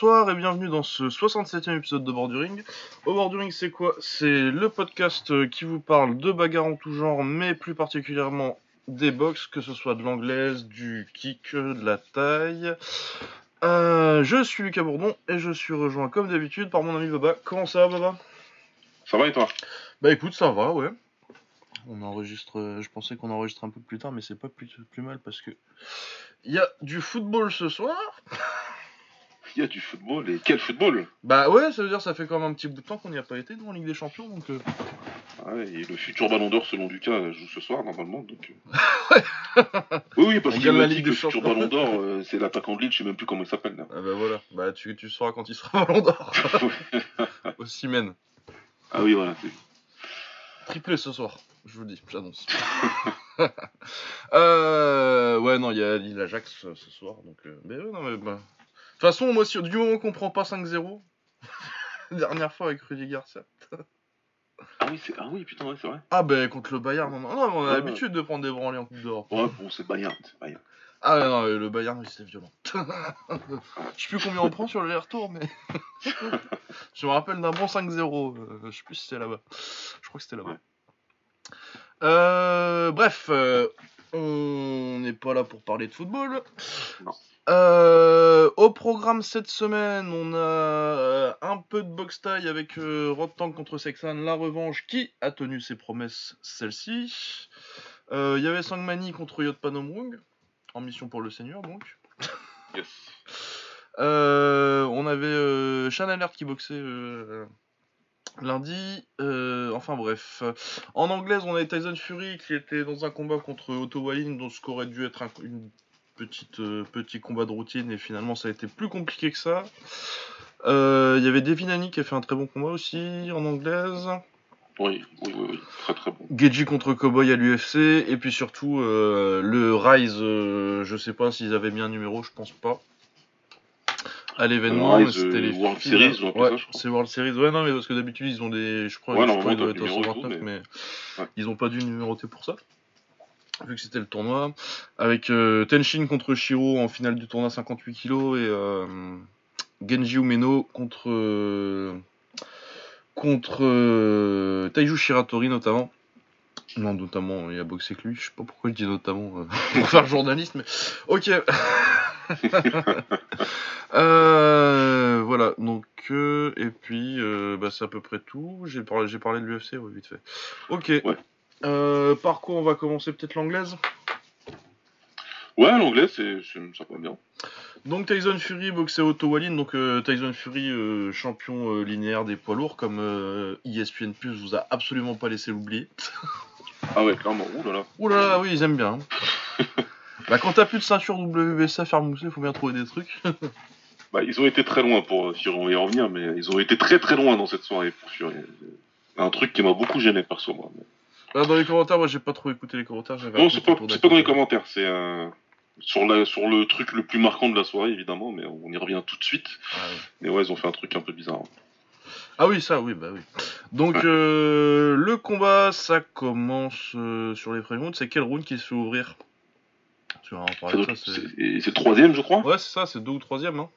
bonsoir et bienvenue dans ce 67e épisode de Borduring. Au Borduring, c'est quoi? C'est le podcast euh, qui vous parle de bagarres en tout genre, mais plus particulièrement des box, que ce soit de l'anglaise, du kick, de la taille. Euh, je suis Lucas Bourdon et je suis rejoint comme d'habitude par mon ami Baba. Comment ça va Baba Ça va et toi? Bah écoute, ça va, ouais. On enregistre, euh, je pensais qu'on enregistre un peu plus tard, mais c'est pas plus, plus mal parce que il y a du football ce soir. Il y a du football et quel football Bah ouais, ça veut dire ça fait quand même un petit bout de temps qu'on n'y a pas été dans Ligue des Champions donc. euh, Ah ouais, et le futur Ballon d'Or selon Lucas joue ce soir normalement donc. euh. oui oui parce qu'il m'a dit Ligue que le futur. Ballon d'Or euh, c'est l'attaquant de Lille, je sais même plus comment il s'appelle là. Ah bah voilà, bah tu, tu sauras quand il sera Ballon d'Or. Au Simen. ah oui voilà. c'est- Triplé ce soir, je vous le dis, j'annonce. euh, ouais, non, il y a l'île Ajax euh, ce soir, donc. euh, mais ouais, non, mais bah. De toute façon, moi, si, du moment qu'on prend pas 5-0, dernière fois avec Rudy Garcia. Ah oui c'est ah oui putain ouais c'est vrai. Ah, bah contre le Bayern, non, non, on a l'habitude de prendre des branlées en Coupe d'Europe. Ouais bon c'est Bayern, c'est Bayern. Ah, non, le Bayern, c'est violent. Je sais plus combien on prend sur le retour, mais. je me rappelle d'un bon 5-0. euh, je sais plus si c'était là-bas. Je crois que c'était là-bas. Ouais. Euh, bref, euh, on n'est pas là pour parler de football. Non. Euh, au programme cette semaine, on a euh, un peu de box taille avec euh, Rod Tank contre Sexan, la revanche qui a tenu ses promesses celle-ci. Euh, Il y avait Sangmani contre Yot Panomrung, en mission pour le Seigneur donc. Yes. Euh, on avait euh, Sean Alert qui boxait euh, lundi. Euh, enfin bref. En anglaise, on avait Tyson Fury qui était dans un combat contre Otto Wallin, dont ce qu'aurait dû être un une petite, euh, petit combat de routine, et finalement ça a été plus compliqué que ça. Euh, Il y avait Devin Haney qui a fait un très bon combat aussi en anglaise. Oui oui oui oui très très bon. Geji contre Cowboy à l'UFC, et puis surtout euh, le Rise, euh, je sais pas s'ils avaient mis un numéro, je pense pas. À l'événement, mais Rise, c'était euh, les World finales. Series, ouais, c'est World Series. Ouais, non, mais parce que d'habitude ils ont des, je crois, Ouais, je crois doivent être le au numéro et 129, tout, mais, Ouais. ils ont pas dû numéroter pour ça. Vu que c'était le tournoi, avec euh, Tenshin contre Shiro en finale du tournoi 58 kg et euh, Genji Umeno contre euh, contre Taiju Shiratori notamment. Non, notamment, il a boxé que lui. Je sais pas pourquoi je dis notamment pour faire journaliste, mais ok. Voilà, donc et puis bah, c'est à peu près tout. J'ai parlé, parlé de l'UFC, ouais, vite fait. Ok. Euh, par quoi on va commencer peut-être l'anglaise? Ouais l'anglais c'est ça va bien. Donc Tyson Fury boxé Otto Wallin, donc euh, Tyson Fury euh, champion euh, linéaire des poids lourds comme ESPN Plus vous a absolument pas laissé l'oublier. Ah ouais clairement là là, oui ils aiment bien. hein. bah quand t'as plus de ceinture WBC à faire mousser, faut bien trouver des trucs. Bah, ils ont été très loin pour Fury, on va y revenir, mais ils ont été très très loin dans cette soirée pour Fury. Un truc qui m'a beaucoup gêné perso, moi. Ah, dans les commentaires, moi j'ai pas trop écouté les commentaires. Non, c'est pas, dans les commentaires, c'est euh, sur, la, sur le truc le plus marquant de la soirée, évidemment, mais on y revient tout de suite. Ah, oui. Mais ouais, ils ont fait un truc un peu bizarre. Ah oui, ça, oui, bah oui. Donc, Ouais. euh, le combat, ça commence euh, sur les premiers rounds. C'est quel round qui se fait ouvrir? Tu vas en C'est, parler de ça, c'est... c'est- et c'est troisième, je crois. Ouais, c'est ça, c'est deux ou troisième. Hein.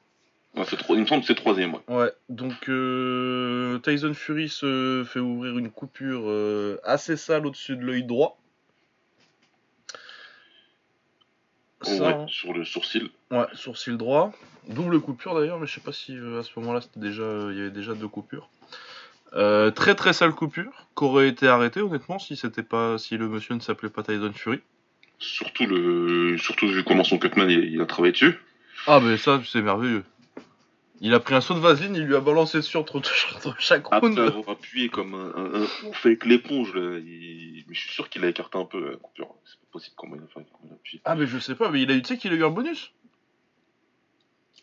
Ouais, c'est trois- il me semble que c'est troisième, ouais. Ouais, donc euh, Tyson Fury se fait ouvrir une coupure euh, assez sale au-dessus de l'œil droit. Ça, ouais, hein. sur le sourcil. Ouais, sourcil droit. Double coupure d'ailleurs, mais je sais pas si euh, à ce moment-là c'était déjà, il y avait déjà deux coupures. Très très sale coupure, qu'aurait été arrêtée honnêtement si c'était pas, si le monsieur ne s'appelait pas Tyson Fury. Surtout, le, surtout vu comment son cutman il, il a travaillé dessus. Ah mais ça c'est merveilleux. Il a pris un saut de vaseline, il lui a balancé dessus entre, entre chaque round. Après avoir appuyé comme un, un, un ouf avec l'éponge, là, il- mais je suis sûr qu'il a écarté un peu la coupure. C'est pas possible comment il a fait, comment il a appuyé. Ah mais je sais pas, mais il a eu, tu sais qu'il a eu un bonus.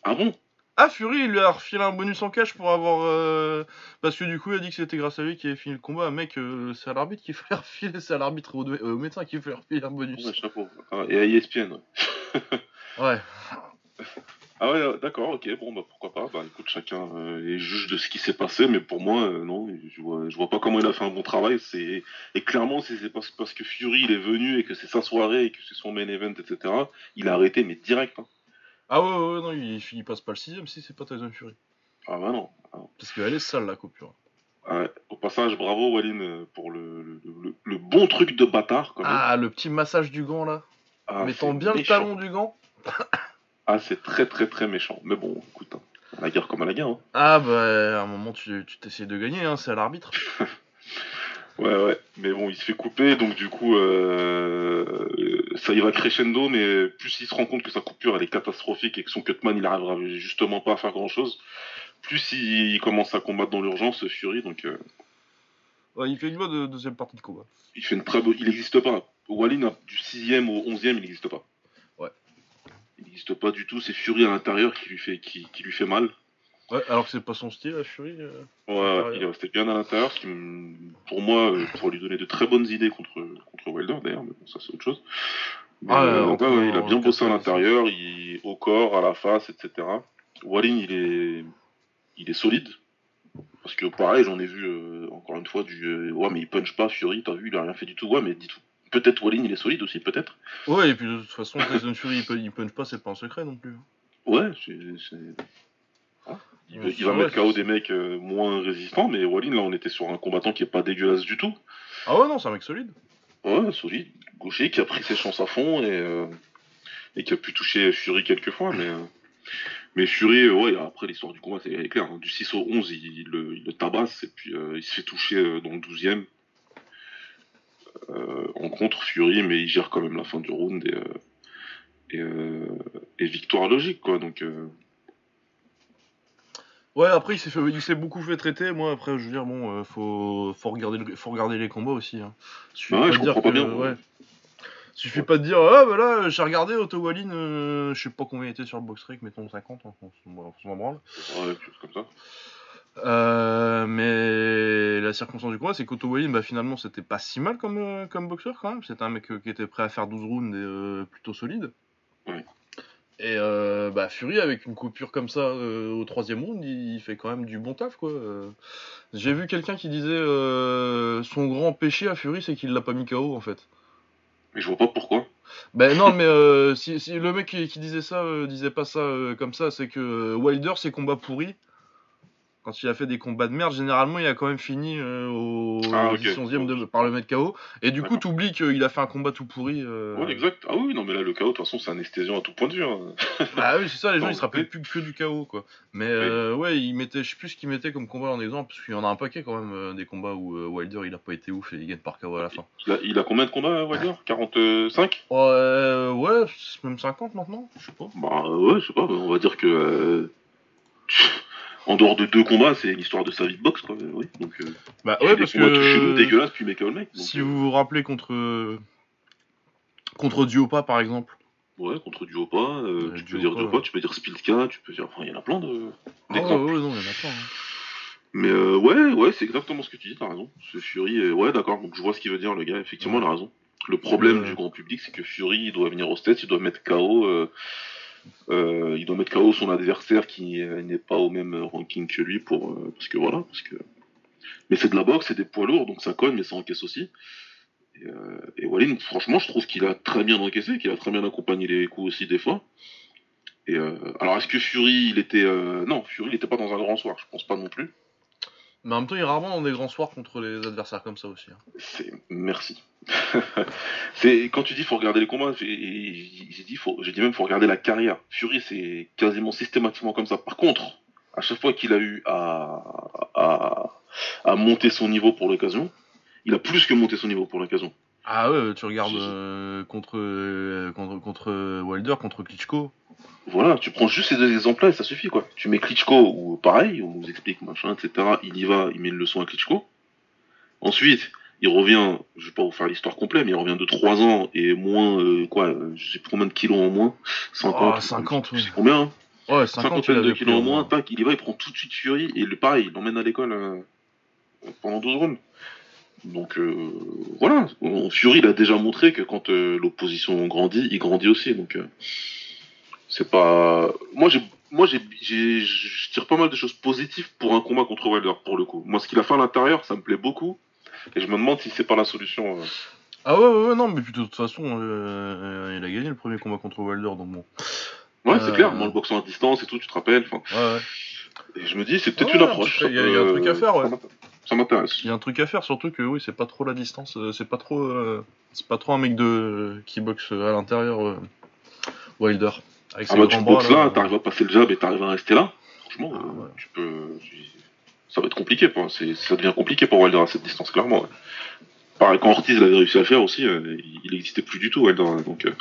Ah bon? Ah Fury, il lui a refilé un bonus en cash pour avoir, euh, parce que du coup il a dit que c'était grâce à lui qu'il avait fini le combat. Mec, euh, c'est à l'arbitre qu'il fallait refiler, c'est à l'arbitre au, euh, au médecin qu'il fallait refiler un bonus. Ouais, chapeau. Ah, et à ESPN, ouais. Ouais. Ah ouais, euh, d'accord, ok, bon, bah pourquoi pas. Bah écoute, chacun euh, est juge de ce qui s'est passé, mais pour moi, euh, non, je vois, je vois pas comment il a fait un bon travail. C'est Et clairement, si c'est parce, parce que Fury il est venu et que c'est sa soirée et que c'est son main event, etc., il a arrêté, mais direct. Hein. Ah ouais, ouais, non, il, il passe pas le sixième si c'est pas Tyson Fury. Ah bah non. Ah. Parce qu'elle est sale la coupure. Ouais. Au passage, bravo Walin pour le, le, le- le bon truc de bâtard. Quand même. Ah, le petit massage du gant là. Ah, Mettant bien le talon du gant. Ah, c'est très très très méchant. Mais bon, écoute, hein, la guerre comme à la guerre. Hein. Ah bah à un moment tu t'essayes de gagner, hein, c'est à l'arbitre. Ouais, ouais. Mais bon, il se fait couper, donc du coup, euh, ça y va crescendo, mais plus il se rend compte que sa coupure elle est catastrophique et que son cutman il arrivera justement pas à faire grand chose, plus il, commence à combattre dans l'urgence Fury, donc euh, Ouais, il fait une bonne euh, deuxième partie de combat. il fait une très bonne. Il n'existe pas. Wallin, du 6ème au 11ème, il n'existe pas. Il n'existe pas du tout, c'est Fury à l'intérieur qui lui fait, qui, qui lui fait mal. Ouais, alors que c'est pas son style la Fury. euh. Ouais, il est resté bien à l'intérieur, ce qui, pour moi, euh, pourrait lui donner de très bonnes idées contre, contre Wilder d'ailleurs, mais bon, ça c'est autre chose. Mais, Ah, euh, ouais, donc, ouais, ouais, il a en- bien en bossé à 90. l'intérieur, il, au corps, à la face, etc. Wallin, il est, il est solide. Parce que pareil, j'en ai vu euh, encore une fois du ouais mais il punch pas Fury, t'as vu, il a rien fait du tout. Ouais mais dis tout. Peut-être Wallin il est solide aussi, peut-être. Ouais, et puis de toute façon, Tyson Fury il, pun- il punch pas, c'est pas un secret non plus. Ouais, c'est. Ah, Il, va mettre KO des mecs euh, moins résistants, mais Wallin là on était sur un combattant qui est pas dégueulasse du tout. Ah ouais, non, c'est un mec solide. Ouais, solide, gaucher, qui a pris ses chances à fond et, euh, et qui a pu toucher Fury quelques fois, mais, euh, mais Fury, ouais, après l'histoire du combat, c'est clair. hein. Du 6 au 11, il, il le, il le tabasse et puis euh, il se fait toucher dans le 12ème euh, en contre Fury, mais il gère quand même la fin du round et, euh, et, euh, et victoire logique, quoi. Donc, euh, Ouais, après il s'est fait, il s'est beaucoup fait traiter. Moi, après, je veux dire, bon, euh, faut, faut regarder, le- faut regarder les combats aussi. Hein. Suffit Ah ouais, pas je de dire comprends pas que- bien, ouais. ouais. Suffit pas de dire, ah bah là, j'ai regardé Otto Wallin, euh, je sais pas combien il était sur le box rec, mettons 50, hein, on s'en on s'en branle. ouais, quelque chose comme ça. Euh, mais la circonstance du combat, c'est qu'Otto bah, finalement, c'était pas si mal comme, euh, comme boxeur quand même. C'était un mec euh, qui était prêt à faire 12 rounds et plutôt solide. Ouais. Et bah, Fury, avec une coupure comme ça au troisième round, il, il fait quand même du bon taf. quoi. J'ai vu quelqu'un qui disait son grand péché à Fury, c'est qu'il l'a pas mis KO en fait. Mais je vois pas pourquoi. Ben non, mais si, si le mec qui, qui disait ça disait pas ça comme ça, c'est que Wilder, ses combats pourris, quand il a fait des combats de merde, généralement il a quand même fini euh, au Ah, ok. 10 11e de, par le mettre KO. Et du coup, t'oublies qu'il a fait un combat tout pourri. euh, Ouais, exact. Ah oui, non, mais là, le KO, de toute façon, c'est anesthésiant à tout point de vue. hein. Bah oui, c'est ça, les gens ils se rappellent plus que du KO quoi. Mais euh, ouais, il mettait, je sais plus ce qu'il mettait comme combat en exemple, parce qu'il y en a un paquet quand même des combats où Wilder il a pas été ouf et il gagne par KO à la fin. Il a, il a combien de combats, Wilder? 45 Euh, ouais, même 50 maintenant, je sais pas. Bah ouais, je sais pas, on va dire que. Euh, En dehors de deux combats, c'est l'histoire de sa vie de boxe, quoi. Oui, donc. Euh, Bah ouais, parce que. dégueulasses, puis le mec. donc, Si euh, vous vous rappelez contre contre Duopa par exemple, Ouais, contre Duopa, euh, Euh, tu peux dire Duopa, ouais. tu peux dire Spiltka, tu peux dire. Enfin, il y en a plein de. ah, ouais, ouais, non, il y en a pas. hein. Mais euh, ouais, ouais, c'est exactement ce que tu dis, t'as raison. Ce Fury, euh, ouais, d'accord, donc je vois ce qu'il veut dire, le gars, effectivement, il a raison. Le problème Euh. du grand public, c'est que Fury, il doit venir au States, il doit mettre KO, euh, il doit mettre KO son adversaire qui euh, n'est pas au même ranking que lui, pour, euh, parce que voilà, parce que. Mais c'est de la boxe, c'est des poids lourds, donc ça cogne, mais ça encaisse aussi. Et, et franchement, je trouve qu'il a très bien encaissé, qu'il a très bien accompagné les coups aussi des fois. Et alors, est-ce que Fury, il était. Non, Fury, il était pas dans un grand soir, je pense pas non plus. Mais en même temps, il est rarement dans des grands soirs contre les adversaires comme ça aussi. hein. Merci. c'est quand tu dis faut regarder les combats, j'ai dit faut, j'ai dit même faut regarder la carrière. Fury c'est quasiment systématiquement comme ça. Par contre, à chaque fois qu'il a eu à, à à monter son niveau pour l'occasion, il a plus que monté son niveau pour l'occasion. Ah ouais, tu regardes si. euh, contre, euh, contre contre Wilder, contre Klitschko. Voilà, tu prends juste ces deux exemples-là et ça suffit quoi. Tu mets Klitschko ou pareil, on nous explique machin, etc. Il y va, il met une leçon à Klitschko. Ensuite, il revient, je vais pas vous faire l'histoire complète, mais il revient de 3 ans et moins, euh, quoi, euh, je sais plus combien de kilos en moins 50. Ah, 50, oui. C'est combien hein Ouais, 50 Cinquantaine il de avait kilos pris, en moins, tac, il y va, il prend tout de suite Fury et le pareil, il l'emmène à l'école euh, pendant 12 rounds. Donc euh, voilà, Fury il a déjà montré que quand euh, l'opposition grandit, il grandit aussi. Donc euh, c'est pas. Moi j'ai, moi j'ai, je tire pas mal de choses positives pour un combat contre Wilder pour le coup. Moi ce qu'il a fait à l'intérieur, ça me plaît beaucoup. Et je me demande si c'est pas la solution. Ah ouais, ouais, ouais, non, mais puis de toute façon, il a gagné le premier combat contre Wilder, donc bon. Ouais, c'est clair, moi le boxant à distance et tout, tu te rappelles. Ouais, ouais. Et je me dis, c'est peut-être Ouais, une un approche. il y a- il y a un truc à faire, ouais. ça m'int- Ça m'intéresse. Il y a un truc à faire, surtout que oui, c'est pas trop la distance, euh, c'est pas trop, euh, c'est pas trop un mec de qui boxe à l'intérieur euh, Wilder. Avec Ah bah tu boxes là, là, t'arrives à passer le jab et t'arrives à rester là. Franchement, Ah, euh, ouais. tu peux. Ça va être compliqué, pour... c'est- ça devient compliqué pour Wilder à cette distance, clairement. ouais. Pareil, quand Ortiz l'avait réussi à le faire aussi, euh, il n'existait plus du tout, Wilder. hein, Donc, euh,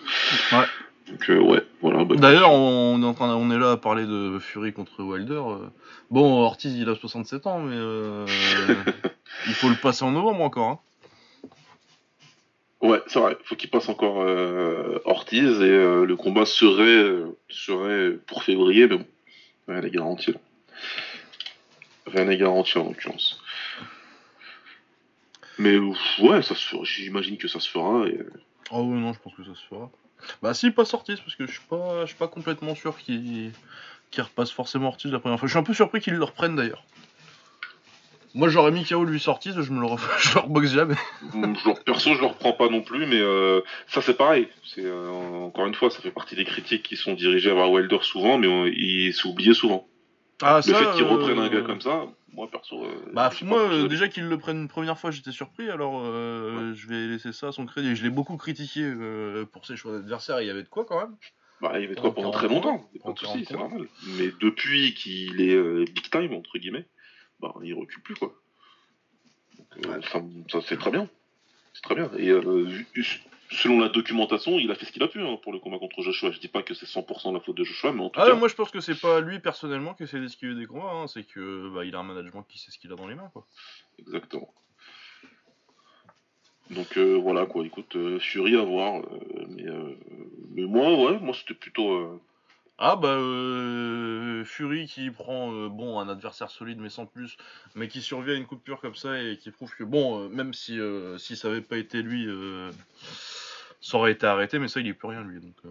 Ouais. Donc euh, ouais, voilà. bah, D'ailleurs, on est, en train, on est là à parler de Fury contre Wilder. euh. Bon, Ortiz, il a 67 ans, mais euh, il faut le passer en novembre encore. Hein. Ouais, c'est vrai. Faut qu'il passe encore euh, Ortiz et le combat serait, serait pour février, mais bon, rien n'est garanti là. Rien n'est garanti en l'occurrence. Mais ouais, ça se fera. J'imagine que ça se fera. Et... Oh oui, non, je pense que ça se fera. Bah si, pas Ortiz, parce que je suis pas, je suis pas complètement sûr qu'il repasse forcément Ortiz la première fois. Je suis un peu surpris qu'il le reprenne d'ailleurs. Moi, j'aurais mis KO lui Ortiz, je me le, je le reboxe jamais. Perso, je le reprends pas non plus, mais euh, ça c'est pareil. C'est euh, encore une fois, ça fait partie des critiques qui sont dirigées vers Wilder souvent, mais on- il s'est oublié souvent. Ah, le ça, fait qu'il euh, reprenne un gars comme ça, moi perso. euh, Bah, moi, euh, déjà qu'il le prenne une première fois, j'étais surpris, alors euh, je vais laisser ça à son crédit. Je l'ai beaucoup critiqué euh, pour ses choix d'adversaire, il y avait de quoi quand même. Bah, il y avait de quoi pendant très longtemps, pas de soucis, 40 c'est normal. Mais depuis qu'il est big time, entre guillemets, bah, il recule plus, quoi. Donc, ça, ça, c'est très bien. C'est très bien. Et selon la documentation, il a fait ce qu'il a pu hein, pour le combat contre Joshua. Je dis pas que c'est 100% la faute de Joshua, mais en tout Ah, cas, moi je pense que c'est pas lui personnellement qui essaie d'esquiver des combats, hein, c'est que bah, il a un management qui sait ce qu'il a dans les mains, quoi. exactement. Donc euh, voilà quoi, écoute, euh, Fury à voir. euh, mais, euh, mais moi, ouais, moi c'était plutôt. euh, Ah bah euh, Fury qui prend euh, bon un adversaire solide mais sans plus, mais qui survit à une coupure comme ça et qui prouve que bon euh, même si euh, si ça avait pas été lui, euh, ça aurait été arrêté, mais ça il est plus rien lui donc. euh,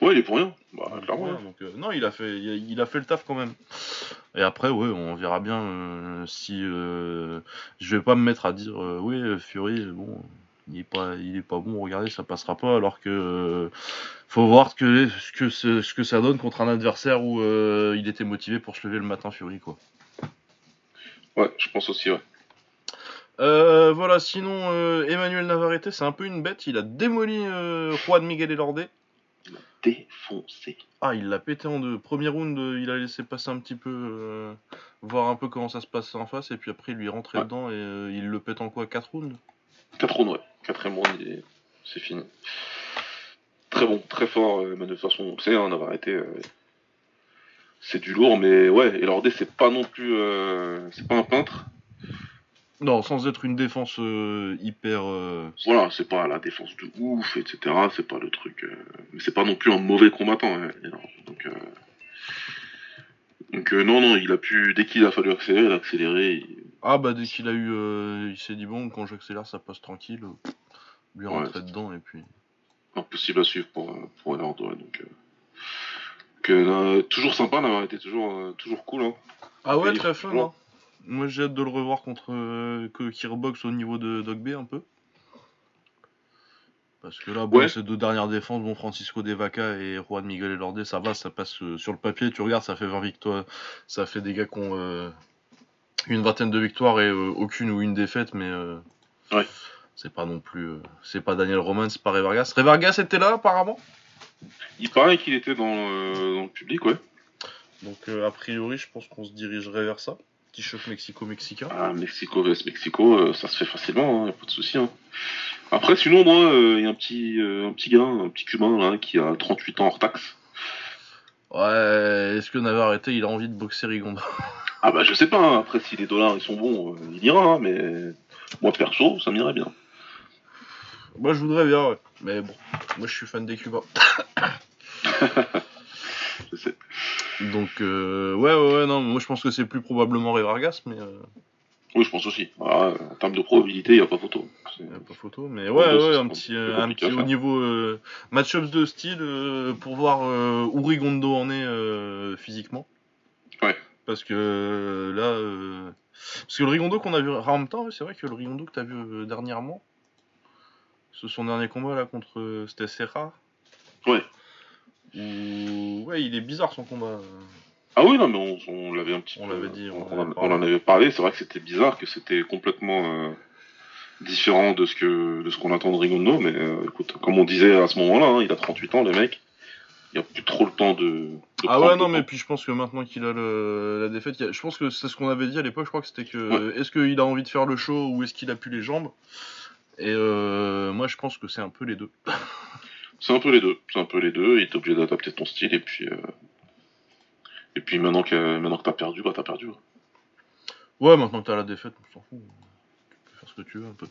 Ouais, il est pour rien. Bah, il est donc, euh, non il a fait il a, il a fait le taf quand même. Et après ouais on verra bien euh, si euh, je vais pas me mettre à dire oui Fury bon il est pas il est pas bon regardez ça passera pas alors que faut voir ce que ce que ce, que ça donne contre un adversaire où il était motivé pour se lever le matin Fury quoi. Ouais, je pense aussi, ouais. Euh, voilà sinon euh, Emmanuel Navarrete c'est un peu une bête il a démoli euh, Juan Miguel Elordi. Défoncé. Ah il l'a pété en deux. Premier round euh, il a laissé passer un petit peu voir un peu comment ça se passe en face et puis après il lui est rentré Ouais. dedans et il le pète en quoi 4 rounds? 4 rounds, ouais. Quatrième round, il est- c'est fini. Très bon, très fort, mais de toute façon, on sait, hein, euh, C'est du lourd, mais ouais, et l'ordé, c'est pas non plus. C'est pas un peintre. Non, sans être une défense euh, hyper. euh, Voilà, c'est pas la défense de ouf, etc. C'est pas le truc. euh, Mais c'est pas non plus un mauvais combattant. hein, Donc, donc non, non, il a pu. Dès qu'il a fallu accélérer, il a accéléré. il- Ah bah dès qu'il a eu, il s'est dit bon quand j'accélère ça passe tranquille, lui Ouais, rentrer dedans et puis. impossible à suivre pour, pour Edward, ouais, donc, donc, toujours sympa d'avoir été toujours, toujours cool. Hein. Ah ouais Et très fun. hein. Moi j'ai hâte de le revoir contre euh, que qui reboxe au niveau de Dog B un peu. Parce que là, bon, Ouais. ces deux dernières défenses, bon, Francisco De Vaca et Juan Miguel Elordi, ça va, ça passe euh, sur le papier. Tu regardes, ça fait 20 victoires. Ça fait des gars qui ont euh, une vingtaine de victoires et euh, aucune ou une défaite, mais Ouais. c'est pas non plus. c'est pas Daniel Roman, c'est pas Ray Vargas. Ray Vargas était là apparemment Il paraît qu'il était dans, dans le public, ouais. Donc a priori, je pense qu'on se dirigerait vers ça. Petit choc mexico-mexicain. Ah, Mexico vs Mexico, euh, ça se fait facilement, hein, y a pas de souci. Hein. Après, sinon, moi, il y a un petit, euh, un petit gars, un petit cubain là, qui a 38 ans hors taxe. Ouais, est-ce que Navarrete il a envie de boxer Rigonda? Ah bah je sais pas, hein, après si les dollars ils sont bons, euh, il ira, hein, mais moi perso, ça m'irait bien. Moi je voudrais bien, ouais. Mais bon, moi je suis fan des Cubains. Donc euh, ouais, ouais, ouais, non, moi je pense que c'est plus probablement Ray Vargas, mais euh, Oui, je pense aussi. Voilà, en termes de probabilité, il n'y a pas photo. C'est- y a pas photo. Mais Ouais, ouais, un petit, euh, un petit au niveau euh, match-ups de style pour voir où Rigondo en est physiquement. Ouais. Parce que là, parce que le Rigondo qu'on a vu, en même temps, c'est vrai que le Rigondo que t'as vu euh, dernièrement, c'est son dernier combat là contre, c'était Serra, Ouais. Où... Ouais, il est bizarre son combat. Ah oui, non, mais on, on l'avait un petit On peu. l'avait dit, on on, en avait parlé. on en avait parlé. C'est vrai que c'était bizarre, que c'était complètement euh, différent de ce que de ce qu'on attend de Rigondo. Mais euh, écoute, comme on disait à ce moment-là, hein, il a 38 ans, le mec. Il a plus trop le temps de. de Ah ouais, non, mais puis je pense que maintenant qu'il a le... la défaite, a- je pense que c'est ce qu'on avait dit à l'époque, je crois que c'était que est-ce qu'il a envie de faire le show ou est-ce qu'il a plus les jambes? Et euh, moi je pense que c'est un peu les deux. C'est un peu les deux. C'est un peu les deux. Il est obligé d'adapter ton style et puis. euh, Et puis maintenant que maintenant que t'as perdu, bah t'as perdu. hein. Ouais, maintenant que t'as la défaite, on s'en fout. Tu peux faire ce que tu veux un peu.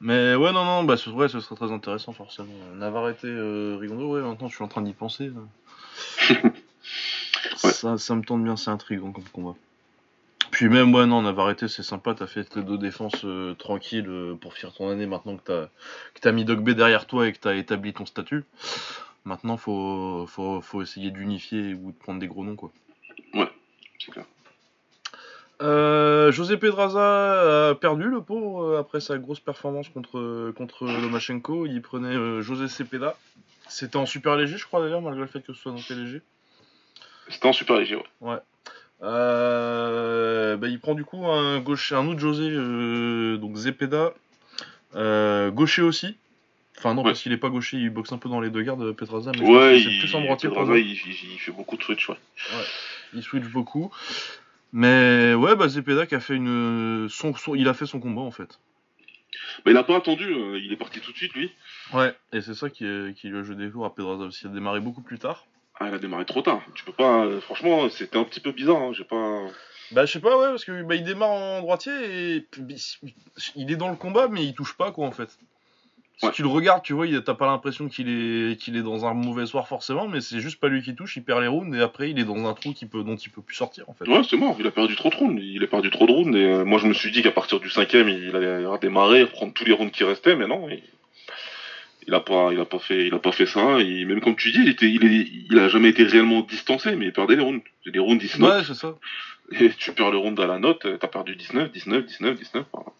Mais ouais, non, non, bah ce, ouais, ce serait très intéressant forcément. Navarrete, euh, Rigondo, ouais, maintenant je suis en train d'y penser. ça, ça me tente bien, c'est intriguant comme combat. Puis même, ouais, non, Navarrete, c'est sympa, t'as fait tes deux défenses euh, tranquilles euh, pour finir ton année maintenant que t'as que t'as mis Dogbe derrière toi et que t'as établi ton statut. Maintenant, faut, faut, faut essayer d'unifier ou de prendre des gros noms, quoi. C'est clair. Euh, José Pedraza a perdu le pauvre après sa grosse performance contre, contre Lomachenko. Il prenait José Cepeda. C'était en super léger, je crois d'ailleurs, malgré le fait que ce soit dans léger. C'était en super léger. Ouais. Euh, bah, il prend du coup un gaucher, un autre José, euh, donc Zepeda, euh, gaucher aussi. Enfin non, Ouais. parce qu'il est pas gaucher, il boxe un peu dans les deux gardes, Pedraza, mais Ouais, il, plus en droitier. Il, il- il fait beaucoup de switch. Ouais. Il switch beaucoup. Mais ouais, bah Zepeda qui a fait une, son, son- il a fait son combat en fait. Il a pas attendu. il est parti tout de suite lui. Ouais, et c'est ça qui, est- qui lui a joué des tours à Pedraza aussi. Il a démarré beaucoup plus tard. Ah, il a démarré trop tard. Tu peux pas. euh, franchement, c'était un petit peu bizarre. hein, J'ai pas. Bah, je sais pas, ouais, parce que bah, il démarre en droitier et il est dans le combat, mais il touche pas, quoi, en fait. Si Ouais. tu le regardes, tu vois, t'as pas l'impression qu'il est, qu'il est dans un mauvais soir forcément, mais c'est juste pas lui qui touche, il perd les rounds et après il est dans un trou qui peut, dont il peut plus sortir, en fait. Ouais, c'est mort. Il a perdu trop de rounds. Il a perdu trop de rounds. Et euh, moi, je me suis dit qu'à partir du cinquième, il allait redémarrer, reprendre tous les rounds qui restaient. Mais non. Il, il a pas. Il a pas fait. Il a pas fait ça. Et même comme tu dis, il était. Il, est, il a jamais été réellement distancé, mais il perdait les rounds. C'est des rounds 19. Ouais, c'est ça. Et tu perds le round à la note. T'as perdu 19, 19, 19, 19. enfin,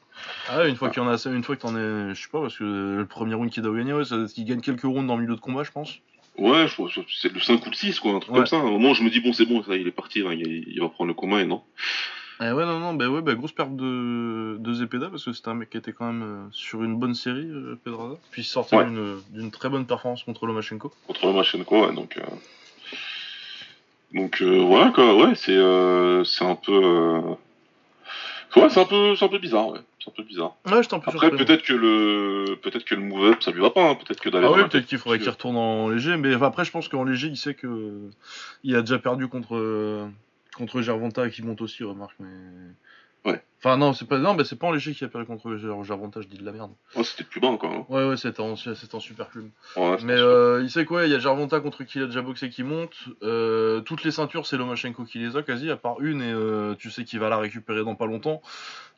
Ah ouais, une fois qu'il y en a, une fois que t'en es, je sais pas, parce que le premier round qu'il doit gagner, ouais, c'est qu'il gagne quelques rounds dans le milieu de combat, je pense. Ouais, je crois que c'est le 5 ou le 6, quoi, un truc Ouais. comme ça. À un moment, je me dis, bon, c'est bon, ça, il est parti, hein, il, il va prendre le commun, et non. Eh ouais, non, non, bah ouais, bah grosse perte de, de Zepeda parce que c'était un mec qui était quand même euh, sur une bonne série, euh, Pedraza. Puis il sortait Ouais. d'une d'une très bonne performance contre Lomachenko. Contre le Machenko, ouais, donc. euh, Donc, euh, voilà, quoi, ouais, c'est euh, c'est un peu. euh, Ouais, c'est un peu, c'est un peu bizarre, ouais. C'est un peu bizarre. Ouais, j'étais un peu Après, peut-être que le, peut-être que le move-up, ça lui va pas, hein. Peut-être que d'aller Ah oui, peut-être qu'il faudrait qu'il retourne en léger, mais enfin, après, je pense qu'en léger, il sait que euh, il a déjà perdu contre euh, contre Gervonta qui monte aussi, remarque. Mais Ouais. Enfin non, c'est pas non, bah, c'est pas en léger qu'il a perdu contre Ger- Gervonta, je dis de la merde. Ouais, c'était plus bas encore. Hein. Ouais, ouais, c'était en c'était en super plume. Ouais, Mais euh, il sait quoi, il y a Gervonta contre qui il a déjà boxé qui monte. Euh, toutes les ceintures, c'est Lomachenko qui les a quasi, à part une, et euh, tu sais qu'il va la récupérer dans pas longtemps.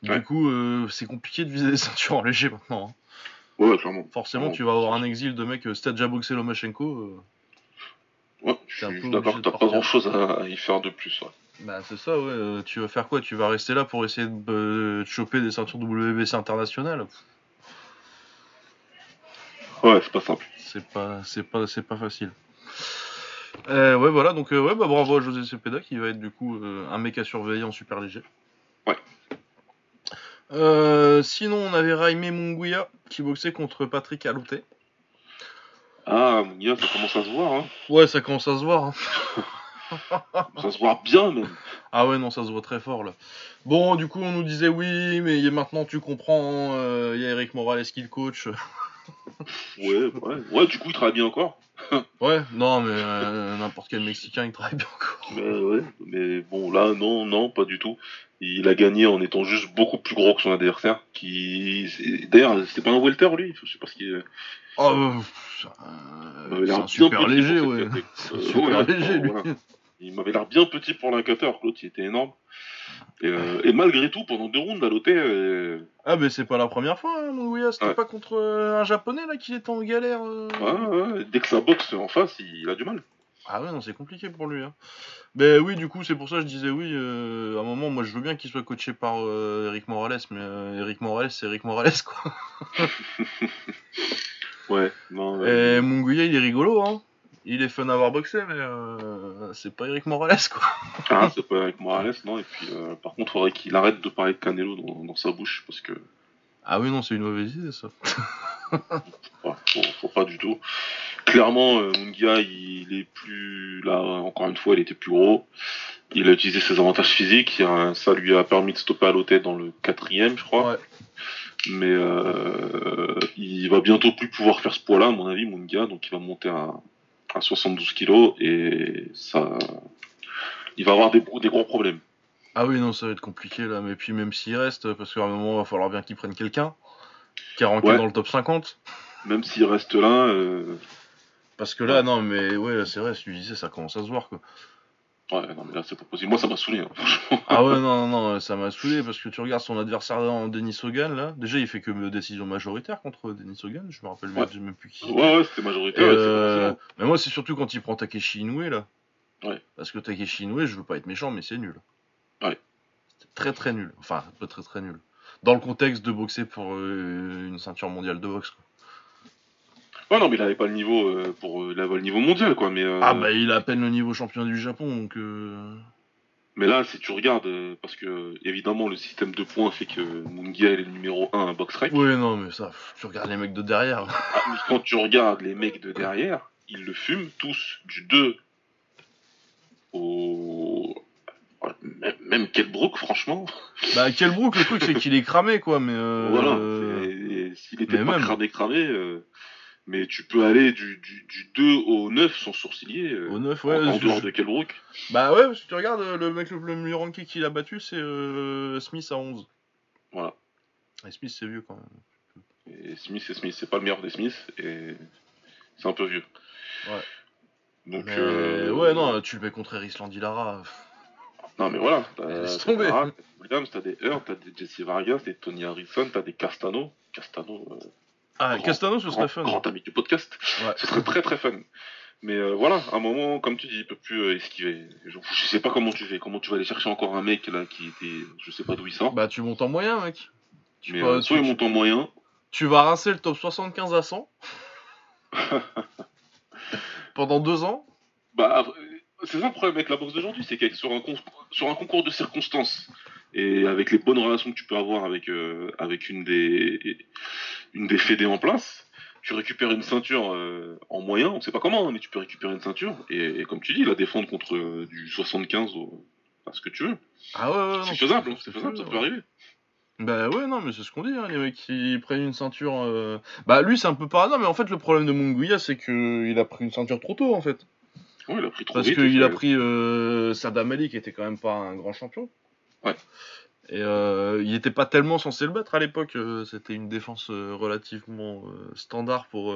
Du Ouais. coup, euh, c'est compliqué de viser les ceintures en léger maintenant. hein. Ouais, clairement. Forcément, tu vas avoir un exil de mec, si t'as déjà boxé Lomachenko. Ouais, je suis d'accord, t'as pas grand chose à, à y faire de plus, ouais. Bah c'est ça, ouais. euh, tu vas faire quoi? Tu vas rester là pour essayer de, euh, de choper des ceintures WBC internationales? Ouais, c'est pas simple. C'est pas, c'est pas, c'est pas facile. Euh, ouais, voilà. Donc ouais, bah bravo à José Cepeda qui va être du coup un mec à surveiller en super léger. Ouais. Sinon, on avait Raimé Munguia qui boxait contre Patrick Alouté. Ah, gars, ça commence à se voir, hein. Ouais, ça commence à se voir. hein. Ça se voit bien, même. Ah ouais, non, ça se voit très fort là. Bon, du coup, on nous disait oui, mais maintenant tu comprends, euh, il y a Eric Morales qui le coach. Ouais, ouais. Ouais, du coup, il travaille bien encore. Ouais, non, mais euh, n'importe quel Mexicain il travaille bien encore. Mais ouais, mais bon, là, non, non, pas du tout. Il a gagné en étant juste beaucoup plus gros que son adversaire. Qui, d'ailleurs, c'était pas un welter lui. Je sais pas ce qu'il. Oh, euh, c'est super léger, ouais. Euh, super léger, lui. voilà. Il m'avait l'air bien petit pour l'incateur. L'autre, il était énorme. Et, euh, et malgré tout, pendant deux rounds, à l'OT, euh, Ah, mais c'est pas la première fois, hein, Munguia, c'était Ouais. pas contre euh, un japonais là qu'il était en galère. euh. ouais, ouais, dès que ça boxe en face, il a du mal. Ah ouais, non, c'est compliqué pour lui. Hein. Ben oui, du coup, c'est pour ça que je disais oui. à un moment, moi, je veux bien qu'il soit coaché par Eric Morales, mais Eric Morales, c'est Eric Morales, quoi. Ouais, non. Et Munguia, il est rigolo, hein. il est fun à avoir boxé, mais euh, c'est pas Eric Morales, quoi. Ah, c'est pas Eric Morales, non. Et puis, euh, par contre, faudrait qu'il arrête de parler de Canelo dans, dans sa bouche, parce que Ah oui, non, c'est une mauvaise idée, ça. Faut, faut pas du tout. Clairement, euh, Mungia, il est plus là. Encore une fois, il était plus gros. Il a utilisé ses avantages physiques. ça lui a permis de stopper à l'hôtel dans le quatrième, je crois. Ouais. Mais euh, il va bientôt plus pouvoir faire ce poids-là, à mon avis, Mungia. Donc, il va monter à, à 72 kilos et ça, il va avoir des, des gros problèmes. Ah oui, non, ça va être compliqué, là. Mais puis, même s'il reste, parce qu'à un moment, il va falloir bien qu'il prenne quelqu'un qui a ranké Ouais. dans le top 50. Même s'il reste là, euh, Parce que là, non, mais ouais, là, c'est vrai, si tu disais, ça commence à se voir, quoi. Ouais, non mais là c'est pas possible. Moi ça m'a saoulé. hein, franchement. Ah ouais, non, non, non, ça m'a saoulé parce que tu regardes son adversaire en Denis Hogan là. Déjà, il fait que décision majoritaire contre Denis Hogan. Je me rappelle même- Ouais. même plus qui. Ouais, ouais, c'était majoritaire. euh, mais moi, c'est surtout quand il prend Takeshi Inoue là. Ouais. Parce que Takeshi Inoue, je veux pas être méchant, mais c'est nul. Ouais. C'est très très nul. Enfin, pas très très nul. Dans le contexte de boxer pour euh, une ceinture mondiale de boxe. Quoi. Ouais, non, mais il avait pas le niveau euh, pour. euh, il avait le niveau mondial, quoi. Mais, euh, Ah bah, il a à peine le niveau champion du Japon, donc. euh, mais là, si tu regardes, parce que évidemment, le système de points fait que Mungia est le numéro 1 à Box Rec. Ouais, non, mais ça, pff, tu regardes les mecs de derrière. Ah, mais quand tu regardes les mecs de derrière, ils le fument tous du 2 au. Même, même Kelbrook, franchement. bah, Kelbrook, le truc, c'est qu'il est cramé, quoi, mais. euh, Voilà. S'il était mais pas même. cramé, cramé. Mais tu peux aller du, du, du 2 au 9 sans sourciller. euh, Au 9, en- ouais. en, je- dehors je- de Kelbrook. Bah ouais, si tu regardes, euh, le mec le, le mieux ranké qu'il a battu, c'est euh, Smith à 11. Voilà. Et Smith, c'est vieux quand même. Et Smith, c'est Smith, c'est pas le meilleur des Smiths, et c'est un peu vieux. Ouais. Donc, Mais, euh, ouais, non, tu le mets contre Erisland Lara. Non, mais voilà. T'as Laisse t'as tomber. t'as Williams, t'as des Hurt, t'as des Jesse Vargas, des Tony Harrison, t'as des Castano. Castano, euh, Ah, Castano, ce serait fun. grand ami du podcast. Ouais. Ce serait très très fun. Mais euh, voilà, à un moment, comme tu dis, il peut plus euh, esquiver. Je, je sais pas comment tu fais, comment tu vas aller chercher encore un mec là qui était, je sais pas d'où il sort. Bah, tu montes en moyen, mec. Tu, mais peux- euh, tu- soit il tu- monte en moyen, tu vas rincer le top 75 à 100 pendant deux ans. Bah, c'est ça le problème avec la boxe d'aujourd'hui, c'est qu'avec sur un, con- sur un concours de circonstances et avec les bonnes relations que tu peux avoir avec, euh, avec une des une des fédés en place, tu récupères une ceinture euh, en moyen, on sait pas comment, hein, mais tu peux récupérer une ceinture et, et comme tu dis, la défendre contre euh, du 75 au à ce que tu veux. Ah ouais, ouais, non, c'est faisable, hein, c'est faisable, ça ouais. peut arriver. Bah ouais, non, mais c'est ce qu'on dit, hein, les mecs qui prennent une ceinture. euh, Bah lui, c'est un peu. Non, mais en fait, le problème de Munguia, c'est que il a pris une ceinture trop tôt, en fait. Ouais, il a pris trop Parce qu'il a pris euh, Saddam Ali, qui était quand même pas un grand champion. Et euh, il était pas tellement censé le battre à l'époque. euh, C'était une défense euh, relativement standard pour.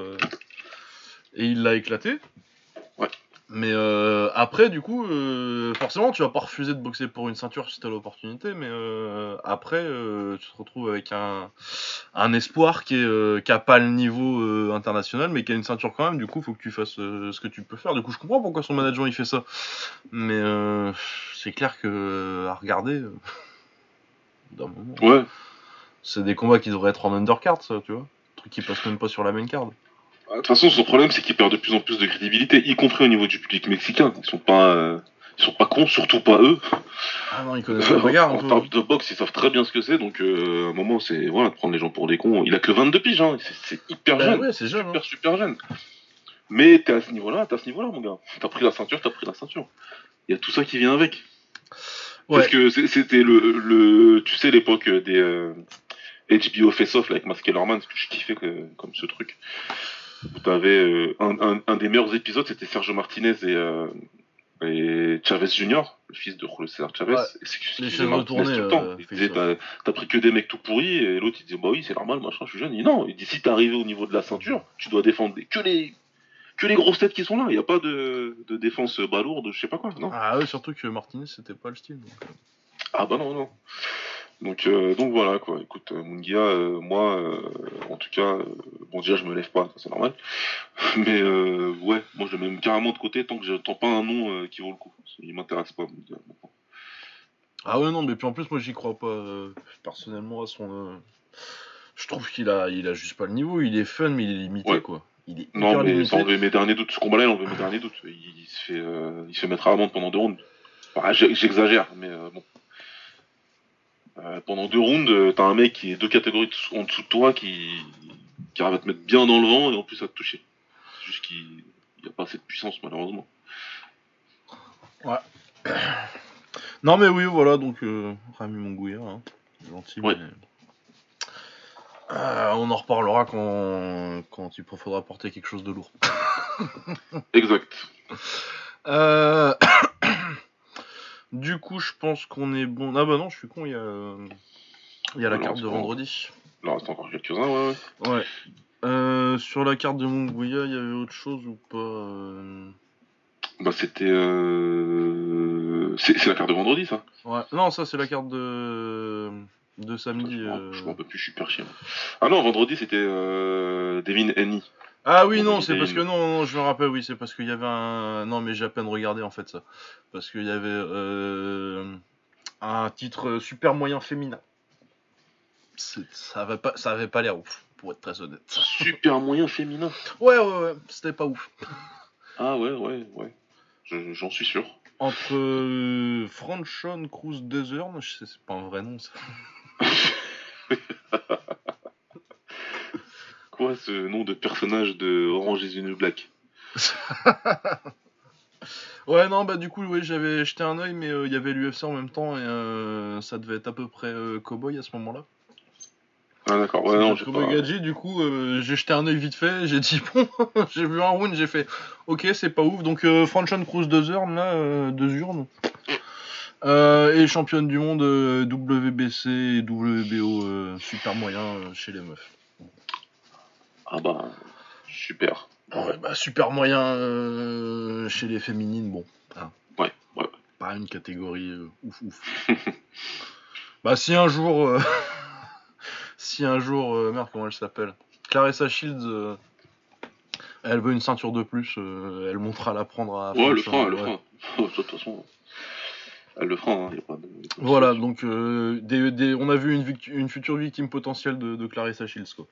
Et il l'a éclaté. Ouais. Mais euh, après, du coup, euh, forcément, tu vas pas refuser de boxer pour une ceinture si t'as l'opportunité. Mais euh, après, tu te retrouves avec un, un espoir qui, est, qui a pas le niveau international, mais qui a une ceinture quand même. Du coup, faut que tu fasses ce que tu peux faire. Du coup, je comprends pourquoi son manager il fait ça. Mais c'est clair que à regarder, d'un moment, Ouais, c'est des combats qui devraient être en undercard, ça, tu vois. Truc qui passe même pas sur la main card. De toute façon, son problème, c'est qu'il perd de plus en plus de crédibilité, y compris au niveau du public mexicain. Ils sont pas, euh, ils sont pas cons, surtout pas eux. Ah non, ils connaissent bagarre un en peu. termes de boxe, ils savent très bien ce que c'est, donc euh, à un moment, c'est voilà, de prendre les gens pour des cons. Il a que 22 piges, hein. c'est hyper Bah jeune, ouais, c'est jeune. hein. super super jeune. Mais t'es à ce niveau-là, t'es à ce niveau-là, mon gars. T'as pris la ceinture, t'as pris la ceinture. Il y a tout ça qui vient avec. Ouais. Parce que c'était le, le, tu sais, l'époque des euh, HBO Face-Off là, avec Mask Kellerman, ce que je kiffais que- comme ce truc. Où t'avais euh, un, un, un des meilleurs épisodes, c'était Sergio Martinez et, euh, et Chavez Jr., le fils de Julio César Chavez. Ouais. Les retournées, tout le temps. euh, Il disait, ça. t'as t'as pris que des mecs tout pourris, et l'autre il disait, bah oui, c'est normal, machin, je suis jeune. Il dit, non, il dit, si t'es arrivé au niveau de la ceinture, tu dois défendre que les, que les grosses têtes qui sont là. Il n'y a pas de, de défense balourde, je sais pas quoi, non. Ah ouais, surtout que Martinez, c'était pas le style. donc. Ah bah non, non. Donc, euh, donc voilà quoi. Écoute, euh, Mungia, euh, moi, euh, en tout cas, bon déjà je me lève pas, c'est normal. Mais ouais, moi je le mets carrément de côté tant que j'entends pas un nom qui vaut le coup. Il m'intéresse pas. Mungia. Ah ouais, non, mais puis en plus, moi, j'y crois pas personnellement à son. Je trouve qu'il a, il a juste pas le niveau. Il est fun, mais il est limité, Ouais. quoi. il est Non, mais ça enlever mes derniers doutes. Ce combat-là, il enlevé mes derniers doutes. Il, il se fait, il se fait mettre à l'amende pendant deux rounds. Enfin, j'exagère, mais bon. Euh, pendant deux rounds, euh, t'as un mec qui est deux catégories en dessous de toi qui, qui arrive à te mettre bien dans le vent et en plus à te toucher. C'est juste qu'il n'y a pas assez de puissance, malheureusement. Non, mais oui, voilà, donc euh, Rami Mongouya, hein, gentil, Ouais. mais. Euh, on en reparlera quand, quand il faudra porter quelque chose de lourd. Exact. Euh, Du coup, je pense qu'on est bon. Ah bah non, je suis con, il y a, il y a la carte de c'est bon. vendredi. En reste encore quelques-uns, ouais, ouais. Ouais. Euh, sur la carte de Mongouya, il y avait autre chose ou pas euh, Bah, c'était. Euh... C'est c'est la carte de vendredi, ça Ouais. Non, ça c'est la carte de de samedi. Je m'en- euh. Peux plus, je suis super chien. Ah non, vendredi, c'était euh... Devin Haney. Ah oui, non, c'est parce que non, non, je me rappelle, oui, c'est parce qu'il y avait un. Non, mais j'ai à peine regardé en fait ça, parce qu'il y avait euh, un titre super moyen féminin. C'est- Ça avait pas, ça avait pas l'air ouf, pour être très honnête. Super moyen féminin. Ouais, ouais, ouais, c'était pas ouf. Ah ouais, ouais, ouais. Je- J'en suis sûr. Entre euh, Franchon Cruz Desern, je sais, c'est pas un vrai nom ça. Quoi ce nom de personnage de Orange is the New Black Ouais, non, bah du coup, oui, j'avais jeté un oeil, mais euh, il y avait l'UFC en même temps et euh, ça devait être à peu près euh, Cowboy à ce moment-là. Ah d'accord, ouais, non, j'ai pas... Gadget, du coup, j'ai jeté un oeil vite fait, j'ai dit bon, j'ai vu un round, j'ai fait ok, c'est pas ouf. Donc, Franchon Cruz 2 urnes, là, euh, deux urnes. Et championne du monde WBC et WBO super moyen chez les meufs. Ah bah, super. Ouais, bah super moyen euh, chez les féminines, bon. hein. Ouais, ouais. Pas une catégorie euh, ouf ouf. bah si un jour, euh, si un jour, merde comment elle s'appelle, Clarissa Shields, elle veut une ceinture de plus, elle montera la prendre à. Ouais, le elle le fera. De toute façon, elle le fera, hein, y a pas de... Voilà, donc des, des- on a vu une, future victime potentielle de, de Clarissa Shields quoi.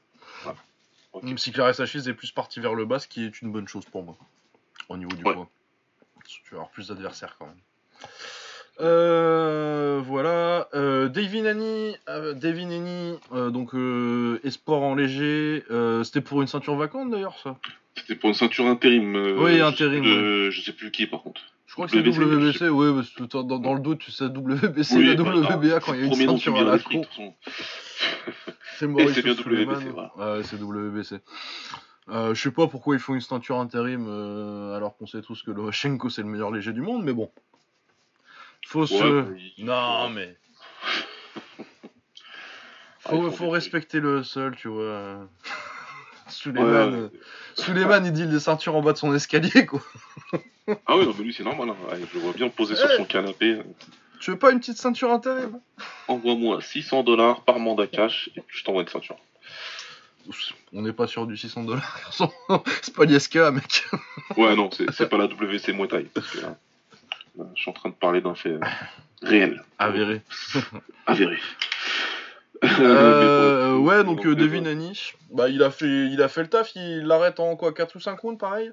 Ok. Même si Shields est plus partie vers le bas, ce qui est une bonne chose pour moi, au niveau du Ouais. poids. Tu vas avoir plus d'adversaires quand même. Euh, voilà. Euh, Davy Nani, euh, euh, donc espoir en léger. C'était pour une ceinture vacante d'ailleurs ça? C'était pour une ceinture intérim. Oui, je sais intérim, plus de- Je sais plus qui, par contre. Je crois que c'est WBC, WBC, ouais, parce que dans, dans le doute, c'est WBC, Oui, la bah, WBA quand il y a une ceinture à la con. C'est Maurice c'est bien. WBC, voilà. Ouais, c'est WBC. Euh, je sais pas pourquoi ils font une ceinture intérim euh, alors qu'on sait tous que Lomachenko c'est le meilleur léger du monde, mais bon. Faut se. Ouais, Non, mais. Ah, Faut, faut respecter le sol, tu vois. Suleiman, euh, Suleiman, il dit des ceintures en bas de son escalier, quoi. Ah oui, non, mais lui, c'est normal. Hein. Je le vois bien posé sur son canapé. Tu veux pas une petite ceinture intérim Envoie-moi 600 dollars par mandat cash et puis je t'envoie une ceinture. On n'est pas sur du 600 dollars, c'est pas l'ISKA, mec. Ouais, non, c'est pas la WC Muay Thai. Parce que là, là, je suis en train de parler d'un fait euh, réel, Avéré. avéré. Euh, bon, ouais, donc euh, euh, Devin Haney, bah, il, a fait, il a fait le taf, il l'arrête en quoi 4 ou 5 rounds, pareil?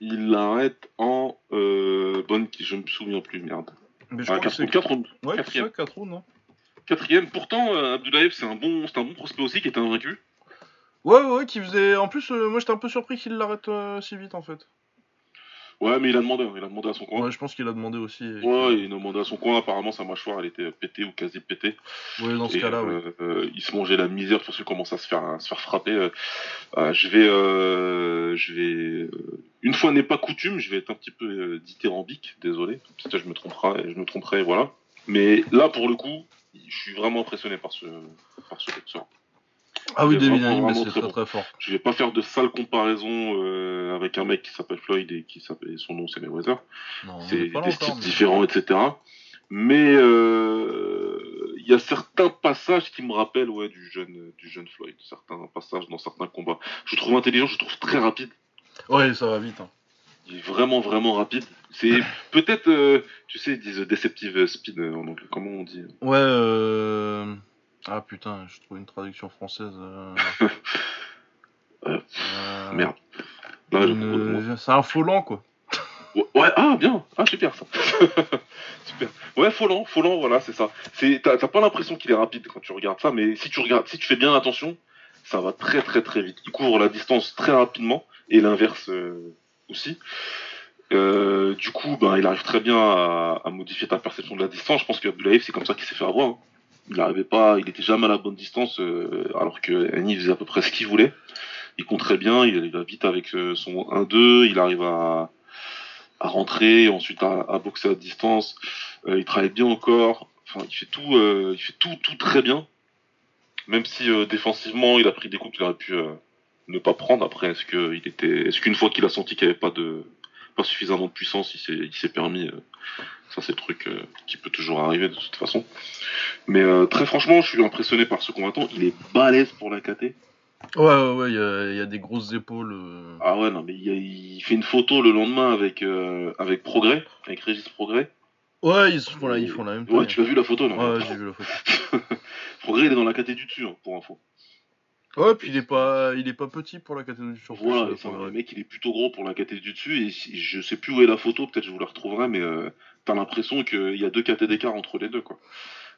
Il l'arrête en euh, bonne qui je me souviens plus merde. Mais je Ah, crois que quatre- c'est quatre rounds. Ouais, c'est quatrième. ça, 4 rounds. hein. Quatrième. Pourtant, euh, Abdoulayev c'est un bon, c'est un bon prospect aussi qui était invaincu. Ouais, ouais, qui faisait. En plus, euh, moi j'étais un peu surpris qu'il l'arrête euh, si vite en fait. Ouais, mais il a demandé, hein, il a demandé à son coin. Ouais, je pense qu'il a demandé aussi. et Ouais, il a demandé à son coin. Apparemment, sa mâchoire, elle était pétée ou quasi pétée. Ouais, dans ce cas-là, ouais. euh, il se mangeait la misère parce qu'il commence à se faire, à se faire frapper. euh, euh, je vais, euh, je vais, une fois n'est pas coutume, je vais être un petit peu dithyrambique, désolé. Peut-être je me tromperai, je me tromperai, voilà. Mais là, pour le coup, je suis vraiment impressionné par ce, par ce boxeur. Ah oui, mais vraiment c'est très très bon. très fort. Je vais pas faire de sales comparaisons euh, avec un mec qui s'appelle Floyd et qui s'appelle son nom c'est Mayweather. C'est des styles mais- différents, etc. Mais euh, il y a certains passages qui me rappellent ouais, du jeune du jeune Floyd, certains passages dans certains combats. Je le trouve intelligent, je le trouve très rapide. Ouais, ça va vite. hein. Il est vraiment vraiment rapide. C'est peut-être, euh, tu sais, ils disent deceptive speed en anglais. Comment on dit? Ouais, euh. Ah putain, je trouve une traduction française. euh. Euh, Euh, Merde. Une- C'est un Folland, quoi. Ouais, ah bien, ah super ça. super. Ouais, Folland, Folland, voilà, c'est ça. C'est, t'as, pas l'impression qu'il est rapide quand tu regardes ça, mais si tu regardes, si tu fais bien attention, ça va très très très vite. Il couvre la distance très rapidement et l'inverse euh, aussi. Euh, du coup, ben, il arrive très bien à, à modifier ta perception de la distance. Je pense qu'Abdoulaye, c'est comme ça qu'il s'est fait avoir. hein. Il n'arrivait pas, il était jamais à la bonne distance, euh, alors que Annie faisait à peu près ce qu'il voulait. Il compte très bien, il, va vite avec euh, son 1-2, il arrive à, à rentrer, ensuite à, boxer à distance. Euh, il travaille bien encore. Enfin, il fait tout, il fait tout, tout très bien. Même si défensivement, il a pris des coups qu'il aurait pu ne pas prendre. Après, est-ce que il était, est-ce qu'une fois qu'il a senti qu'il n'y avait pas de, pas suffisamment de puissance, il s'est, permis. euh, ça, c'est le truc euh, qui peut toujours arriver de toute façon. Mais euh, très franchement, je suis impressionné par ce combattant. Il est balèze pour la KT. Ouais, ouais, ouais, il y a, il y a des grosses épaules. euh. Ah ouais, non, mais il, y a- il fait une photo le lendemain avec, avec Progrès, avec Régis Progrès. Ouais, ils font la, ils font la même Ouais, taille. tu l'as vu la photo, non? Ouais, ouais, j'ai vu la photo. Progrès, il est dans la KT du dessus, hein, pour info. Ouais, puis il est pas, il est pas petit pour la catégorie du surplus. Voilà, c'est un Progrès. mec, il est plutôt gros pour la KT du dessus, et si- je sais plus où est la photo, peut-être je vous la retrouverai, mais euh, t'as l'impression qu'il y a deux KT d'écart entre les deux, quoi.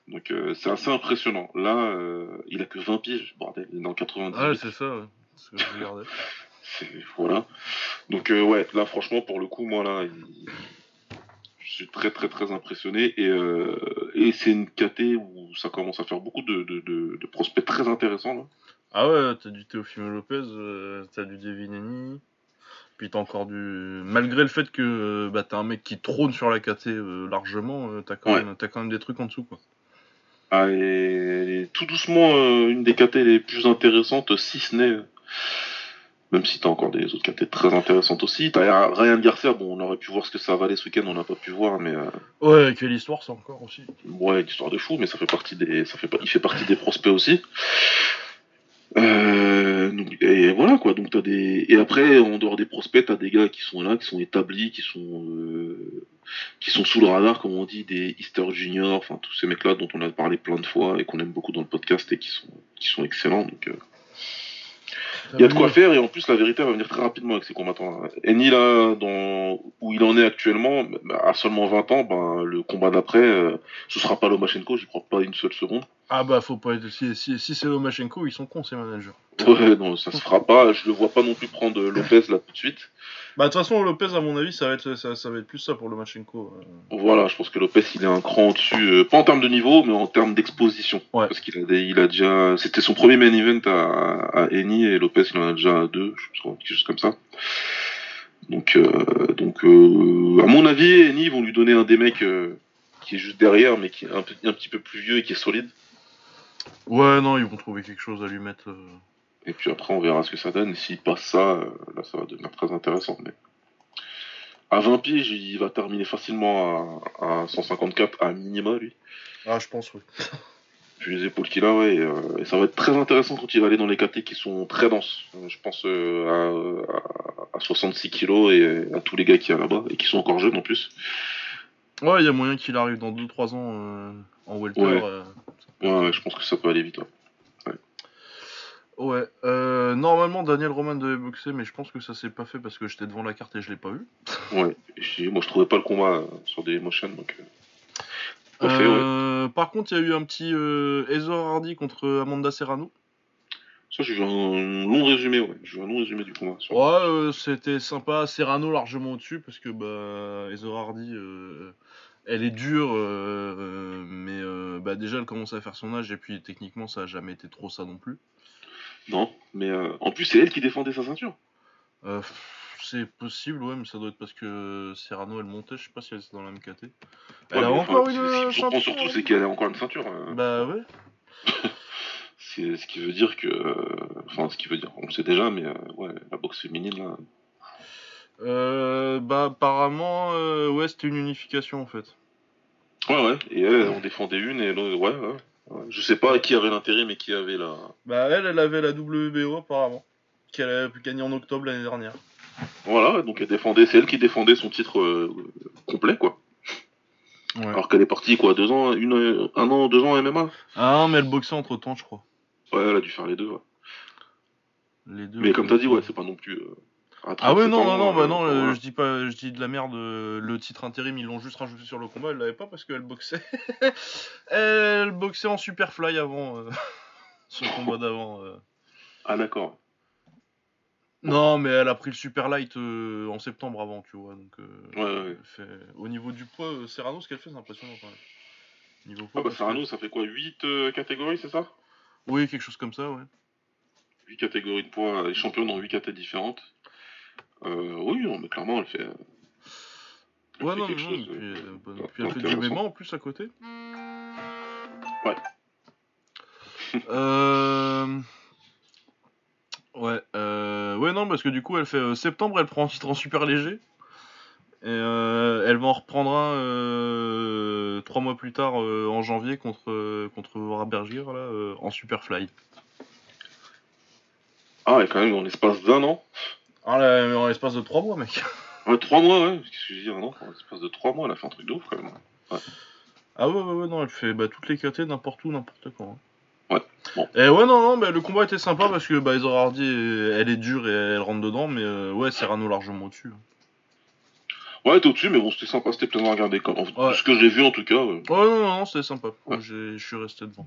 Donc euh, c'est assez impressionnant. Là, euh, il a que 20 piges, bordel, il est dans 90. Ouais, c'est ça, ouais. C'est ce que je regardais. Voilà. Donc euh, ouais, là franchement pour le coup moi là, il- je suis très très très impressionné et, et c'est une KT où ça commence à faire beaucoup de, de, de, de prospects très intéressants là. Ah ouais, t'as du Teofimo Lopez, euh, t'as du Devineni, puis t'as encore du... Malgré le fait que euh, bah, t'as un mec qui trône sur la KT euh, largement, euh, t'as quand, Ouais. même- t'as quand même des trucs en dessous, quoi. Ah, et tout doucement une des KT les plus intéressantes si ce n'est même si t'as encore des autres KT très intéressantes aussi. T'as Ryan Garcia, bon on aurait pu voir ce que ça valait ce week-end, on n'a pas pu voir mais Ouais, quelle histoire, ça encore aussi. Ouais, une histoire de fou, mais ça fait partie des, ça fait il fait partie des prospects aussi. Euh, et voilà quoi. Donc t'as des, et après en dehors des prospects, t'as des gars qui sont là, qui sont établis, qui sont, euh, qui sont sous le radar, comme on dit, des Easter Junior, enfin tous ces mecs-là dont on a parlé plein de fois et qu'on aime beaucoup dans le podcast et qui sont, qui sont excellents. Donc euh, il y a de quoi faire et en plus la vérité va venir très rapidement avec ces combattants. Eni là, dans où il en est actuellement, bah, à seulement 20 ans, ben le combat d'après, euh, ce sera pas Lomachenko, j'y crois pas une seule seconde. Ah bah faut pas être... Si, si, si c'est Lomachenko, ils sont cons, ces managers. Ouais, non, ça se fera pas. Je le vois pas non plus prendre Lopez là tout de suite. Bah de toute façon, Lopez, à mon avis, ça va être, ça, ça va être plus ça pour Lomachenko. euh. Voilà, je pense que Lopez il est un cran au-dessus, euh, pas en termes de niveau, mais en termes d'exposition. Ouais. Parce qu'il a, des- il a déjà, c'était son premier main event à, à Eni et Lopez il en a déjà deux, je crois, quelque chose comme ça. Donc, euh, donc, euh, à mon avis, Eni vont lui donner un des mecs euh, qui est juste derrière, mais qui est un, un petit peu plus vieux et qui est solide. Ouais, non, ils vont trouver quelque chose à lui mettre. euh. Et puis après, on verra ce que ça donne. Et s'il passe ça, euh, là, ça va devenir très intéressant. Mais à 20 piges, il va terminer facilement à, à 154 à minima, lui. Ah, je pense, oui. Vu les épaules qu'il a, ouais. Et, euh, et ça va être très intéressant quand il va aller dans les KT qui sont très denses. Euh, je pense euh, à, à, à 66 kilos et à tous les gars qu'il y a là-bas et qui sont encore jeunes en plus. Ouais, il y a moyen qu'il arrive dans 2-3 ans euh, en welter. Ouais. euh. Ouais, ouais, je pense que ça peut aller vite. ouais. Ouais, euh, normalement Daniel Roman devait boxer, mais je pense que ça s'est pas fait parce que j'étais devant la carte et je l'ai pas vu. Ouais. Moi, je trouvais pas le combat sur des motions, donc. fait, Par contre, il y a eu un petit Ezor Hardy contre Amanda Serrano. Ça, j'ai un long résumé, ouais. J'ai un long résumé du combat. Ouais, euh, c'était sympa. Serrano largement au-dessus parce que bah, Ezor Hardy, euh, elle est dure, euh, euh, mais bah, déjà elle commence à faire son âge et puis techniquement ça a jamais été trop ça non plus. Non, mais en plus, c'est elle qui défendait sa ceinture. C'est possible, ouais, mais ça doit être parce que Serrano elle montait, je sais pas si elle était dans la MKT. Elle Ouais, a encore enfin, une ce- qui surtout, c'est qu'elle a encore une ceinture. Bah ouais. C'est ce qui veut dire que. euh, Enfin, ce qui veut dire, on le sait déjà, mais euh, ouais, la boxe féminine, là. Euh, bah apparemment, euh, ouais, c'était une unification en fait. Ouais, ouais, et elle, on défendait une, et l'autre, ouais, ouais, ouais. Je sais pas qui avait l'intérêt, mais qui avait la. Bah elle, elle avait la WBO apparemment, qu'elle a gagné en octobre l'année dernière. Voilà, donc elle défendait, c'est elle qui défendait son titre euh, complet, quoi. Ouais. Alors qu'elle est partie, quoi, deux ans, une, un an, deux ans MMA Ah mais elle boxait entre temps, je crois. Ouais, elle a dû faire les deux, ouais. Les deux. Mais comme t'as dit, ouais, c'est pas non plus. euh, ah ouais, non, non, non, bah non, euh, je dis pas, je dis de la merde. Euh, le titre intérim, ils l'ont juste rajouté sur le combat. Elle l'avait pas parce qu'elle boxait. elle boxait en Superfly avant euh, ce combat d'avant. Ah d'accord. Non, mais elle a pris le super light en septembre avant, tu vois. Donc, ouais, ouais. Fait... Au niveau du poids, Serrano, ce qu'elle fait, c'est impressionnant quand même. Niveau poids, ah bah Serrano, ça fait quoi 8 catégories, c'est ça? Oui, quelque chose comme ça, ouais. 8 catégories de poids, elle est championne dans 8 catégories différentes. Euh, oui, mais clairement, elle fait. ouais, non, non, chose, puis, euh, bah, puis, elle fait du MMA en plus à côté. Ouais. euh. Ouais, euh... ouais, non, parce que du coup, elle fait euh, septembre, elle prend un titre en super léger. Et euh, elle va en reprendre un euh, trois mois plus tard en janvier contre contre Berger là en Superfly. Ah ouais, quand même en l'espace d'un an. Ah, là, en l'espace de 3 mois, mec. Ouais, 3 mois, ouais. Qu'est-ce que je veux dire, non En l'espace de 3 mois, elle a fait un truc de ouf, quand même. Ouais. Ah ouais, ouais, ouais, non, elle fait bah, toutes les KT, n'importe où, n'importe quand. Hein. Ouais. Bon. Et ouais, non, non, bah, le combat était sympa parce que bah, Hardy, elle est dure et elle rentre dedans, mais euh, ouais, Serrano largement au-dessus. Ouais, t'es au-dessus, mais bon, c'était sympa, c'était plein à regarder. Comme... Ouais. Ce que j'ai vu, en tout cas. Ouais, ouais non, non, non c'était sympa. Je suis resté devant.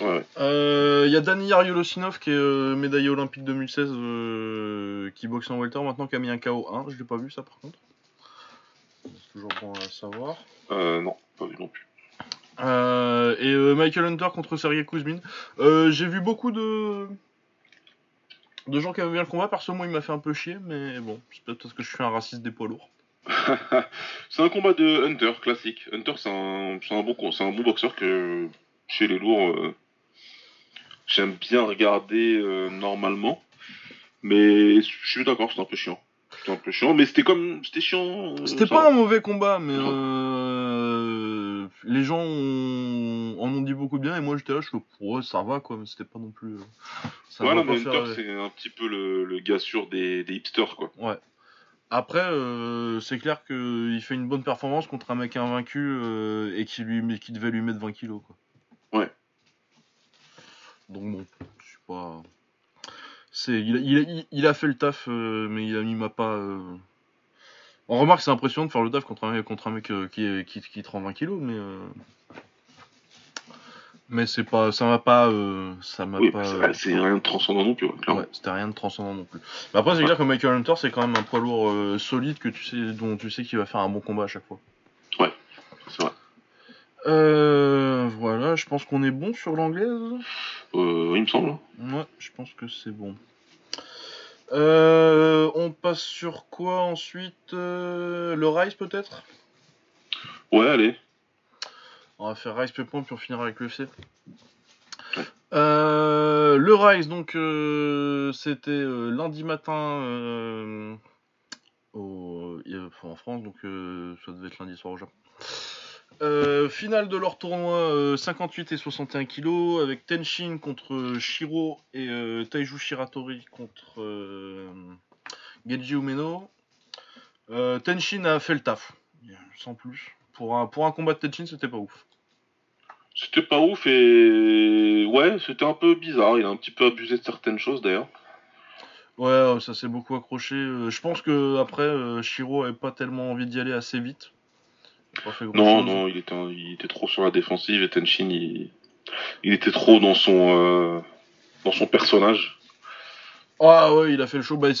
Il euh, y a Dani Yolosinov qui est euh, médaillé olympique 2016 euh, qui boxe en welter maintenant qui a mis un KO 1. Je l'ai pas vu ça par contre. C'est toujours bon à savoir. non, pas vu non plus. et Michael Hunter contre Sergei Kuzmin. J'ai vu beaucoup de de gens qui avaient bien le combat. Personnellement, il m'a fait un peu chier, mais bon, c'est peut-être parce que je suis un raciste des poids lourds. c'est un combat de Hunter classique. Hunter, c'est un, un, bon, un bon boxeur que chez les lourds, euh, j'aime bien regarder euh, normalement. Mais je suis d'accord, c'est un peu chiant. C'était un peu chiant, mais c'était comme. C'était chiant. Euh, c'était pas un mauvais combat, mais les gens en ont dit beaucoup bien, et moi j'étais là, je suis ça va quoi, mais c'était pas non plus. Ça voilà, mais Hunter, c'est un petit peu le, le gars sûr des, des, hipsters quoi. Ouais. Après, c'est clair qu'il fait une bonne performance contre un mec invaincu et qui, lui, qui devait lui mettre 20 kilos quoi. Ouais. Donc bon, je suis pas. C'est, il, il, il, a fait le taf, euh, mais il, m'a pas. Euh... On remarque c'est impressionnant de faire le taf contre un, contre un mec euh, qui, qui, qui, te rend 20 kilos, mais. Euh, mais c'est pas, ça m'a pas, ça m'a pas. C'est rien de transcendant non plus. Ouais, c'était rien de transcendant non plus. Mais après c'est clair que Michael Hunter c'est quand même un poids lourd solide que tu sais, dont tu sais qu'il va faire un bon combat à chaque fois. Ouais, c'est vrai. Euh, voilà, je pense qu'on est bon sur l'anglaise. Euh, il me semble. Ouais, je pense que c'est bon. Euh, on passe sur quoi ensuite euh, Le Rise peut-être? Ouais, allez. On va faire Rise Pépon puis on finira avec l'UFC. Euh, le Rise, donc, c'était lundi matin au, en France, donc ça devait être lundi soir au Japon. Euh, finale de leur tournoi 58 euh, et 61 kg avec Tenshin contre Shiro et euh, Taiju Shiratori contre Geji Umeno. Tenshin a fait le taf, sans plus. Pour un, pour un combat de Tenshin, c'était pas ouf. C'était pas ouf et ouais, c'était un peu bizarre. Il a un petit peu abusé de certaines choses d'ailleurs. Ouais, ça s'est beaucoup accroché. Je pense que après, Shiro avait pas tellement envie d'y aller assez vite. Non, non, il était, il était trop sur la défensive et Tenshin, il, il était trop dans son, euh, dans son personnage. Ah ouais, il a fait le show. Bah, il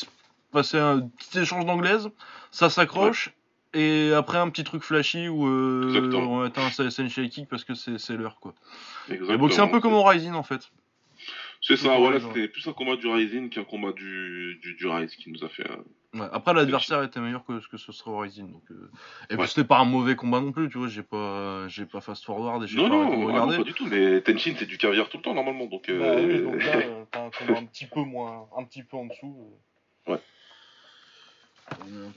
passait un petit échange d'anglaise, ça s'accroche, et après un petit truc flashy où euh, on mettre un Sensei kick parce que c'est l'heure quoi. Exactement. c'est un peu comme Rising en fait. C'est ça, voilà, c'était plus un combat du Rising qu'un combat du, du, du Rise qui nous a fait. Ouais, après, l'adversaire était meilleur que ce que ce serait au Rising. Donc, euh... Et puis, c'était pas un mauvais combat non plus, tu vois. J'ai pas, j'ai pas fast forward et j'ai pas non, non, pas du tout. Mais Tenshin, c'est du caviar tout le temps normalement. Donc, euh... bah, oui, donc là, euh, t'as un combat un petit peu moins, un petit peu en dessous. Euh. Ouais. Euh,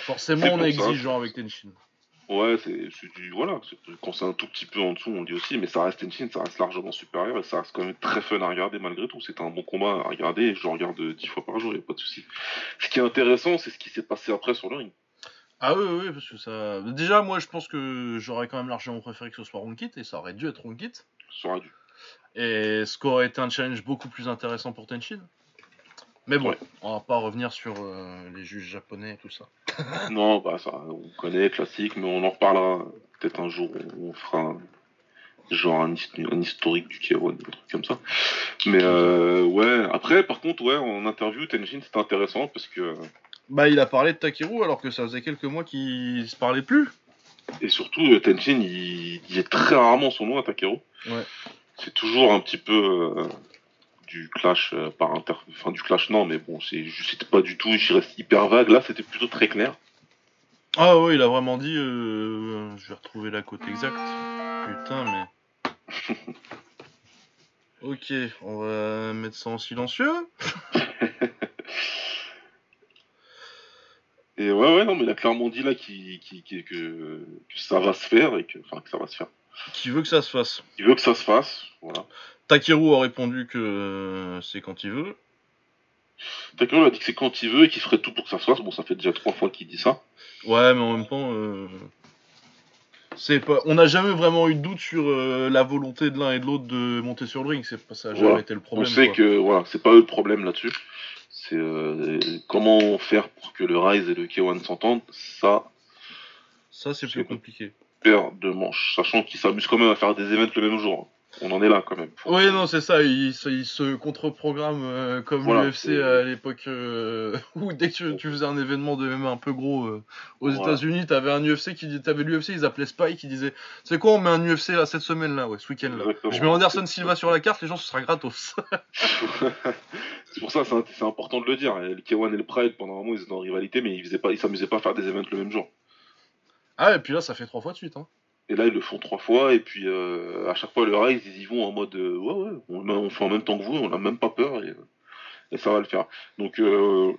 forcément, on est exigeant avec Tenshin. Ouais, c'est du. Voilà, quand c'est un tout petit peu en dessous, on dit aussi, mais ça reste Tenshin, ça reste largement supérieur et ça reste quand même très fun à regarder malgré tout. C'est un bon combat à regarder et je le regarde dix fois par jour, y a pas de souci. Ce qui est intéressant, c'est ce qui s'est passé après sur le ring. Ah oui, oui, parce que ça. Déjà, moi, je pense que j'aurais quand même largement préféré que ce soit Ronkit et ça aurait dû être Ronkit. Ça aurait dû. Et ce qui aurait été un challenge beaucoup plus intéressant pour Tenshin. Mais bon, Ouais. on va pas revenir sur euh, les juges japonais et tout ça. Non, bah ça, on connaît, classique, mais on en reparlera peut-être un jour, on, on fera un- genre un, his- un historique du K1, un truc comme ça. Mais euh, ouais, après, par contre, ouais, en interview, Tenjin, c'était intéressant parce que, Bah, il a parlé de Takeru alors que ça faisait quelques mois qu'ils se parlaient plus. et surtout, euh, Tenjin, il disait très rarement son nom à Takeru. Ouais. C'est toujours un petit peu euh, du clash euh, par inter... Enfin, du clash, non, mais bon, c'est c'était pas du tout, il reste hyper vague. Là, c'était plutôt très clair. Ah ouais, il a vraiment dit. euh, Je vais retrouver la cote exacte. Putain, mais. ok, on va mettre ça en silencieux. Et ouais, ouais, non, mais il a clairement dit là qu'il- qu'il- que, que ça va se faire et que, enfin, que ça va se faire. Qui veut que ça se fasse Il veut que ça se fasse, voilà. Takeru a répondu que euh, c'est quand il veut. Takeru a dit que c'est quand il veut et qu'il ferait tout pour que ça se fasse. Bon, ça fait déjà trois fois qu'il dit ça. Ouais, mais en même temps, euh, c'est pas. On n'a jamais vraiment eu de doute sur euh, la volonté de l'un et de l'autre de monter sur le ring. C'est pas ça, a jamais Voilà. été le On problème. sait quoi. que voilà, c'est pas eux le problème là-dessus. C'est euh, comment faire pour que le Rise et le K1 s'entendent. Ça, Ça, c'est plus compliqué. paire de manches. Sachant qu'ils s'amusent quand même à faire des events le même jour. On en est là quand même. Oui, non, c'est ça. Ils se, contre-programment euh, comme Voilà, l'UFC à l'époque euh, où dès que tu, tu faisais un événement de MMA un peu gros euh, aux Voilà. États-Unis, t'avais un UFC qui t'avais l'UFC, ils appelaient Spike, qui disait c'est quoi, on met un UFC là cette semaine là, ouais, ce week-end là. Exactement. Je mets Anderson Silva sur la carte, les gens ce sera gratos. c'est pour ça, c'est c'est important de le dire. Le K1 et le Pride, pendant un moment, ils étaient en rivalité, mais ils faisaient pas, ils s'amusaient pas à faire des events le même jour. ah et puis là ça fait trois fois de suite. Hein. Et là, ils le font trois fois, et puis euh, à chaque fois, le Rise, ils y vont en mode euh, ouais, ouais, on, on fait en même temps que vous, on n'a même pas peur, et, et ça va le faire. Donc, euh,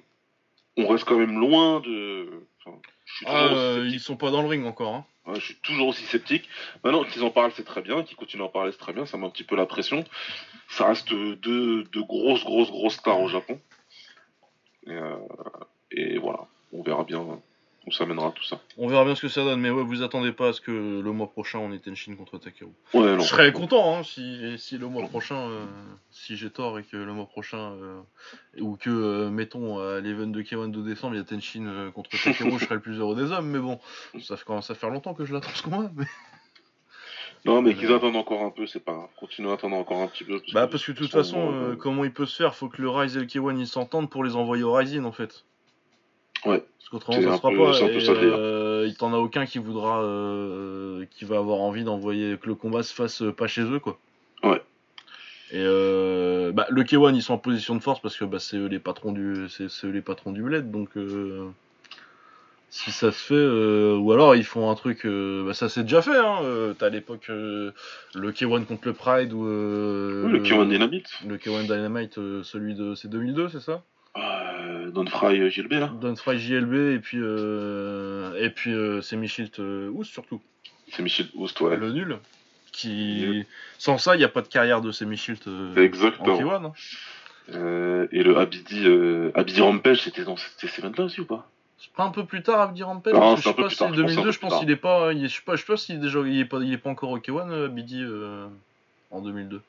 on reste quand même loin de. enfin, Ah, euh, ils sont pas dans le ring encore. Hein. Ouais, je suis toujours aussi sceptique. Maintenant qu'ils en parlent, c'est très bien. Qu'ils continuent à en parler, c'est très bien. Ça met un petit peu la pression. Ça reste deux, deux grosses, grosses, grosses stars au Japon. Et, euh, et voilà, on verra bien où ça mènera tout ça. On verra bien ce que ça donne, mais ouais, vous attendez pas à ce que le mois prochain on ait Tenshin contre Takeru. Ouais, non. Je serais content hein, si, si le mois prochain, euh, si j'ai tort et que le mois prochain, euh, ou que, euh, mettons, à l'event de K1 de décembre, il y a Tenshin euh, contre Takeru, je serais le plus heureux des hommes, mais bon, ça fait- commence à faire longtemps que je l'attends ce combat. Mais... Non, mais qu'ils attendent encore un peu, c'est pas grave. Continuez à attendre encore un petit peu. Bah, parce que de toute façon, comment il peut se faire Faut que le Rise et le K1 ils s'entendent pour les envoyer au Rising en fait. Ouais. Parce qu'autrement ça un se fera peu- pas. un peu et, délire. euh, il t'en a aucun qui voudra, euh, qui va avoir envie d'envoyer que le combat se fasse euh, pas chez eux quoi. Ouais. Et euh, bah, le K1 ils sont en position de force parce que bah, c'est eux les patrons du, c'est c'est eux les patrons du bled donc. euh, Si ça se fait, euh, ou alors ils font un truc, euh, bah, ça s'est déjà fait, hein. euh, T'as à l'époque euh, le K1 contre le Pride ou euh, oui, le K1 Dynamite. le K1 Dynamite, euh, celui de. C'est 2002, c'est ça? Euh, Don Fry euh, JLB là. Don Fry JLB et puis. Euh, et puis euh, c'est euh, Ous surtout. C'est Michel ouais. Le nul. Qui. Sans ça, il n'y a pas de carrière de ces Michilt euh, en Exactement. K1. hein. Et le Abidi, Abidi Rampage, c'était dans ces events là aussi ou pas? C'est pas un peu plus tard, Abdi Rampage Non, parce que c'est Je un sais peu pas plus si tard, c'est je pense que c'est un 2002, peu je pense qu'il est pas. je sais pas, je sais pas s'il est déjà. Il est pas, il est pas encore au K1, Abidi, en 2002.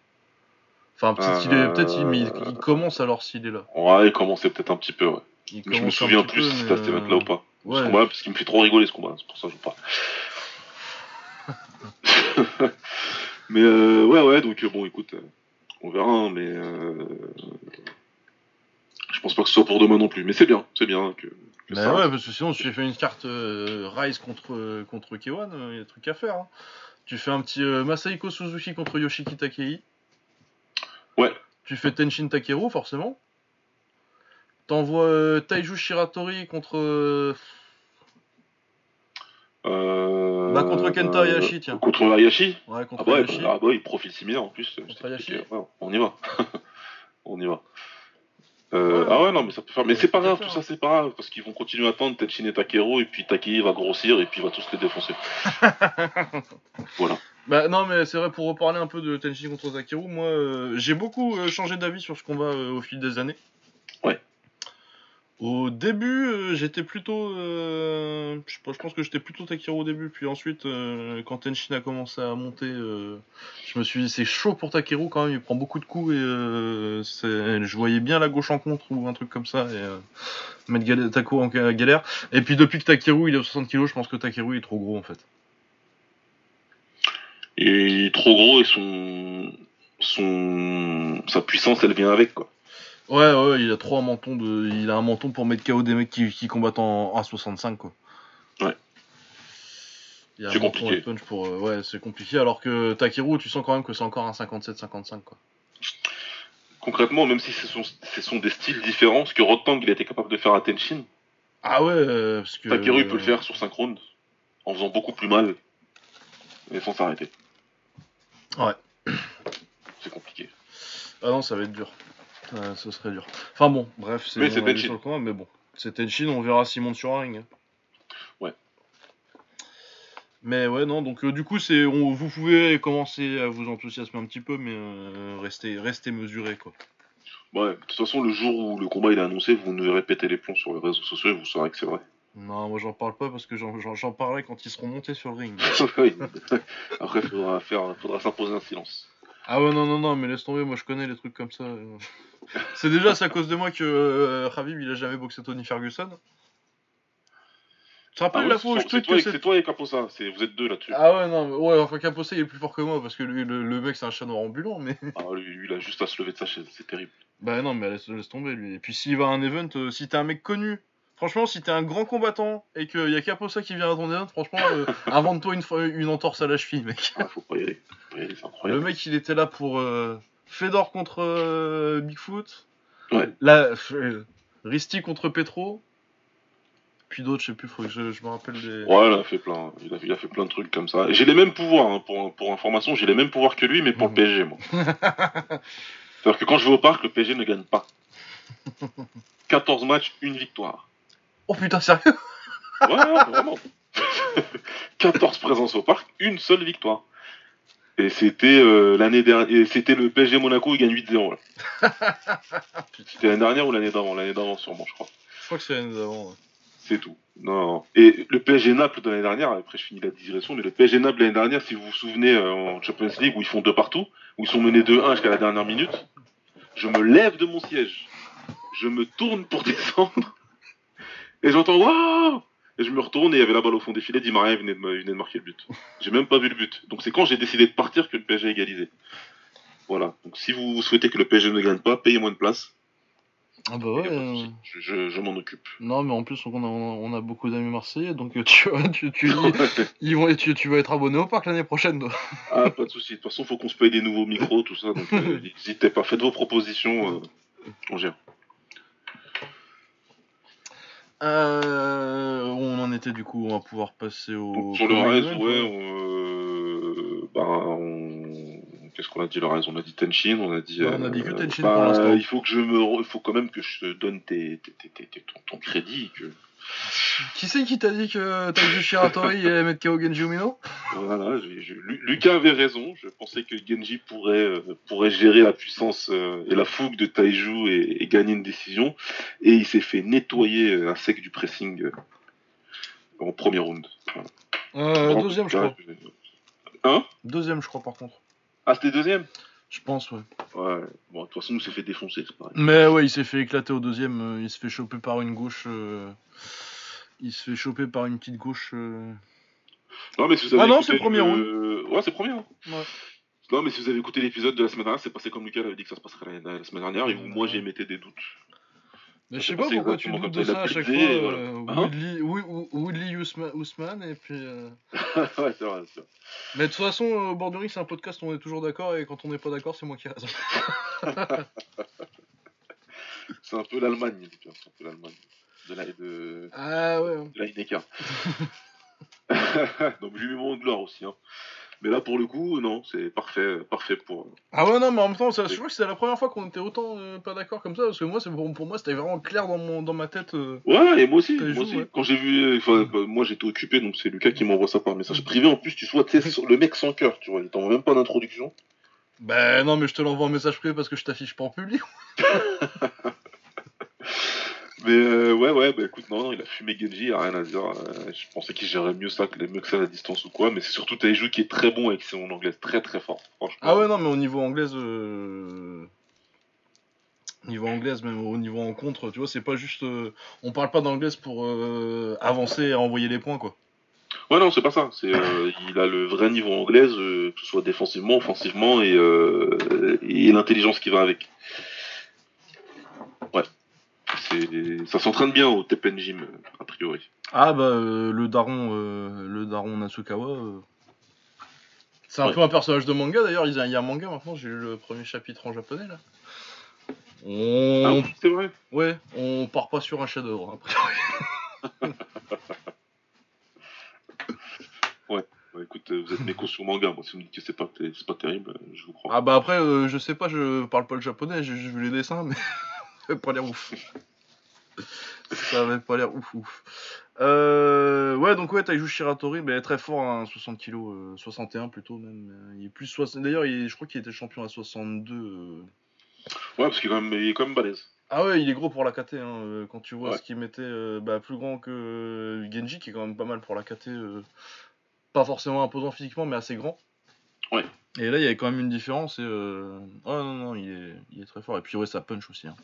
Enfin, peut-être qu'il est. Peut-être il, mais il, il commence alors s'il est là. Ouais, il commençait peut-être un petit peu, ouais. Il Mais je me souviens plus peu, si c'était à cet là euh, ou pas. Ce ouais. combat, parce qu'il me fait trop rigoler ce combat, c'est pour ça que je vous parle. mais euh, ouais, ouais, donc euh, bon, écoute, euh, on verra, hein, mais euh, je pense pas que ce soit pour demain non plus. Mais c'est bien, c'est bien que, que Bah ça. ouais, parce que sinon, tu fais une carte euh, Rise contre, euh, contre K1, il y a des trucs à faire. hein. Tu fais un petit euh, Masahiko Suzuki contre Yoshiki Takei. Tu fais Tenshin Takeru, forcément. T'envoies euh, Taiju Shiratori contre. euh, Euh, Bah, contre Kenta Hayashi, tiens. Contre Hayashi? Ouais, Ah contre bah, ouais, Hayashi. ah bah, il profile similaire en plus. Contre Hayashi. ouais, on y va. on y va. Euh, Ouais. ah ouais, non, mais ça peut faire. Mais c'est pas grave, tout ça, c'est pas grave, parce qu'ils vont continuer à attendre Tenshin et Takeru, et puis Takei va grossir, et puis il va tous les défoncer. voilà. Bah non, mais c'est vrai, pour reparler un peu de Tenshin contre Takeru, moi, euh, j'ai beaucoup euh, changé d'avis sur ce combat euh, au fil des années. Ouais. Au début, euh, j'étais plutôt. euh, je, pense- que j'étais plutôt Takeru au début, puis ensuite, euh, quand Tenshin a commencé à monter, euh, je me suis dit c'est chaud pour Takeru quand même, il prend beaucoup de coups et euh, je voyais bien la gauche en contre ou un truc comme ça et euh, mettre gal- en ga- galère. Et puis depuis que Takeru il est à 60 kg, je pense que Takeru il est trop gros en fait. Et il est trop gros et son, son, sa puissance, elle vient avec, quoi. Ouais, ouais, il a trop un menton de, il a un menton pour mettre KO des mecs qui, qui combattent en, en 65 quoi. Ouais. C'est compliqué. punch pour, euh, ouais, c'est compliqué. Alors que Takeru, tu sens quand même que c'est encore un 57-55 quoi. Concrètement, même si ce sont, ce sont des styles différents, ce que Rotang il a été capable de faire à Tenshin, Ah ouais, euh, parce que. Takeru il peut le faire sur 5 rounds, en faisant beaucoup plus mal, mais sans s'arrêter. Ouais. C'est compliqué. Ah non, ça va être dur. Ce serait dur. Enfin bon, bref, c'est avis Tenshin. sur le combat, mais bon. C'est Tenshin, on verra s'il monte sur un ring. Ouais. Mais ouais, non, donc euh, du coup, c'est, on, vous pouvez commencer à vous enthousiasmer un petit peu, mais euh, restez, restez mesuré quoi. Ouais, de toute façon, le jour où le combat il est annoncé, vous nous répétez les plombs sur les réseaux sociaux et vous saurez que c'est vrai. Non, moi j'en parle pas parce que j'en, parlerai quand ils seront montés sur le ring. Oui. Après, faudra faire, faudra s'imposer un silence. Ah ouais, non, non, non, mais laisse tomber, moi je connais les trucs comme ça. C'est déjà c'est à cause de moi que euh, Khabib il a jamais boxé Tony Ferguson. Tu te rappelles Ah ouais, la fois où je c'est toi, que et- c'est c'est toi et Caposa, vous êtes deux là-dessus. Ah ouais, non, mais- ouais, enfin Caposa il est plus fort que moi parce que lui, le, le mec c'est un chat noir ambulant, mais. Ah, lui, lui, il a juste à se lever de sa chaise, c'est terrible. Bah non, mais laisse, laisse tomber lui. Et puis s'il va à un event, euh, si t'es un mec connu, franchement, si t'es un grand combattant et qu'il y a Caposa qui vient à ton event, franchement, euh, invente-toi une, une entorse à la cheville, mec. Ah, faut pas y aller. Faut pas y aller, c'est Le mec il était là pour euh, Fedor contre euh, Bigfoot. Ouais. Là, euh, Risti contre Petro. Puis d'autres, je sais plus, faut que je, je me rappelle des. Ouais, il a fait plein, il a, il a fait plein de trucs comme ça. J'ai les mêmes pouvoirs, hein, pour, pour information, j'ai les mêmes pouvoirs que lui, mais pour le PSG, moi. C'est-à-dire que quand je vais au parc, le PSG ne gagne pas. 14 matchs, une victoire. Oh putain, sérieux Ouais, ouais, vraiment. 14 présences au parc, une seule victoire. Et c'était euh, l'année dernière, et c'était le PSG Monaco, il gagne 8-0 là. C'était l'année dernière ou l'année d'avant? L'année d'avant sûrement, je crois. Je crois que c'est l'année d'avant. ouais. C'est tout. Non. Et le PSG Naples de l'année dernière, après je finis la digression, mais le PSG Naples de l'année dernière, si vous vous souvenez, euh, en Champions League, où ils font deux partout, où ils sont menés 2-1 jusqu'à la dernière minute, je me lève de mon siège, je me tourne pour descendre, et j'entends Waouh Et je me retourne et il y avait la balle au fond des filets, Di Maria venait de, venait de marquer le but. J'ai même pas vu le but. Donc c'est quand j'ai décidé de partir que le PSG a égalisé. Voilà. Donc si vous souhaitez que le PSG ne gagne pas, payez-moi une place. Ah bah ouais. euh. Je, je- je m'en occupe. Non, mais en plus, on a, on a beaucoup d'amis marseillais, donc tu tu, tu, ils vont, tu, tu vas être abonné au parc l'année prochaine, toi. Ah, pas de souci. De toute façon, faut qu'on se paye des nouveaux micros, tout ça. Donc, euh, n'hésitez pas. Faites vos propositions. euh, on gère. Euh, on en était du coup, on va pouvoir passer au. Donc, sur le reste, ouais, on, euh, bah, on... qu'est-ce qu'on a dit le reste On a dit Tenshin, on a dit. On a dit que Tenshin bah, pour l'instant. Il faut que je me, il faut quand même que je te donne tes, tes, tes- tes- tes- ton, ton crédit. Que... Qui c'est qui t'a dit que Taiji Shiratori allait mettre KO Genji Umino Voilà, Lucas avait raison. Je pensais que Genji pourrait, euh, pourrait gérer la puissance euh, et la fougue de Taiju et, et gagner une décision. Et il s'est fait nettoyer euh, à sec du pressing en premier round. Voilà. Deuxième, je crois. Hein? Deuxième, je crois, par contre. Ah, c'était deuxième? Je pense, ouais. Ouais. Bon, de toute façon, il s'est fait défoncer, c'est pareil. Mais ouais, il s'est fait éclater au deuxième. euh, il se fait choper par une gauche. euh, Il se fait choper par une petite gauche. euh, Non, mais si vous avez Ah non, écouté c'est le premier le- Ouais, c'est le premier. hein. Ouais. Non, mais si vous avez écouté l'épisode de la semaine dernière, c'est passé comme Lucas avait dit que ça se passerait la, semaine dernière, et où moi j'ai émettais des doutes. Mais je sais pas pourquoi tu doutes de ça, à chaque fois. voilà. euh, Hein Woodley, Wood- Woodley Usman, Usman, et puis. euh, ouais, c'est vrai, c'est vrai. Mais de toute façon, euh, au bord du ring, c'est un podcast où on est toujours d'accord, et quand on n'est pas d'accord, c'est moi qui ai raison. C'est un peu l'Allemagne, c'est un peu l'Allemagne. De la, de, Ah ouais. de la Heineken. Donc j'ai mis mon gloire aussi. Hein. Mais là, pour le coup, non, c'est parfait, parfait pour. Ah ouais, non, mais en même temps, ça, je crois que c'était la première fois qu'on était autant euh, pas d'accord comme ça, parce que moi, c'est pour, pour moi, c'était vraiment clair dans, mon, dans ma tête. euh. Ouais, et moi aussi, moi aussi. ouais. Quand j'ai vu, euh, enfin, bah, moi j'étais occupé, donc c'est Lucas qui m'envoie ça par message privé. En plus, tu sur- le mec sans cœur, tu vois, il t'envoie même pas d'introduction. Ben non, mais je te l'envoie en message privé parce que je t'affiche pas en public. Mais euh, ouais, ouais, bah écoute, non, non, il a fumé Genji, il a rien à dire. Euh, je pensais qu'il gérait mieux ça, que, mieux que ça à la distance ou quoi, mais c'est surtout Taiju qui est très bon avec son anglais, très très fort, franchement. Ah ouais, non, mais au niveau anglaise. Euh... Niveau anglaise, même au niveau en contre, tu vois, c'est pas juste. euh, On parle pas d'anglaise pour euh, avancer et envoyer les points, quoi. Ouais, non, c'est pas ça. C'est, euh, il a le vrai niveau anglaise, euh, que ce soit défensivement, offensivement, et, euh, et l'intelligence qui va avec. Ça s'entraîne bien au Teppen Gym, a priori. Ah bah euh, le daron euh, le daron Natsukawa euh, c'est un Ouais. peu un personnage de manga d'ailleurs, il y a il y a un manga maintenant, j'ai lu le premier chapitre en japonais là. Ah On... oui, c'est vrai. Ouais, on part pas sur un chef-d'œuvre a priori. Ouais, écoute, euh, vous êtes méco sur manga, moi si vous me dites que c'est pas, c'est pas terrible, euh, je vous crois. Ah bah après euh, je sais pas, je parle pas le japonais, j'ai juste vu les dessins mais ça pas l'air ouf. Ça avait pas l'air ouf ouf. Euh, ouais donc ouais Taiju Shiratori mais très fort hein, 60 kg, 61 plutôt même. euh, Il est plus 60 d'ailleurs je crois qu'il était champion à 62 euh, Ouais, parce qu'il est quand même, il est quand même balèze. Ah ouais, il est gros pour la KT. Hein. Quand tu vois Ouais. ce qu'il mettait, bah, plus grand que Genji, qui est quand même pas mal pour la KT. pas forcément imposant physiquement, mais assez grand. Ouais. Et là, il y avait quand même une différence. Et, oh, non, non, il est, il est très fort. Et puis, ouais, ça punch aussi. hein.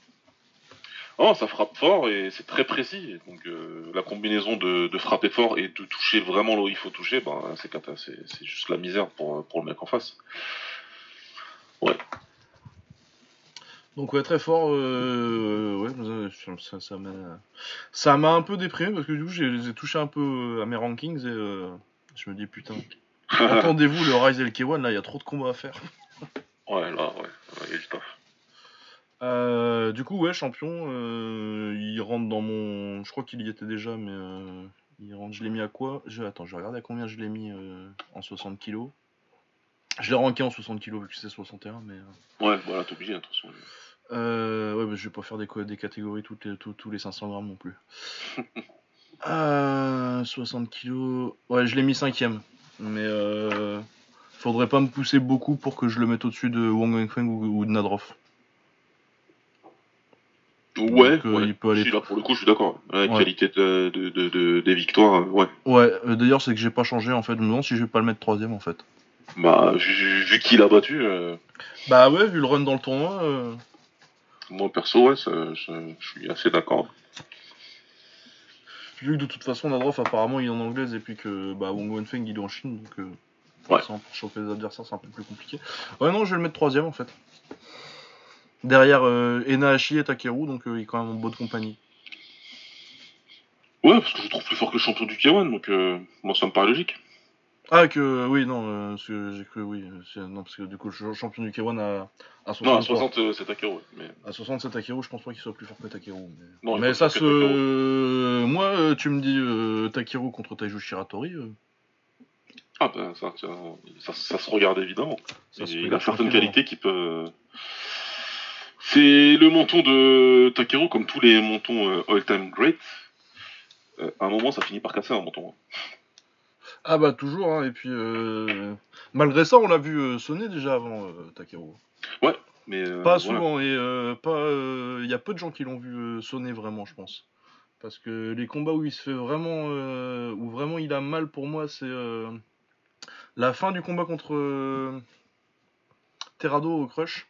Oh, ça frappe fort et c'est très précis. Donc euh, la combinaison de, de frapper fort et de toucher vraiment là où il faut toucher, ben, c'est, c'est, juste la misère pour, pour le mec en face. Donc, ouais, très fort. euh, ouais, ça- ça ça m'a ça m'a un peu déprimé parce que du coup, j'ai touchés un peu à mes rankings et euh, je me dis, putain, entendez-vous le Rise et le K1, là, il y a trop de combats à faire. ouais, là, ouais, ouais, il y a du taf. Euh, du coup, ouais, champion, euh, il rentre dans mon. Je crois qu'il y était déjà, mais euh, il rentre. Je l'ai mis à quoi? Je... Attends, je vais regarder à combien je l'ai mis en 60 kg. Je l'ai ranké en 60 kg vu que c'est 61, mais. Ouais, voilà, t'es obligé, de toute façon. Euh, ouais, mais je vais pas faire des, catégories toutes les, tous- tous les 500 grammes non plus. Euh, 60 kg. Ouais, je l'ai mis cinquième. Mais faudrait pas me pousser beaucoup pour que je le mette au-dessus de Wang Wenfeng ou, ou de Nadrov. Ouais, Donc, euh, ouais. il peut aller là, pour le coup, je suis d'accord. La Ouais. qualité de, de, de- de- des victoires, euh, ouais. Ouais, euh, d'ailleurs, c'est que j'ai pas changé en fait. Je me demande si je vais pas le mettre troisième en fait. Bah, vu, vu qu'il a battu, euh, Bah ouais, vu le run dans le tournoi. euh, moi perso, ouais, ça- ça- je suis assez d'accord. Vu que de toute façon, Nadrov apparemment il est en anglaise et puis que bah, Wong Wenfeng il est en Chine donc. euh, Ouais. Pour choper les adversaires, c'est un peu plus compliqué. Ouais, non, je vais le mettre troisième en fait. Derrière euh, Enahashi et Takeru, donc euh, il est quand même en bonne compagnie. Ouais, parce que je le trouve plus fort que le champion du K1, donc euh, moi ça me paraît logique. Ah, que oui, non, euh, parce que j'ai cru, oui. c'est- Non, parce que du coup, le champion du K1 à, à 63. Non, à 60, euh, c'est Takeru, mais... À 67 Takeru, je pense pas qu'il soit plus fort que Takeru. Mais, Non, ça se. Moi, tu me dis euh, Takeru contre Taiju Shiratori. euh, Ah bah ça, ça, ça, ça se regarde évidemment. Il a certaines qualités qui peuvent... C'est le menton de Takeru, comme tous les mentons euh, all-time great. Euh, à un moment, ça finit par casser un menton. hein. Ah bah toujours, hein, et puis euh, malgré ça, on l'a vu euh, sonner déjà avant euh, Takeru. Mais, euh, Pas voilà. souvent, et euh, pas. Il y a peu de gens qui l'ont vu sonner vraiment, je pense. Parce que les combats où il se fait vraiment, où vraiment il a mal pour moi, c'est la fin du combat contre Terrado au Crush.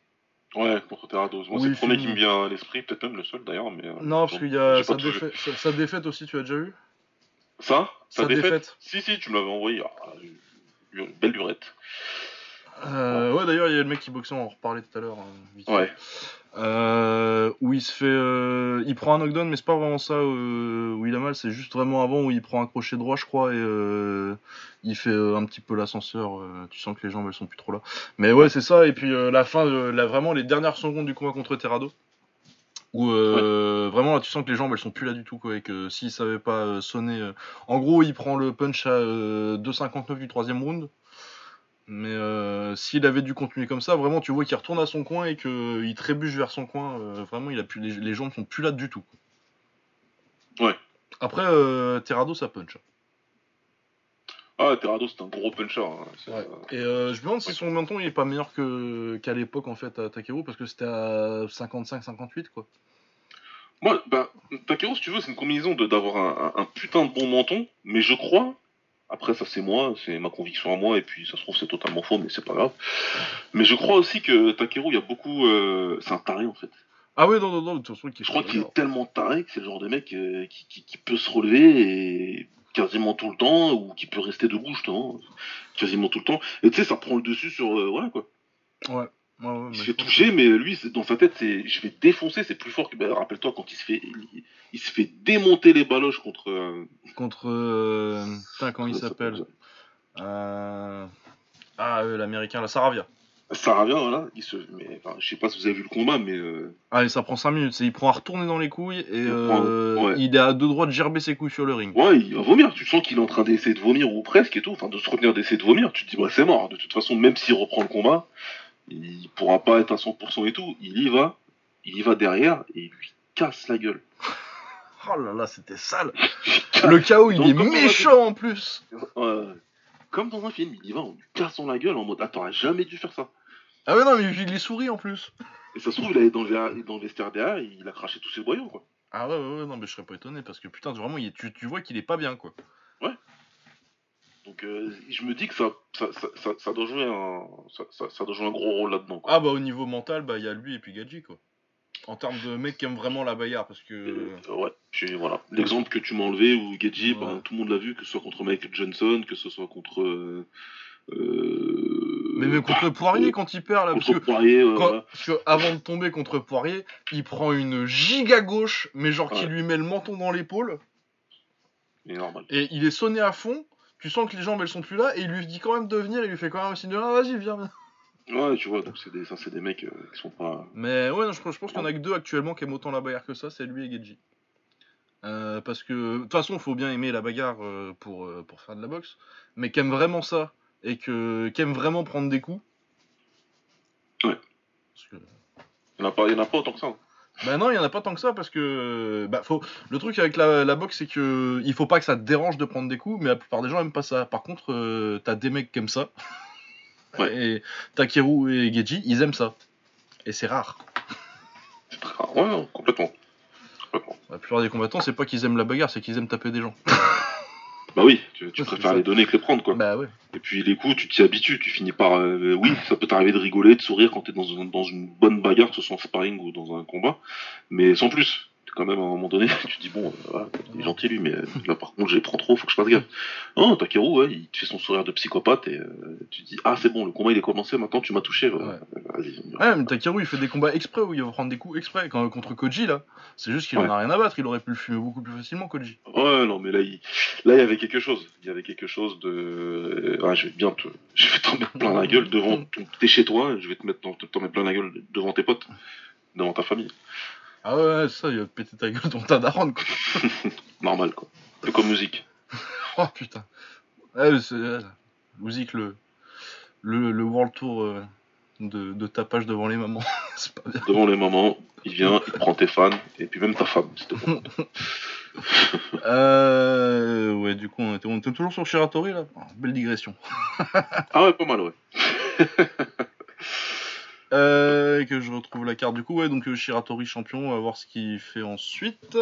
Ouais, contre Terrados. Moi, Oui, c'est le premier qui me vient à l'esprit, peut-être même le seul d'ailleurs. Mais, euh, Non, parce qu'il y a sa défaite, sa, sa défaite aussi, tu as déjà eu Ça? Sa défaite. Si, si, tu me l'avais envoyé. Ah, une belle lurette. Euh, ouais, d'ailleurs, il y a le mec qui boxait, on en reparlait tout à l'heure. hein. Ouais. Euh, où il se fait. euh, il prend un knockdown, mais c'est pas vraiment ça où il a mal, c'est juste vraiment avant où il prend un crochet droit, je crois, et il fait un petit peu l'ascenseur. tu sens que les jambes elles sont plus trop là. Mais ouais, c'est ça, et puis la fin, la, vraiment les dernières secondes du combat contre Terrado. Où vraiment là, tu sens que les jambes elles sont plus là du tout, quoi, et que s'il savait pas sonner. En gros, il prend le punch à euh, 2,59 du troisième round. Mais euh, s'il avait dû continuer comme ça, vraiment, tu vois qu'il retourne à son coin et qu'il trébuche vers son coin. euh, vraiment, il a plus, les, les jambes sont plus là du tout. Ouais. Après, euh, Terrado, ça punch. Ah, Terrado, c'est un gros puncher. hein. Ouais. euh, Et euh, je me demande si Ouais. son menton il est pas meilleur que qu'à l'époque en fait à Takeru parce que c'était à 55-58 quoi. Moi, bah, Takeru, si tu veux, c'est une combinaison de- d'avoir un, un- un putain de bon menton, mais je crois, après ça c'est moi, c'est ma conviction à moi, et puis ça se trouve c'est totalement faux, mais c'est pas grave. Mais je crois aussi que Takeru, il y a beaucoup. euh, c'est un taré en fait. Ah ouais, non, non, non, de toute façon, qui Je crois qu'il est tellement taré que c'est le genre de mec euh, qui, qui- qui peut se relever et quasiment tout le temps, ou qui peut rester debout justement, quasiment tout le temps. Et tu sais, ça prend le dessus sur. euh, voilà quoi. Ouais. Ouais, ouais, Il se fait toucher, que- mais lui, dans sa tête, c'est je vais défoncer, c'est plus fort que. bah, Rappelle-toi quand il se fait, il, se fait démonter les baloches contre. euh, Contre. euh, Putain, comment il s'appelle Euh, Ah, euh, l'américain, la Saravia. Revient, voilà. Il se, mais enfin, je sais pas si vous avez vu le combat, mais euh, Allez, ça prend 5 minutes. Il prend à retourner dans les couilles et Il prend- ouais. il est à deux droits de gerber ses couilles sur le ring. ouais, il va vomir. Tu sens qu'il est en train d'essayer de vomir ou presque et tout, enfin de se retenir d'essayer de vomir. Tu te dis, bah c'est mort. De toute façon, même s'il reprend le combat, il pourra pas être à 100% et tout. Il y va, il y va derrière et il lui casse la gueule. Oh là là, c'était sale. Le chaos, il Donc, est méchant en plus. Ouais, comme dans un film, il y va en lui cassant la gueule en mode, ah t'aurais jamais dû faire ça. Ah ouais, non, mais il les sourit en plus. Et ça se trouve, il allait dans le, dans le vestiaire derrière, il a craché tous ses boyaux, quoi. Ah ouais, ouais, ouais, non, mais je serais pas étonné parce que putain, vraiment, il est- tu, tu vois qu'il est pas bien quoi. Donc euh, je me dis que ça, ça, ça, ça, ça doit jouer un, ça, doit jouer un gros rôle là-dedans. quoi. Ah bah, au niveau mental, bah, il y a lui et puis Gadji quoi. En termes de mec qui aime vraiment la bagarre parce que. Euh, ouais, voilà. L'exemple que tu m'as enlevé où Gedji, Ouais. ben, tout le monde l'a vu, que ce soit contre Michael Johnson, que ce soit contre. euh, euh, Mais même contre Poirier quand il perd là, parce que. Poirier, Quand- voilà. parce que avant de tomber contre Poirier, il prend une giga gauche, mais genre qui lui met le menton dans l'épaule, et il est sonné à fond. Tu sens que les jambes elles sont plus là, et il lui dit quand même de venir, il lui fait quand même un signe de ah, vas-y, viens, viens. Ouais, tu vois, donc c'est des, ça, c'est des mecs euh, qui sont pas. Mais ouais, non, je, je pense qu'il y en a que deux actuellement qui aiment autant la bagarre que ça, c'est lui et Gedji. Euh, parce que, de toute façon, il faut bien aimer la bagarre euh, pour, pour faire de la boxe, mais qui aime vraiment ça, et que, qui aime vraiment prendre des coups. Ouais. Parce que- Il y en a pas, il y en a pas autant que ça. hein. Bah non, il y en a pas tant que ça parce que bah, faut... le truc avec la, la boxe c'est que il faut pas que ça te dérange de prendre des coups, mais la plupart des gens aiment pas ça. Par contre, t'as des mecs qui aiment ça. Ouais. Et Takeru et Geji, ils aiment ça. Et c'est rare. C'est très rare. Ouais, non, complètement. Complètement. La plupart des combattants, c'est pas qu'ils aiment la bagarre, c'est qu'ils aiment taper des gens. Bah oui, tu, tu Ouais, c'est préfères les donner que les prendre, quoi. Bah ouais. Et puis les coups, tu t'y habitues, tu finis par. euh, oui, ça peut t'arriver de rigoler, de sourire quand t'es dans, un- dans une bonne bagarre, que ce soit en sparring ou dans un combat, mais sans plus. Quand même, à un moment donné, tu te dis, bon, euh, voilà, il est gentil lui, mais euh, là par contre, je les prends trop, faut que je fasse gaffe. Non, Takeru, ouais, il te fait son sourire de psychopathe et euh, tu te dis, ah, c'est bon, le combat il est commencé, maintenant tu m'as touché. Ouais, mais Takeru il fait des combats exprès où il va prendre des coups exprès. Quand, contre Koji là, c'est juste qu'il en a rien à battre, il aurait pu le fumer beaucoup plus facilement, Koji. Ouais, non, mais là, il... là, il y avait quelque chose. Il y avait quelque chose de. Ah, je vais bien te. Je vais t'en mettre plein la gueule devant. T'es chez toi, je vais te mettre t'en mettre plein la gueule devant tes potes, devant ta famille. Ah ouais, ça, il va te péter ta gueule dans ta daronne quoi. Normal, quoi. Peu comme musique. Oh putain. Ouais, c'est. Musique, le, le, le World Tour euh, de, de tapage devant les mamans. c'est pas bien. Devant les mamans, il vient, il prend tes fans, et puis même ta femme, c'était bon. Euh, ouais, du coup, on était, on était toujours sur Shiratori là. Oh, belle digression. Ah ouais, pas mal, ouais. Euh, que je retrouve la carte du coup, ouais, donc euh, Shiratori champion, on va voir ce qu'il fait ensuite.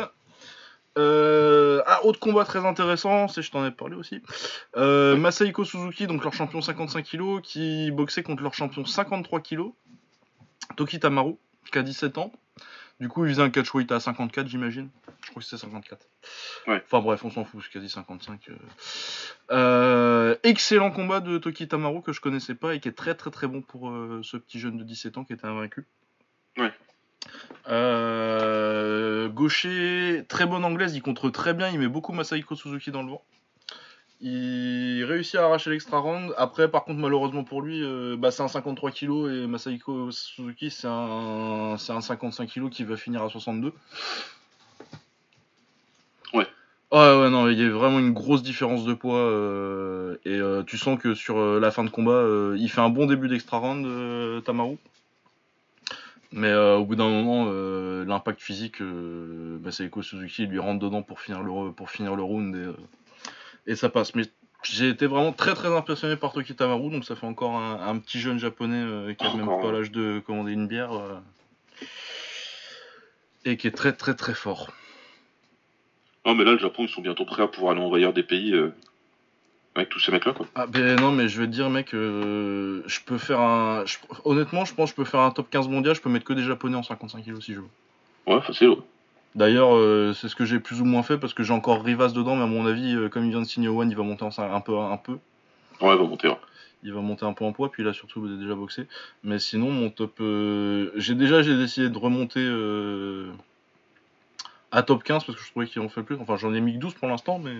Euh, ah, autre combat très intéressant, c'est je t'en ai parlé aussi. Euh, Suzuki, donc leur champion 55 kg, qui boxait contre leur champion 53 kg, Toki Tamaru, qui a 17 ans. Du coup, il faisait un catch weight à 54, j'imagine. Je crois que c'était 54. Ouais. Enfin bref, on s'en fout, c'est quasi 55. euh. Euh, excellent combat de Toki Tamaru que je connaissais pas et qui est très très très bon pour euh, ce petit jeune de 17 ans qui était invaincu. Ouais. Gaucher, très bonne anglaise, il contre très bien, il met beaucoup Masahiko Suzuki dans le vent. Il réussit à arracher l'extra round. Après, par contre, malheureusement pour lui, euh, bah, c'est un 53 kg et Masahiko Suzuki, c'est un, c'est un 55 kg qui va finir à 62. Ouais. Ouais, ouais, non, il y a vraiment une grosse différence de poids. euh, et euh, tu sens que sur la fin de combat, il fait un bon début d'extra round, Tamaru. Mais au bout d'un moment, l'impact physique, Masahiko Suzuki lui rentre dedans pour finir le, pour finir le round et, et ça passe. Mais j'ai été vraiment très très impressionné par Toki Tamaru, donc ça fait encore un, un petit jeune japonais euh, qui a même pas l'âge de commander une bière. euh. et qui est très très très fort. Non, mais là, le Japon, ils sont bientôt prêts à pouvoir aller envahir des pays euh, avec tous ces mecs-là, quoi. Ah, ben non, mais je vais te dire, mec, euh, je peux faire un. je- Honnêtement, je pense que je peux faire un top 15 mondial, je peux mettre que des japonais en 55 kg si je veux. Ouais, facile, ouais. D'ailleurs, euh, c'est ce que j'ai plus ou moins fait parce que j'ai encore Rivas dedans, mais à mon avis, euh, comme il vient de signer au One, il va monter en un peu, un peu. Ouais, va monter, ouais. Il va monter un peu en poids, puis il a surtout déjà boxé. Mais sinon, mon top. euh, J'ai déjà j'ai décidé de remonter à top 15 parce que je trouvais qu'il en fait le plus. Enfin, j'en ai mis que 12 pour l'instant, mais.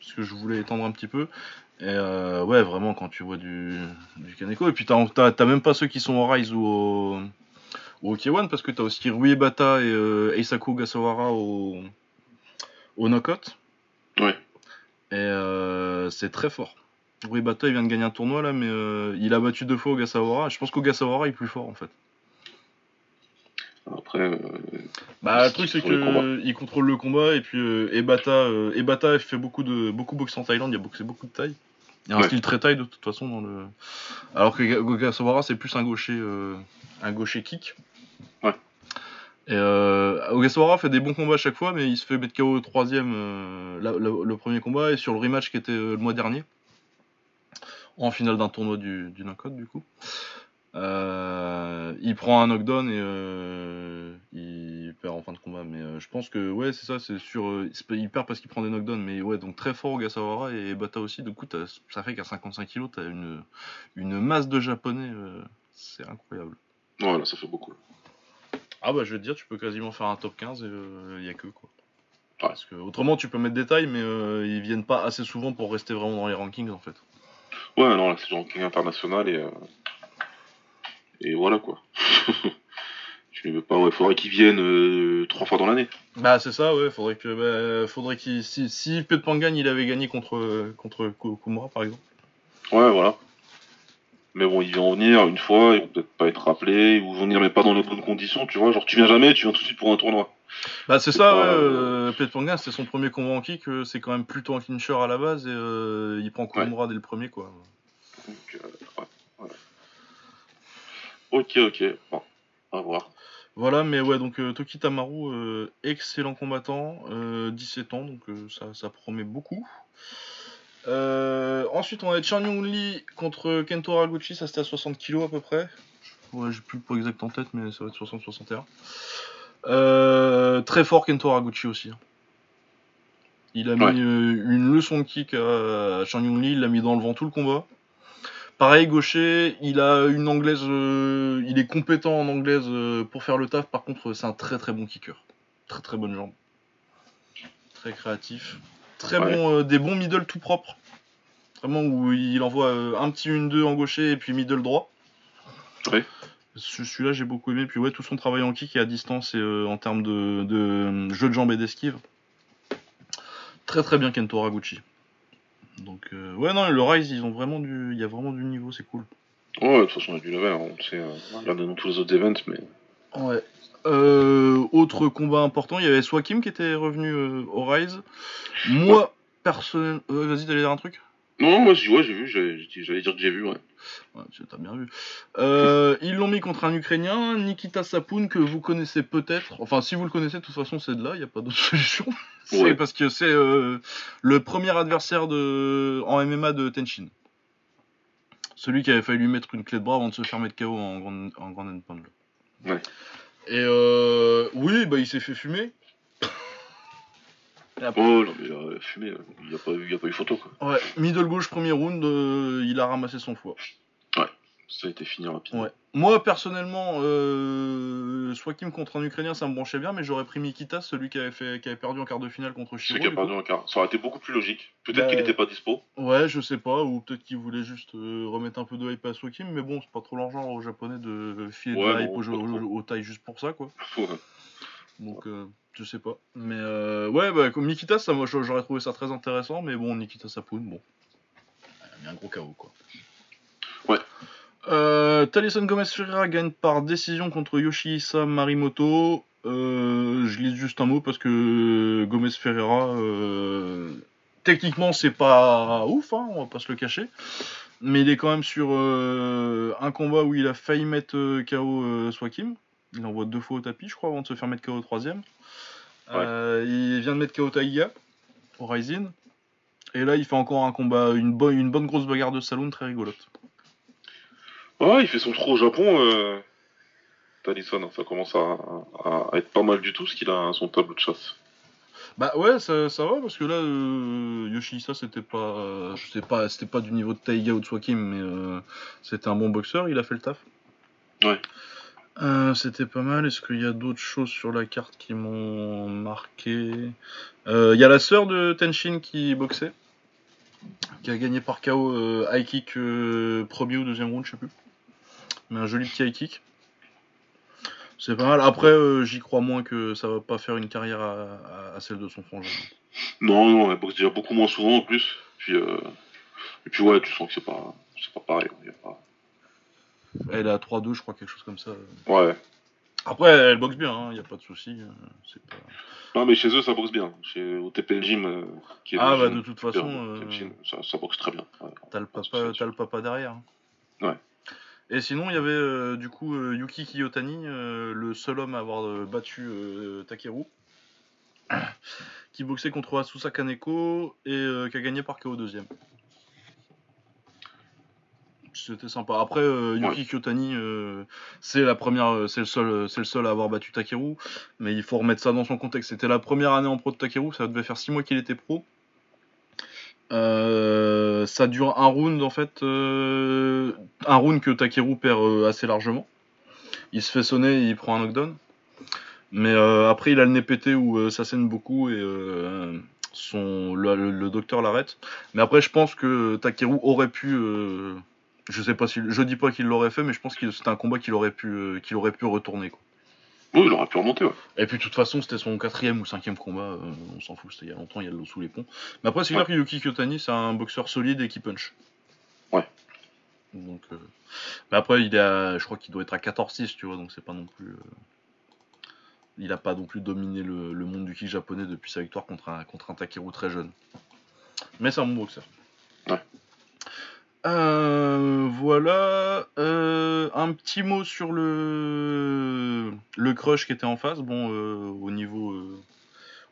Parce que je voulais étendre un petit peu. Et euh, ouais, vraiment, quand tu vois du, du Kaneko. Et puis, t'as t'as- t'as même pas ceux qui sont au Rise ou au, au K1 parce que t'as aussi Rui Bata et euh, Eisaku Gasawara au, au knockout. Ouais. Et euh, c'est très fort. Rui Bata, il vient de gagner un tournoi là, mais euh, il a battu deux fois Ogasawara. Je pense qu'Ogasawara est plus fort en fait. Après, euh, Bah, le truc, c'est qu'il contrôle le combat et puis euh, Ebata, euh, Ebata fait beaucoup de beaucoup boxe en Thaïlande, il a boxé beaucoup de taille. Il y a un Ouais. style très taille de toute façon dans le. Alors que Ga- Ogasawara c'est plus un gaucher, un gaucher kick. Ouais. Et euh, Ogasawara fait des bons combats à chaque fois, mais il se fait mettre KO au troisième euh, la- la- le premier combat et sur le rematch qui était euh, le mois dernier, en finale d'un tournoi du, du du coup. Euh, il prend un knockdown et il perd en fin de combat. Mais je pense que ouais, c'est ça, c'est pas- il perd parce qu'il prend des knockdowns, mais ouais, donc très fort Ogasawara et Bata aussi. Du coup, ça fait qu'à 55 kg, t'as une, une masse de japonais, c'est incroyable. Ouais, là, ça fait beaucoup. Ah bah je vais te dire, tu peux quasiment faire un top 15 et il y a que quoi. Ouais. Parce que autrement, tu peux mettre des tailles, mais euh, ils viennent pas assez souvent pour rester vraiment dans les rankings en fait. Ouais, non, là, c'est du ranking international et. euh, Et voilà, quoi. tu ne veux pas, ouais, faudrait qu'ils viennent euh, trois fois dans l'année. Bah c'est ça, ouais. Faudrait que, bah, faudrait qu'il, si, si Petpan gagne, il avait gagné contre contre Kumura par exemple. Ouais, voilà. Mais bon, ils vont venir une fois, ils vont peut-être pas être rappelés, ils vont venir mais pas dans les bonnes conditions, tu vois. Genre, tu viens jamais, tu viens tout de suite pour un tournoi. Bah c'est ça, pas, ouais. euh, Euh, c'est son premier combat en kick. euh, c'est quand même plutôt un clincher à la base et euh, il prend Kumura dès le premier quoi. Donc, ouais, voilà. Ok, ok. Bon, à voir. Voilà, mais ouais, donc Toki Tamaru, excellent combattant, euh, 17 ans, donc ça, ça promet beaucoup. Euh, ensuite, on a Chan Young Lee contre Kento Haraguchi, ça c'était à 60 kg à peu près. Ouais, j'ai plus le poids exact en tête, mais ça va être 60-61. Euh, très fort Kento Haraguchi aussi. Il a mis Ouais. euh, une leçon de kick à, Chan Young Lee, il l'a mis dans le vent tout le combat. Pareil, gaucher, il a une anglaise, euh, il est compétent en anglaise euh, pour faire le taf. Par contre, c'est un très très bon kicker, très très bonne jambe, très créatif, très Ouais. bon, euh, des bons middle tout propres. Vraiment où il envoie euh, un petit 1-2 en gaucher et puis middle droit. Celui-là j'ai beaucoup aimé. Puis ouais, tout son travail en kick et à distance et euh, en termes de, de jeu de jambes et d'esquive. Très très bien Kento Haraguchi. Donc euh, ouais non le Rise ils ont vraiment du, il y a vraiment du niveau, c'est cool. Ouais, de toute façon, on a du level, hein, on le sait, euh, regardez dans tous les autres events, mais. Ouais. Euh, autre combat important, il y avait Swakim qui était revenu euh, au Rise. Moi, personnellement. euh, Vas-y, t'allais dire un truc? Non, moi, j'ai ouais, j'ai vu, j'allais dire que j'ai vu, ouais. Ouais, T'as bien vu. Ils l'ont mis contre un Ukrainien, Nikita Sapun, que vous connaissez peut-être. Enfin, si vous le connaissez, de toute façon, c'est de là, il n'y a pas d'autre solution. C'est parce que c'est le premier adversaire de... en MMA de Tenshin. Celui qui avait failli lui mettre une clé de bras avant de se faire mettre KO en Grand, en grand. Ouais. Et euh, oui, bah, il s'est fait fumer. Après- Oh, non, mais euh, fumé, il n'y a, pas eu- il y a pas eu photo, quoi. Ouais, middle gauche, premier round, euh, il a ramassé son foie. Ça a été fini rapidement. Ouais. Moi, personnellement, euh, Swakim contre un Ukrainien, ça me branchait bien, mais j'aurais pris Mikita, celui qui avait, fait, qui avait perdu en quart de finale contre Shiro. Celui qui a du perdu coup. un quart. Ça aurait été beaucoup plus logique. Peut-être Bah, qu'il n'était pas dispo. Ouais, je sais pas, ou peut-être qu'ils voulaient juste euh, remettre un peu de hype à Swakim, mais bon, c'est pas trop leur genre aux japonais de filer de Ouais, la hype non, aux, aux tailles juste pour ça, quoi. Ouais. Donc, euh, je sais pas. Mais euh, ouais, bah, comme Nikita, ça, moi, j'aurais trouvé ça très intéressant, mais bon, Nikita Sapun, bon. Il a mis un gros KO, quoi. Ouais. Euh, Talison Gomez Ferreira gagne par décision contre Yoshihisa Marimoto. Euh, je lis juste un mot parce que Gomez Ferreira, euh, techniquement, c'est pas ouf, hein, on va pas se le cacher. Mais il est quand même sur euh, un combat où il a failli mettre KO Swakim. Il envoie deux fois au tapis, je crois, avant de se faire mettre KO au troisième. Il vient de mettre KO Taiga au Rising. Et là, il fait encore un combat, une, bonne, une bonne grosse bagarre de saloon très rigolote. Ouais, il fait son trou au Japon. Euh... Talisson, ça commence à, être pas mal du tout, ce qu'il a son tableau de chasse. Bah ouais, ça, ça va parce que là, euh, Yoshihisa c'était pas, je sais pas, c'était pas du niveau de Taiga ou de Swakim, mais euh, c'était un bon boxeur, il a fait le taf. Ouais. Euh, c'était pas mal. Est-ce qu'il y a d'autres choses sur la carte qui m'ont marqué? Euh, Il y a la sœur de Tenshin qui boxait, qui a gagné par KO euh, high kick premier ou deuxième round, je sais plus. Mais un joli petit high kick. C'est pas mal. Après, j'y crois moins que ça va pas faire une carrière à, celle de son frangin. Non, non, elle boxe déjà beaucoup moins souvent en plus. Puis, et puis ouais, tu sens que c'est pas, c'est pas pareil. Il y a pas... Elle est à 3-2, je crois, quelque chose comme ça. Ouais. Après, elle boxe bien, il hein, n'y a pas de souci. Euh, pas... Non, mais chez eux, ça boxe bien. Chez, au TPL Gym, euh, qui est Ah, bah, de toute façon. Euh, ça, ça, boxe très bien. T'as le, papa, le papa derrière. Ouais. Et sinon, il y avait du coup Yuki Kiyotani, le seul homme à avoir battu Takeru, qui boxait contre Asusa Kaneko et qui a gagné par KO deuxième c'était sympa. Après, euh, Yuki Kyotani, euh, c'est la première, euh, c'est le seul, c'est le seul à avoir battu Takeru, mais il faut remettre ça dans son contexte. C'était la première année en pro de Takeru, ça devait faire 6 mois qu'il était pro. Ça dure un round en fait, un round que Takeru perd assez largement. Il se fait sonner, il prend un knockdown. Mais après, il a le nez pété où ça saigne beaucoup et le docteur l'arrête. Mais après, je pense que Takeru aurait pu je sais pas si, je dis pas qu'il l'aurait fait, mais je pense que c'était un combat qu'il aurait pu, euh, retourner. Oui, il aurait pu remonter. Ouais. Et puis de toute façon, c'était son quatrième ou cinquième combat. Euh, on s'en fout, c'était il y a longtemps, il y a de l'eau sous les ponts. Mais après, c'est clair que Yuki Kyotani, c'est un boxeur solide et qui punch. Ouais. Donc, euh, mais après, il est, à... je crois qu'il doit être à 14-6, tu vois, donc c'est pas non plus. Il a pas non plus dominé le, monde du kick japonais depuis sa victoire contre un, contre un Takeru très jeune. Mais c'est un bon boxeur. Ouais. Euh, voilà. Euh, un petit mot sur le le crush qui était en face. Bon, euh, au niveau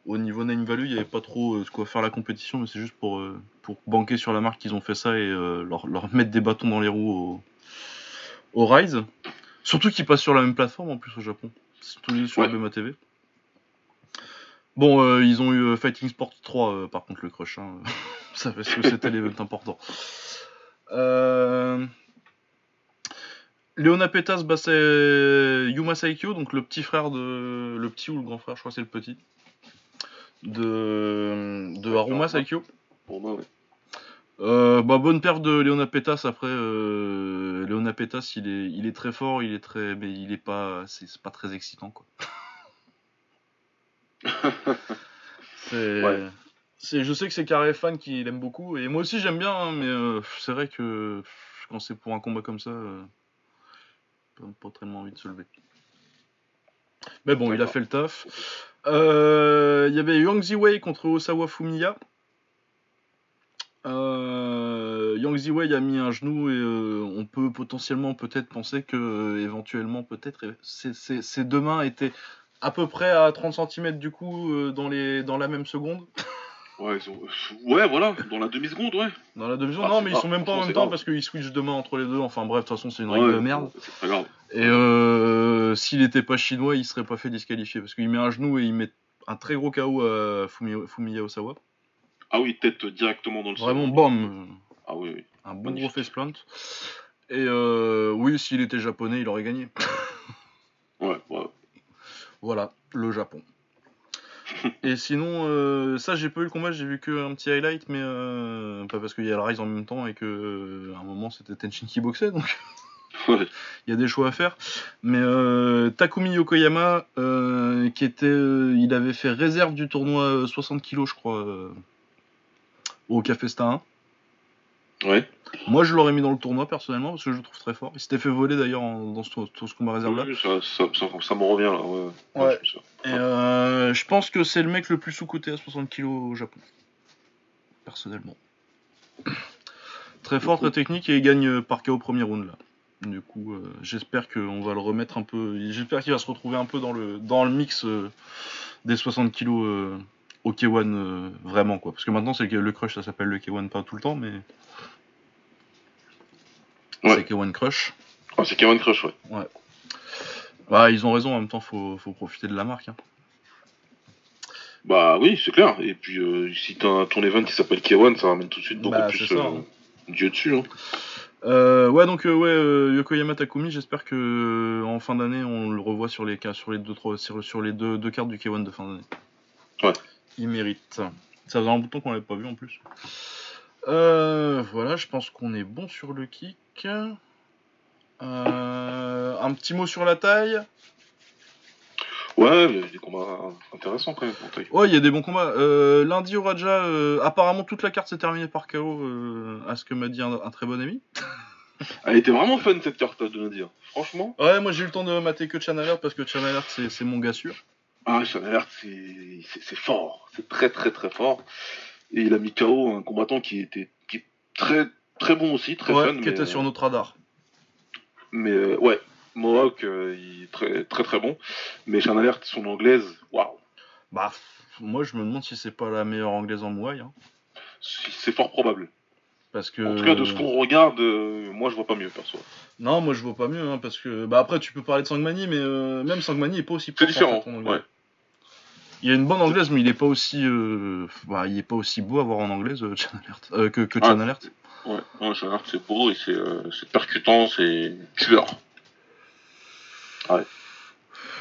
au niveau name value, il n'y avait pas trop ce quoi faire la compétition, mais c'est juste pour pour banquer sur la marque qu'ils ont fait ça et leur, mettre des bâtons dans les roues au, au Rise. Surtout qu'ils passent sur la même plateforme en plus au Japon. C'est tous sur la BMA TV. Bon, ils ont eu Fighting Sport 3 par contre le crush. Hein. ça fait que c'était l'event important. Euh... Léona Petas, bah, c'est Yuma Saikyo, donc le petit frère de. Le petit ou le grand frère, je crois que c'est le petit. De, de Haruma Saikyo. Pour moi, euh, bah, bonne perte de Léona Petas. Après, euh, Léona Petas, il est, il est très fort, il est très, mais il est pas, c'est, pas très excitant quoi. c'est, je sais que c'est Carré fan qui l'aime beaucoup, et moi aussi j'aime bien, hein, mais euh, c'est vrai que quand c'est pour un combat comme ça, euh, pas, pas tellement envie de se lever. Mais bon, il a fait le taf. Euh, il y avait Yang Ziwei contre Osawa Fumiya. Yang Ziwei a mis un genou et on peut potentiellement peut-être penser que éventuellement peut-être ses, deux mains étaient à peu près à 30 cm du coup dans, les, dans la même seconde. Ouais, ouais, voilà, dans la demi-seconde, ouais. Dans la demi-seconde, non, mais ils sont même pas en même temps parce qu'ils switchent de main entre les deux. Enfin bref, de toute façon, c'est une règle de merde. Pas grave. Et euh, s'il était pas chinois, il serait pas fait disqualifier parce qu'il met un genou et il met un très gros KO à Fumiya Osawa. Ah oui, tête directement dans le sol. Vraiment, bam Ah oui, oui. Un bon gros face plant. Et euh, oui, s'il était japonais, il aurait gagné. ouais, ouais. Voilà, le Japon. Et sinon, euh, ça, j'ai pas eu le combat, j'ai vu qu'un petit highlight, mais euh, pas parce qu'il y a le Rise en même temps et que euh, à un moment c'était Tenshin qui boxait, donc il y a des choix à faire. Mais Takumi Yokoyama, qui était, il avait fait réserve du tournoi 60 kg, je crois, au Café 1. Ouais. Moi, je l'aurais mis dans le tournoi personnellement parce que je le trouve très fort. Il s'était fait voler d'ailleurs dans ce, ce, combat réserve là. Oui, ça, ça, me revient là. Ouais. Et euh, je pense que c'est le mec le plus sous-coté à 60 kg au Japon. Personnellement. très fort, très technique et il gagne par KO au premier round là. Du coup, euh, j'espère qu'on va le remettre un peu. J'espère qu'il va se retrouver un peu dans le, dans le mix euh, des 60 kilos euh, au K1 vraiment quoi. Parce que maintenant c'est que le crush ça s'appelle le K1 pas tout le temps mais Ouais. c'est K1 crush. Ah, c'est Kevin Crush, ouais. Bah ils ont raison en même temps faut, faut profiter de la marque. hein. Bah oui, c'est clair. Et puis, euh, si t'as un- ton event qui s'appelle K1, ça ramène tout de suite beaucoup Bah, plus ça, euh, hein. Dieu dessus. Hein. Euh, ouais donc euh, ouais euh, Yokoyama Takumi j'espère que euh, en fin d'année on le revoit sur les cas sur les deux trois sur, sur les deux, deux cartes du K1 de fin d'année. Ouais. Il mérite. Ça faisait un bouton qu'on l'avait pas vu en plus. Euh, voilà, je pense qu'on est bon sur le kick. Euh, un petit mot sur la taille? Ouais, il y a des combats intéressants quand même. Ouais, il y a des bons combats. Euh, lundi au Raja, euh, apparemment toute la carte s'est terminée par KO, à ce que m'a dit un, un très bon ami. Elle était vraiment fun cette carte de lundi. hein. Franchement. Ouais, moi j'ai eu le temps de mater que Chan Alert parce que Chan Alert c'est c'est mon gars sûr. Ah, Sean Alert, c'est fort. C'est très très très fort. Et il a mis KO un combattant qui était qui est très très bon aussi, très ouais, fun. qui mais, était sur notre radar. mais euh, ouais, Mohawk, euh, il est très très très bon. Mais Sean Alert, son anglaise, waouh. Bah, moi je me demande si c'est pas la meilleure anglaise en Muay. Hein, C'est fort probable. parce que. En tout cas, de ce qu'on regarde, euh, moi je vois pas mieux perso. Non, moi je vois pas mieux, hein, parce que. Bah après, tu peux parler de Sangmani, mais euh, même Sangmani est pas aussi C'est différent. en fait. Ouais. Il a une bonne anglaise, mais il est pas aussi. euh, Bah, il est pas aussi beau à voir en anglaise euh, Chan Alert, euh, que, que Ah. Chan Alert. Ouais, ouais Sean Alert, c'est beau et c'est euh, c'est percutant, c'est tueur.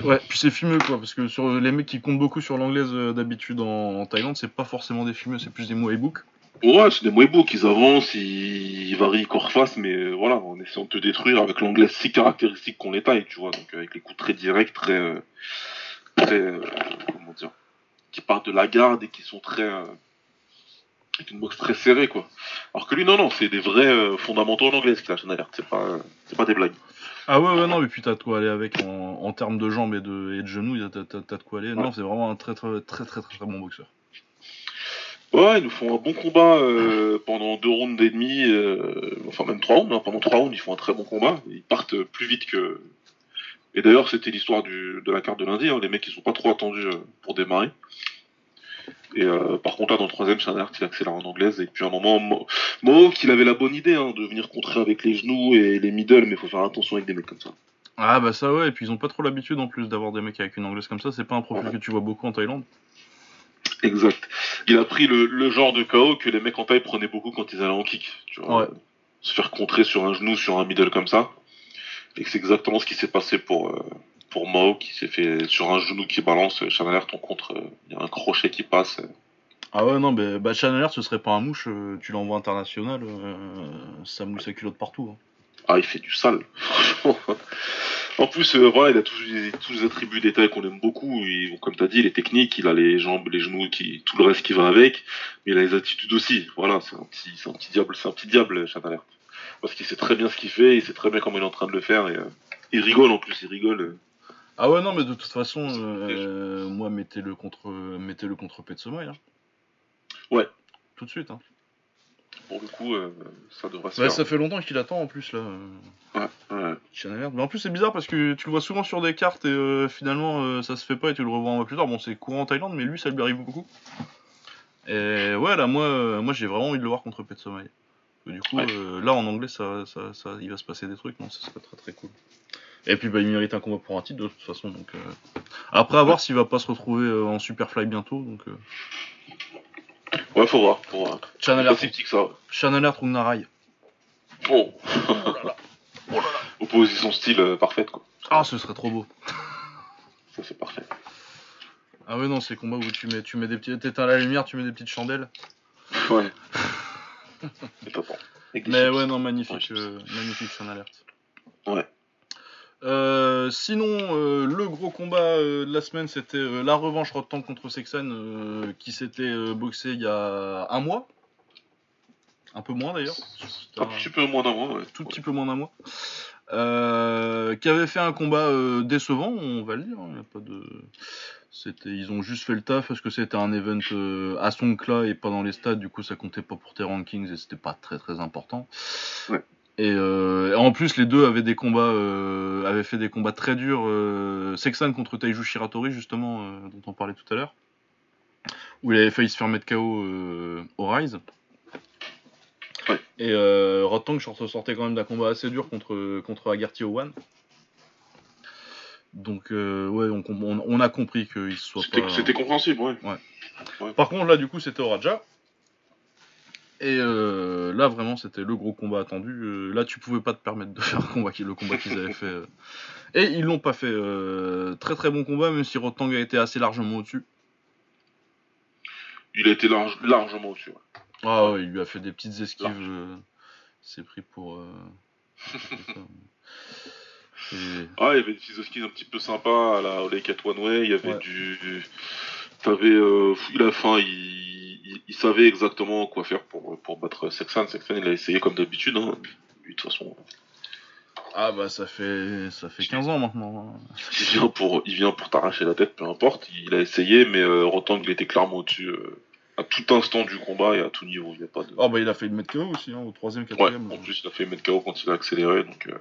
Ouais, puis c'est fumeux quoi, parce que sur les mecs qui comptent beaucoup sur l'anglaise d'habitude en, en Thaïlande, c'est pas forcément des fumeux, c'est plus des Muay Book. Ouais, c'est des Moebo qui avancent, ils, ils varient corps face, mais voilà, en essayant de te détruire avec l'anglaise si caractéristique qu'on les taille, tu vois, donc avec les coups très directs, très, très, qui partent de la garde et qui sont très, euh, avec une boxe très serrée, quoi. Alors que lui, non, non, c'est des vrais euh, fondamentaux en anglaise, Clash Alert, c'est pas, euh, c'est pas des blagues. Ah ouais, ouais, non, mais puis t'as de quoi aller avec en, en termes de jambes et de, et de genoux, t'as, t'as- t'as de quoi aller. Non, c'est vraiment un très très très très très, très bon boxeur. Ouais, ils nous font un bon combat euh, pendant deux rounds et demi, euh, enfin même trois rounds, hein, pendant trois rounds ils font un très bon combat, ils partent plus vite que... Et d'ailleurs c'était l'histoire de la carte de lundi, hein, les mecs ils sont pas trop attendus euh, pour démarrer. Et euh, par contre là dans le troisième c'est un alerte qui accélère en anglaise et puis à un moment Mo, Mo qu'il avait la bonne idée hein, de venir contrer avec les genoux et les middle mais faut faire attention avec des mecs comme ça. Ah bah ça ouais, et puis ils ont pas trop l'habitude en plus d'avoir des mecs avec une anglaise comme ça, c'est pas un profil Ouais. que tu vois beaucoup en Thaïlande. Exact. Il a pris le, le genre de KO que les mecs en taille prenaient beaucoup quand ils allaient en kick. Tu vois, Ouais. Se faire contrer sur un genou, sur un middle comme ça. Et c'est exactement ce qui s'est passé pour, euh, pour Mao, qui s'est fait sur un genou qui balance. Chan Alert, on contre, euh, il y a un crochet qui passe. euh. Ah ouais, non, bah, bah Chan Alert, ce serait pas un mouche, euh, tu l'envoies international, euh, ça mousse sa culotte partout. hein. Ah, il fait du sale. Franchement. en plus, euh, voilà, il a tous les, tous les attributs détails qu'on aime beaucoup. Il, comme tu as dit, les techniques, il a les jambes, les genoux, qui, tout le reste qui va avec. Mais il a les attitudes aussi. Voilà, c'est un petit, c'est un petit diable, c'est un petit diable. Parce qu'il sait très bien ce qu'il fait, il sait très bien comment il est en train de le faire. Et, euh, il rigole en plus, il rigole. euh. Ah ouais, non, mais de toute façon, euh, moi, mettez-le contre, mettez-le contre là. Ouais. Tout de suite, hein. Pour le coup, euh, ça devrait se Ouais, faire. ça fait longtemps qu'il attend en plus, là. Ouais, ouais. Alert. Mais en plus, c'est bizarre parce que tu le vois souvent sur des cartes et euh, finalement, ça se fait pas et tu le revois en mois plus tard. Bon, c'est courant en Thaïlande, mais lui, ça lui arrive beaucoup. Et ouais, là, moi, moi j'ai vraiment envie de le voir contre Petsomai. Du coup, Ouais. euh, là, en anglais, ça, ça, ça, il va se passer des trucs, non, ça serait très très cool. Et puis, bah, il mérite un combat pour un titre, de toute façon. Donc, euh, Après, à voir s'il va pas se retrouver euh, en Superfly bientôt. Donc, euh... Ouais, faut voir, faut voir. Chan Pas Alert, si petit que ça. Chan Alert ou Narai. Oh, Oh là là. Oh là là. opposition style euh, parfaite, quoi. Ah, ce serait trop beau. Ça, c'est parfait. Ah ouais, non, ces combats où tu mets, tu mets des petits. T'éteins la lumière, tu mets des petites chandelles. Ouais. Des Mais ouais, non, magnifique, euh, magnifique Chan Alert. Ouais. Euh, sinon, euh, le gros combat euh, de la semaine, c'était la revanche Rotten contre Sexan, qui s'était boxé il y a un mois. Un peu moins d'ailleurs. Un un petit peu moins d'un mois, ouais. tout petit peu moins d'un mois. Euh, qui avait fait un combat euh, décevant, on va le dire. hein, y a pas de... C'était, ils ont juste fait le taf parce que c'était un event euh, à Songkla et pas dans les stades, du coup ça comptait pas pour tes rankings et c'était pas très très important. Ouais. Et euh, en plus, les deux avaient des combats, euh, avaient fait des combats très durs. Euh, Sexan contre Taiju Shiratori, justement, euh, dont on parlait tout à l'heure, où il avait failli se faire mettre KO euh, au Rise. Ouais. Et euh, Rod Tang sortait quand même d'un combat assez dur contre contre Agarty One. Donc euh, ouais, on, com- on, on a compris qu'il soit C'était pas. c'était compréhensible, ouais. Par contre, là, du coup, c'était au Raja. Et euh, là, vraiment, c'était le gros combat attendu. Euh, là, tu pouvais pas te permettre de faire combat le combat qu'ils avaient fait. euh. Et ils l'ont pas fait. très très bon combat, même si Rotang a été assez largement au-dessus. Il a été large- largement au-dessus. ouais. Ah ouais, il lui a fait des petites esquives. euh, c'est pris pour. euh, Et- Ah, il y avait des petits skis un petit peu sympas à la Cat One Way, il y avait Ouais. du. T'avais. Euh... Il a faim, il... il... il savait exactement quoi faire pour, pour battre Sexan. Sexan, il a essayé comme d'habitude, hein. Lui, de toute façon, Ah bah ça fait ça fait 15 ans maintenant. hein. il vient pour, il vient pour t'arracher la tête, peu importe. Il a essayé, mais euh, Rotang, il était clairement au-dessus euh, à tout instant du combat et à tout niveau. Il n'y a pas de. Ah bah il a fait le mettre KO aussi, hein, au troisième, Ouais, quatrième. en plus il a fait mettre KO quand il a accéléré, donc euh,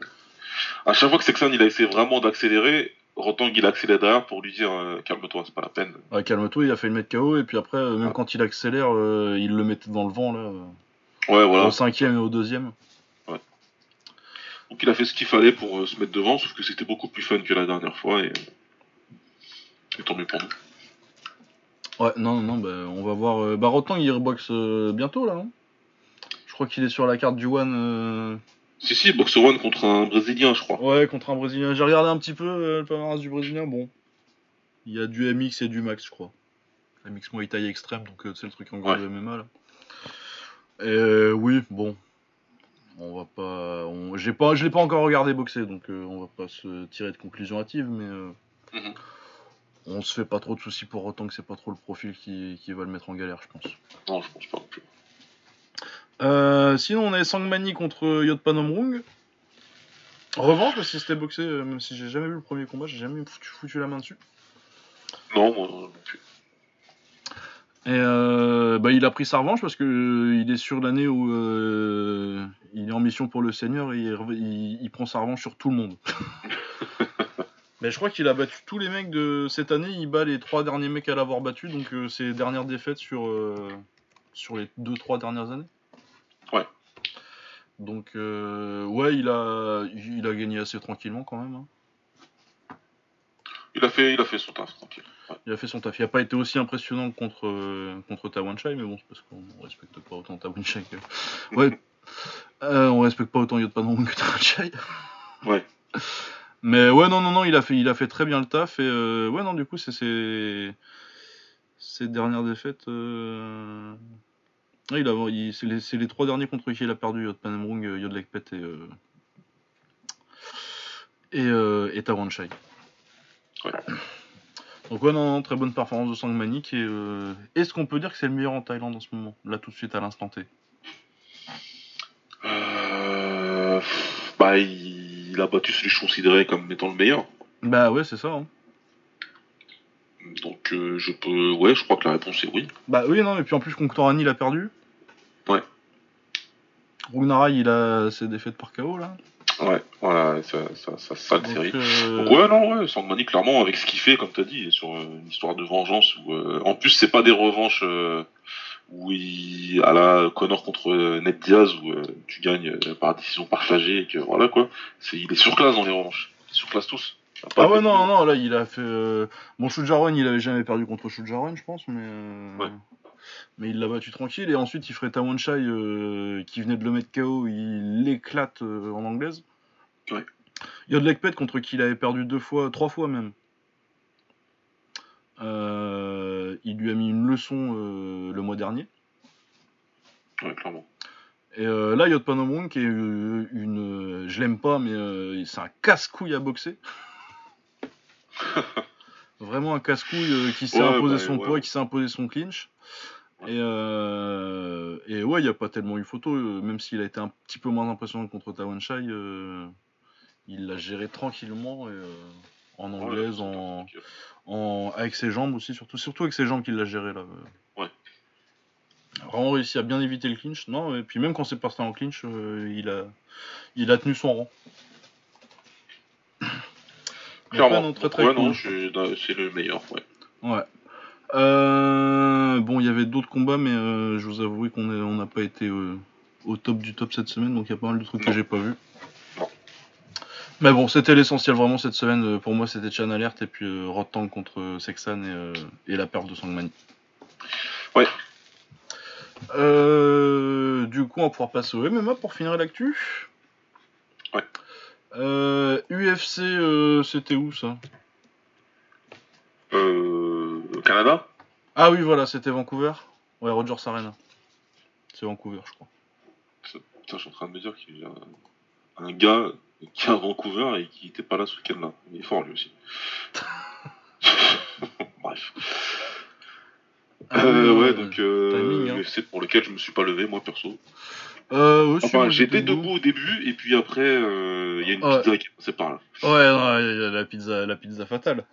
à chaque fois que Sexan il a essayé vraiment d'accélérer, Rotang il a accéléré derrière pour lui dire euh, calme-toi, c'est pas la peine. Ouais, calme-toi, il a fait le mettre KO et puis après, euh, même Ah. quand il accélère, euh, il le mettait dans le vent là. euh, Ouais, voilà. Au cinquième et au deuxième. Donc il a fait ce qu'il fallait pour euh, se mettre devant, sauf que c'était beaucoup plus fun que la dernière fois et, euh, et tant mieux pour nous. Ouais, non, non, bah, on va voir. Euh, bah, il reboxe euh, bientôt là, non Je crois qu'il est sur la carte du One. euh, Si si, Boxer One contre un Brésilien, je crois. Ouais, contre un Brésilien. J'ai regardé un petit peu euh, le palmarès du Brésilien. Bon, il y a du MX et du Max, je crois. MX Muay Thai extrême, donc euh, c'est le truc en gros Ouais. de MMA là. Et euh, oui, bon. On va pas. On... J'ai pas... Je l'ai pas encore regardé boxer, donc euh, on va pas se tirer de conclusion hâtive, mais. euh, Mhm. On se fait pas trop de soucis pour autant que c'est pas trop le profil qui, qui va le mettre en galère, je pense. Non, je pense pas non plus. Euh, sinon, on a Sangmani contre Yotpanomrung. Revanche, parce que c'était boxé, euh, même si j'ai jamais vu le premier combat, j'ai jamais foutu, foutu la main dessus. Non, moi non plus. Et euh, bah, il a pris sa revanche parce que euh, il est sur l'année où il est en mission pour le Seigneur et il, rev- il- il prend sa revanche sur tout le monde. Mais je crois qu'il a battu tous les mecs de cette année, il bat les trois derniers mecs à l'avoir battu, donc euh, ses dernières défaites sur, euh, sur les deux trois dernières années. Ouais. Donc euh, ouais, il a, il a gagné assez tranquillement quand même. hein. Il a fait, il a fait son taf, tranquille. Ouais. Il a fait son taf. Il n'a pas été aussi impressionnant contre, euh, contre mais bon, c'est parce qu'on respecte pas autant Tawanchai que. Ouais. Euh, on respecte pas autant Yotpanon que Tawanchai. Ouais. Mais ouais, non, non, non, il a fait, il a fait très bien le taf. Et euh, ouais, non, du coup, c'est ses, ses dernières défaites. euh, ouais, il c'est les, c'est les trois derniers contre qui il a perdu Yodlekpet et. Euh... Et, euh, et Tawanchai. Ouais. Donc ouais, non, non, très bonne performance de Sangmanik. Et est-ce qu'on peut dire que c'est le meilleur en Thaïlande en ce moment Là, tout de suite, à l'instant T? Euh... Bah, il... il a battu celui que je considérais comme étant le meilleur. Bah ouais, c'est ça. hein. Donc euh, je peux, ouais, je crois que la réponse est oui. Bah oui, non, et puis en plus, Conctorani, il a perdu. Ouais. Rugnarai, il a ses défaites par KO, là. Ouais, voilà, ça, ça, ça, ça le Donc, série. euh, Donc ouais, non, ouais, Sangmani, clairement, avec ce qu'il fait, comme t'as dit, sur euh, une histoire de vengeance où, en plus, c'est pas des revanches où il, à la Connor contre euh, Ned Diaz où euh, tu gagnes euh, par décision partagée et que voilà quoi. C'est, il est sur classe dans les revanches. Il est sur classe tous. Il y a Ah ouais, de- non, non, là, il a fait... euh, Bon, Shujaron, il avait jamais perdu contre Shujaron, je pense, mais... euh, Ouais. Mais il l'a battu tranquille, et ensuite, il ferait Tawanchai, euh, qui venait de le mettre KO, il l'éclate en anglaise. Ouais. Yodlekpet, contre qui il avait perdu deux fois, trois fois même. Euh, il lui a mis une leçon euh, le mois dernier. Ouais, clairement. Et euh, là, Yotpanomrung, qui est euh, une. euh, je l'aime pas, mais euh, c'est un casse-couille à boxer. Vraiment un casse-couille euh, qui s'est Ouais, imposé bah, son ouais. poids, qui s'est imposé son clinch. Et, et ouais, il n'y a pas tellement eu photo, même s'il a été un petit peu moins impressionnant contre Tawanchai. euh, il l'a géré tranquillement, et, en anglaise, en, en- avec ses jambes aussi, surtout, surtout avec ses jambes qu'il l'a géré là. Ouais. vraiment réussi à bien éviter le clinch. Non, et puis même quand c'est passé en clinch, euh, il, a, il a tenu son rang. Clairement. non, très, très ouais, c'est le meilleur, ouais. Ouais. Euh, bon, il y avait d'autres combats, mais euh, je vous avoue qu'on n'a pas été au top du top cette semaine, donc il y a pas mal de trucs que j'ai pas vu. Mais bon, c'était l'essentiel vraiment cette semaine. Pour moi, c'était Chan Alert et puis euh, Tank contre Sexan et, et la perte de Sangmani. Ouais. Euh, du coup, on va pouvoir passer au MMA pour finir l'actu. Ouais. UFC, euh, c'était où ça? Euh, Canada? Ah oui, voilà, c'était Vancouver. Ouais, Rogers Arena. C'est Vancouver, je crois. Putain, je suis en train de me dire qu'il y a un gars qui est à Vancouver et qui était pas là ce week-end-là. Il est fort lui aussi. Bref. Ah euh, ouais, donc euh, hein. c'est pour lequel je me suis pas levé, moi perso. Euh, enfin, j'étais debout au début et puis après, euh, il y a une pizza qui est passée par là. Ouais, la pizza, la pizza fatale.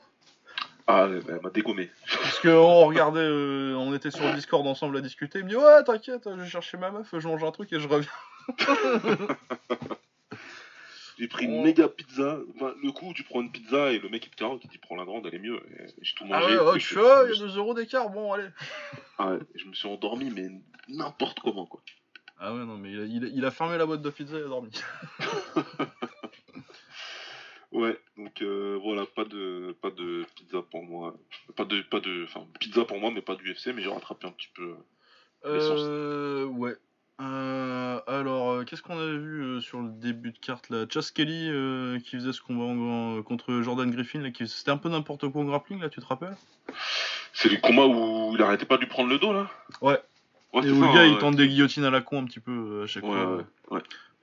Ah, elle m'a dégommé. Parce qu'on regardait, euh, on était sur le Discord ensemble à discuter. Il me dit Ouais, t'inquiète, je vais chercher ma meuf, je mange un truc et je reviens. J'ai pris une méga pizza. Enfin, le coup tu prends une pizza et le mec il te carotte, il dit prends la grande, elle est mieux. J'ai tout mangé. Ah ouais, je oh, il y a 2 euros d'écart, bon, allez. Ah ouais, je me suis endormi, mais n'importe comment quoi. Ah ouais, non, mais il a, fermé la boîte de pizza et a dormi. ouais, donc euh, voilà, pas de, pas de pizza pour moi. Pas de, pas de, enfin, pizza pour moi, mais pas du UFC, mais j'ai rattrapé un petit peu. Euh, ouais. Euh, alors, euh, qu'est-ce qu'on avait vu sur le début de carte là? Chas Kelly qui faisait ce combat contre Jordan Griffin, là, qui... c'était un peu n'importe quoi en grappling, là, tu te rappelles? C'est le combat où il arrêtait pas de lui prendre le dos, là? Ouais, et où le gars il tente des guillotines à la con un petit peu euh, à chaque fois.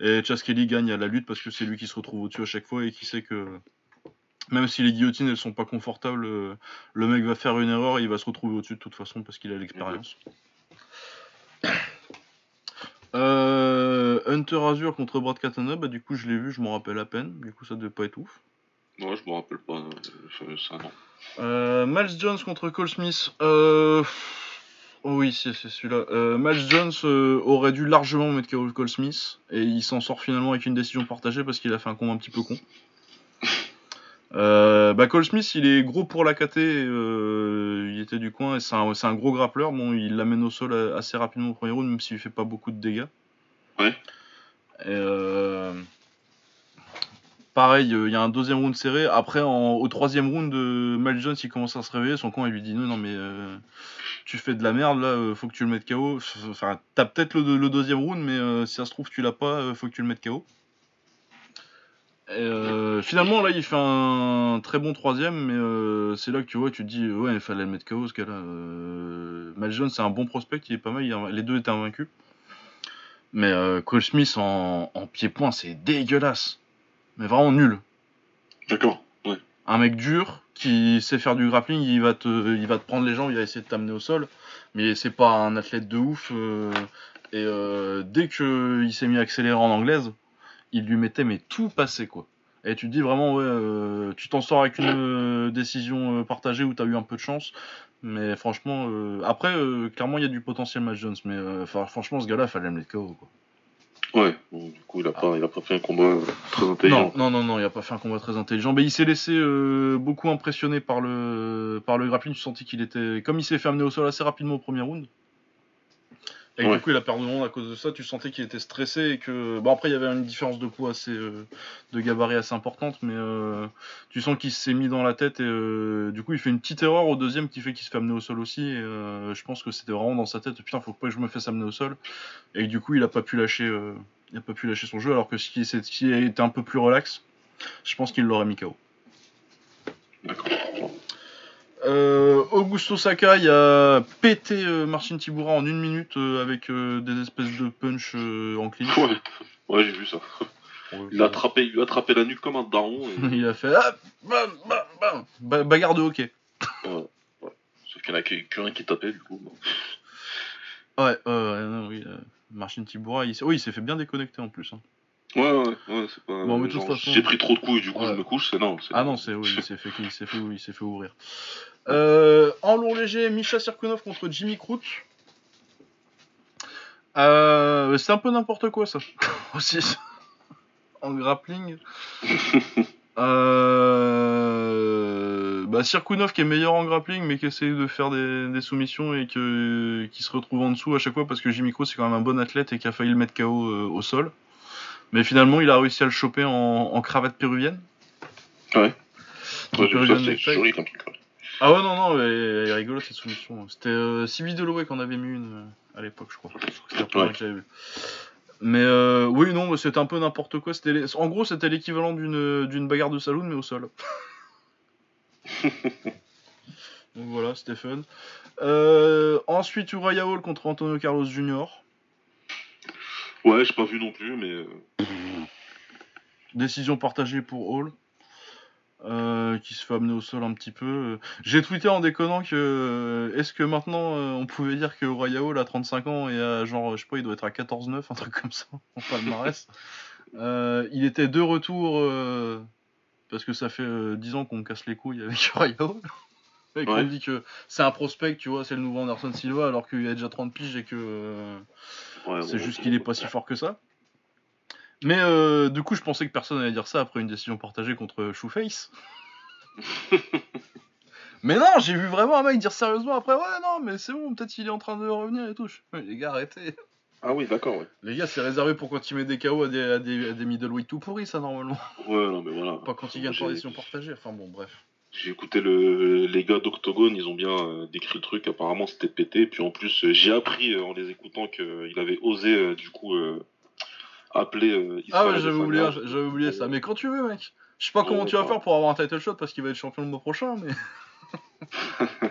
Et Chas Kelly gagne à la lutte parce que c'est lui qui se retrouve au-dessus à chaque fois et qui sait que même si les guillotines elles sont pas confortables, euh, le mec va faire une erreur et il va se retrouver au-dessus de toute façon parce qu'il a l'expérience. Euh, Hunter Azure contre Brad Katana, bah du coup je l'ai vu, je m'en rappelle à peine, du coup ça devait pas être ouf. Ouais, je me rappelle pas ça non. Miles Jones contre Cole Smith. Euh, oui, c'est celui-là. Euh, Miles Jones euh, aurait dû largement mettre KO Cole Smith et il s'en sort finalement avec une décision partagée parce qu'il a fait un combat un petit peu con. Euh, bah Cole Smith, il est gros pour la KT, euh, il était du coin et c'est un, gros grappleur. Bon, il l'amène au sol assez rapidement au premier round, même s'il fait pas beaucoup de dégâts. Ouais. pareil, il y a un deuxième round serré. Après, au troisième round, Miles Jones, il commence à se réveiller. Son coin, il lui dit non, non, mais tu fais de la merde, là, euh, faut que tu le mettes KO. Enfin, t'as peut-être le, deuxième round, mais euh, si ça se trouve, tu l'as pas, euh, faut que tu le mettes KO. Finalement, là, il fait un très bon troisième, mais c'est là que tu vois, tu te dis, ouais, il fallait le mettre KO ce cas-là. Euh, c'est un bon prospect, il est pas mal, les deux étaient invaincus. Mais Cole Smith en, en pied-point, c'est dégueulasse. Mais vraiment nul. D'accord, ouais. Un mec dur, qui sait faire du grappling, il va te, il va te prendre les jambes, il va essayer de t'amener au sol. Mais c'est pas un athlète de ouf. Euh, et euh, dès qu'il s'est mis à accélérer en anglaise, il lui mettait mais tout passé quoi. Et tu te dis vraiment ouais, euh, tu t'en sors avec une décision partagée où tu as eu un peu de chance. Mais franchement, après clairement il y a du potentiel Match Jones, mais franchement ce gars-là fallait me mettre KO quoi. Ouais, du coup, il a, pas, il a pas fait un combat euh, très intelligent. Non, non, non, il a pas fait un combat très intelligent. Mais il s'est laissé euh, beaucoup impressionner par le, par le grappling. Tu sentis qu'il était. Comme il s'est fait amener au sol assez rapidement au premier round, et du coup, il a perdu le monde à cause de ça. Tu sentais qu'il était stressé et que. Bon, après, il y avait une différence de poids assez. Euh, de gabarit assez importante, mais euh, tu sens qu'il s'est mis dans la tête et euh, du coup, il fait une petite erreur au deuxième qui fait qu'il se fait amener au sol aussi. Et je pense que c'était vraiment dans sa tête. Putain, faut pas que je me fasse amener au sol. Et du coup, il a pas pu lâcher. il a pas pu lâcher son jeu, alors que qui était un peu plus relax, je pense qu'il l'aurait mis KO. D'accord. Euh, Augusto Sakai a pété euh, Marcin Tibura en une minute euh, avec des espèces de punch en clean. Ouais, ouais j'ai vu ça. il, a attrapé, il lui a attrapé la nuque comme un daron. il a fait ah, bam, bam, bam. bagarre de hockey. ouais, Sauf qu'il n'y en a qu'un qui tapait du coup. Ouais, ouais, non, oui. Marcin Tibura, il, oui, il s'est fait bien déconnecter en plus. Hein. Ouais, ouais, ouais, c'est pas. Bon, mais façon... J'ai pris trop de coups et du coup je me couche, c'est non. Ah non, c'est oui, il s'est fait, il s'est fait, il s'est fait ouvrir. Euh, en long léger, Misha Sirkunov contre Jimmy Crute. Euh, c'est un peu n'importe quoi ça aussi en grappling. euh... Bah Sirkunov qui est meilleur en grappling mais qui essaie de faire des, des soumissions et que... qui se retrouve en dessous à chaque fois parce que Jimmy Crow c'est quand même un bon athlète et qui a failli le mettre KO au sol. Mais finalement il a réussi à le choper en, en cravate péruvienne. Ouais. Ça, c'est joli comme truc. Ah ouais, non, non, elle, est rigolote cette soumission. C'était euh, Deloué qu'on avait mis une euh, à l'époque, je crois. C'était la première Ouais. que j'avais vue. Mais euh, oui, non, c'était un peu n'importe quoi. C'était les- En gros, c'était l'équivalent d'une d'une bagarre de saloon, mais au sol. Donc voilà, c'était fun. Euh, ensuite, Uriah Hall contre Antonio Carlos Jr. Ouais, j'ai pas vu non plus, mais. euh, Décision partagée pour Hall. Euh, qui se fait amener au sol un petit peu. J'ai tweeté en déconnant que euh, est-ce que maintenant euh, on pouvait dire que Uriah Hall a 35 ans et a genre je sais pas il doit être à 14-9 un truc comme ça en palmarès. Euh, il était de retour euh, parce que ça fait euh, 10 ans qu'on casse les couilles avec Uriah Hall. Et qu'on Ouais. dit que c'est un prospect, tu vois, c'est le nouveau Anderson Silva alors qu'il a déjà 30 piges et que euh, ouais, c'est bon, juste qu'il est pas si fort que ça. Mais euh, du coup, je pensais que personne allait dire ça après une décision partagée contre Shoeface. mais non, j'ai vu vraiment un mec dire sérieusement après, ouais, non, mais c'est bon, peut-être qu'il est en train de revenir et tout. Les gars, arrêtez. Ah oui, d'accord, ouais. Les gars, c'est réservé pour quand il met des KO à des, à des, à des middleweight tout pourris, ça, normalement. Ouais, non, mais voilà. Pas quand il gagne par décision partagée. Enfin bon, bref. J'ai écouté le, les gars d'Octogone, ils ont bien euh, décrit le truc. Apparemment, c'était pété. Puis en plus, euh, j'ai appris euh, en les écoutant qu'il avait osé, du coup, appeler. euh, Ah ouais, j'avais oublié, Adesanya. j'avais oublié ça. Mais quand tu veux, mec. Je sais pas comment Ouais, tu vas faire pour avoir un title shot parce qu'il va être champion le mois prochain, mais.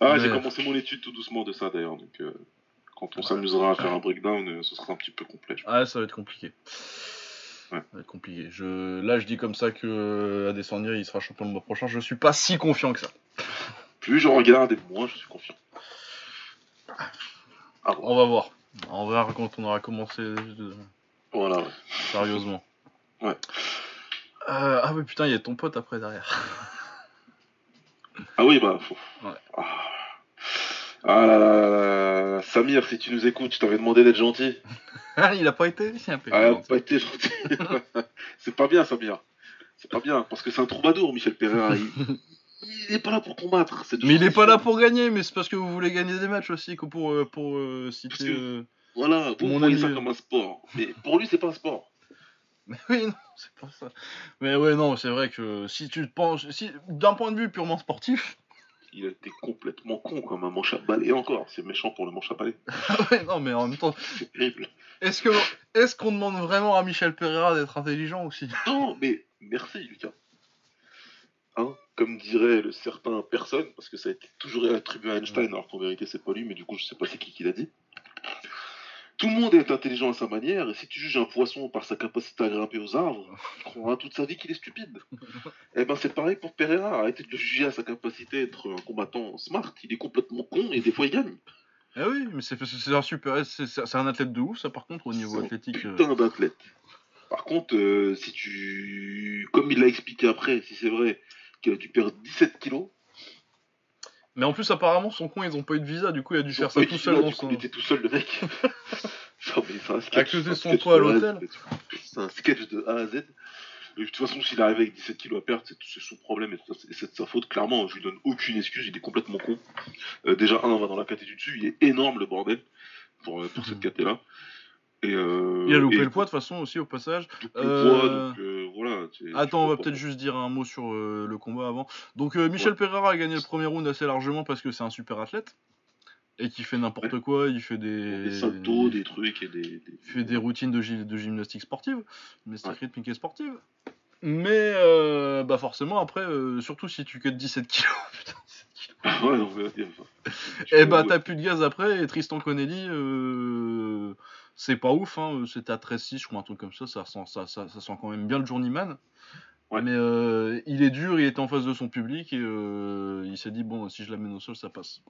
Ah, j'ai Mais- commencé mon étude tout doucement de ça d'ailleurs. Donc, euh, quand on s'amusera à faire un breakdown, euh, ce sera un petit peu complet. Ah, ça va être compliqué. Ouais. Ça va être compliqué. Je... Là, je dis comme ça que euh, Adesanya, il sera champion le mois prochain. Je suis pas si confiant que ça. Plus je regarde et moins je suis confiant. Ah bon, On va voir. On verra quand on aura commencé euh, voilà. ouais. sérieusement. Ouais. Euh, ah oui, putain, il y a ton pote après derrière. Ah oui, bah. Faut... Ouais. Ah. Ah là là là là. Samir, si tu nous écoutes, je t'avais demandé d'être gentil. Ah, il a pas été un peu. Ah, pas été gentil. c'est pas bien, Samir. C'est pas bien, parce que c'est un troubadour, Michel Pereira. Il, il est pas là pour combattre. c'est de Mais il est pas là pour gagner, mais c'est parce que vous voulez gagner des matchs aussi que pour, euh, pour euh, citer. Que- euh, Voilà, vous Mon voyez ami, ça comme un sport. Mais pour lui, c'est pas un sport. Mais oui, non, c'est pas ça. Mais ouais, non, c'est vrai que si tu te penses. Si, D'un point de vue purement sportif. Il a été complètement con comme un manche à balai encore. C'est méchant pour le manche à balai. Ah ouais, non, mais en même temps, C'est terrible. est-ce que est-ce qu'on demande vraiment à Michel Pereira d'être intelligent aussi Non, mais merci, Lucas. Hein Comme dirait le certain personne, parce que ça a été toujours attribué à Einstein, alors qu'en vérité c'est pas lui, mais du coup je sais pas c'est qui qui l'a dit. Tout le monde est intelligent à sa manière, et si tu juges un poisson par sa capacité à grimper aux arbres, tu croiras toute sa vie qu'il est stupide. Eh ben c'est pareil pour Pereira, arrêtez de le juger à sa capacité d'être un combattant smart, il est complètement con et des fois il gagne. Ah oui, mais c'est un super. C'est un athlète de ouf, ça, par contre, au niveau C'est un athlétique. euh, Putain d'athlète. Par contre, euh, si tu. Comme il l'a expliqué après, si c'est vrai a dû perdre 17 kilos, Mais en plus, apparemment, son coin, ils ont pas eu de visa, du coup, il a dû faire ça tout seul dans son. Il était tout seul, le mec. Mais c'est un sketch, un son poids à l'hôtel. C'est un sketch de A à Z. Et de toute façon, s'il arrive avec 17 kilos à perdre, c'est son problème et c'est de sa faute. Clairement, je lui donne aucune excuse, il est complètement con. Euh, déjà, un, on va dans la caté du dessus, il est énorme le bordel pour, euh, pour cette caté-là. Et, euh, Il a loupé et le poids, de toute façon, aussi, au passage. le Euh, poids, donc voilà. Attends, on va peut-être juste dire un mot sur euh, le combat avant. Donc, euh, Michel Ouais. Pereira a gagné le premier round assez largement parce que c'est un super athlète. Et qui fait n'importe quoi, il fait des. Des saltos, des trucs et des. des- Il fait des routines de, gy- de gymnastique sportive, gymnastique Ouais. rythmique et sportive. Mais, euh, bah forcément, après, surtout si tu cut 17 kilos, putain, 17 kilos. Ouais, non, mais, tu Et peux- bah t'as plus de gaz après, et Tristan Connelly, c'est pas ouf, hein, c'était à 13-6, je crois, un truc comme ça, ça sent, ça, ça, ça sent quand même bien le journeyman. Ouais. Mais euh, il est dur, il était en face de son public, et euh, il s'est dit, bon, si je l'amène au sol, ça passe.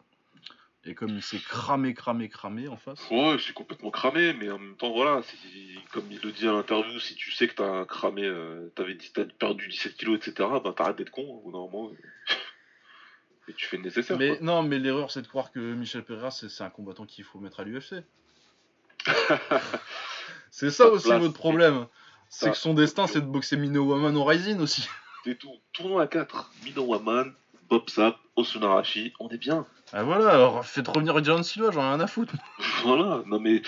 Et comme il s'est cramé, cramé, cramé en face. Ouais, je suis complètement cramé, mais en même temps, voilà, comme il le dit à l'interview, si tu sais que t'as cramé, euh, t'avais perdu 17 kilos, etc., bah t'arrêtes d'être con, au euh. Et tu fais le nécessaire. Mais quoi. non, mais l'erreur c'est de croire que Michel Pereira c'est c'est un combattant qu'il faut mettre à l'UFC. c'est ça aussi place, votre problème. C'est que son destin c'est de boxer Mino Waman au Rising aussi. C'est tout. Tournoi à 4. Mino Waman, Bob Sapp, Osunarashi, on est bien. Ah voilà, alors faites revenir John Silva, j'en ai rien à foutre. Voilà, non mais,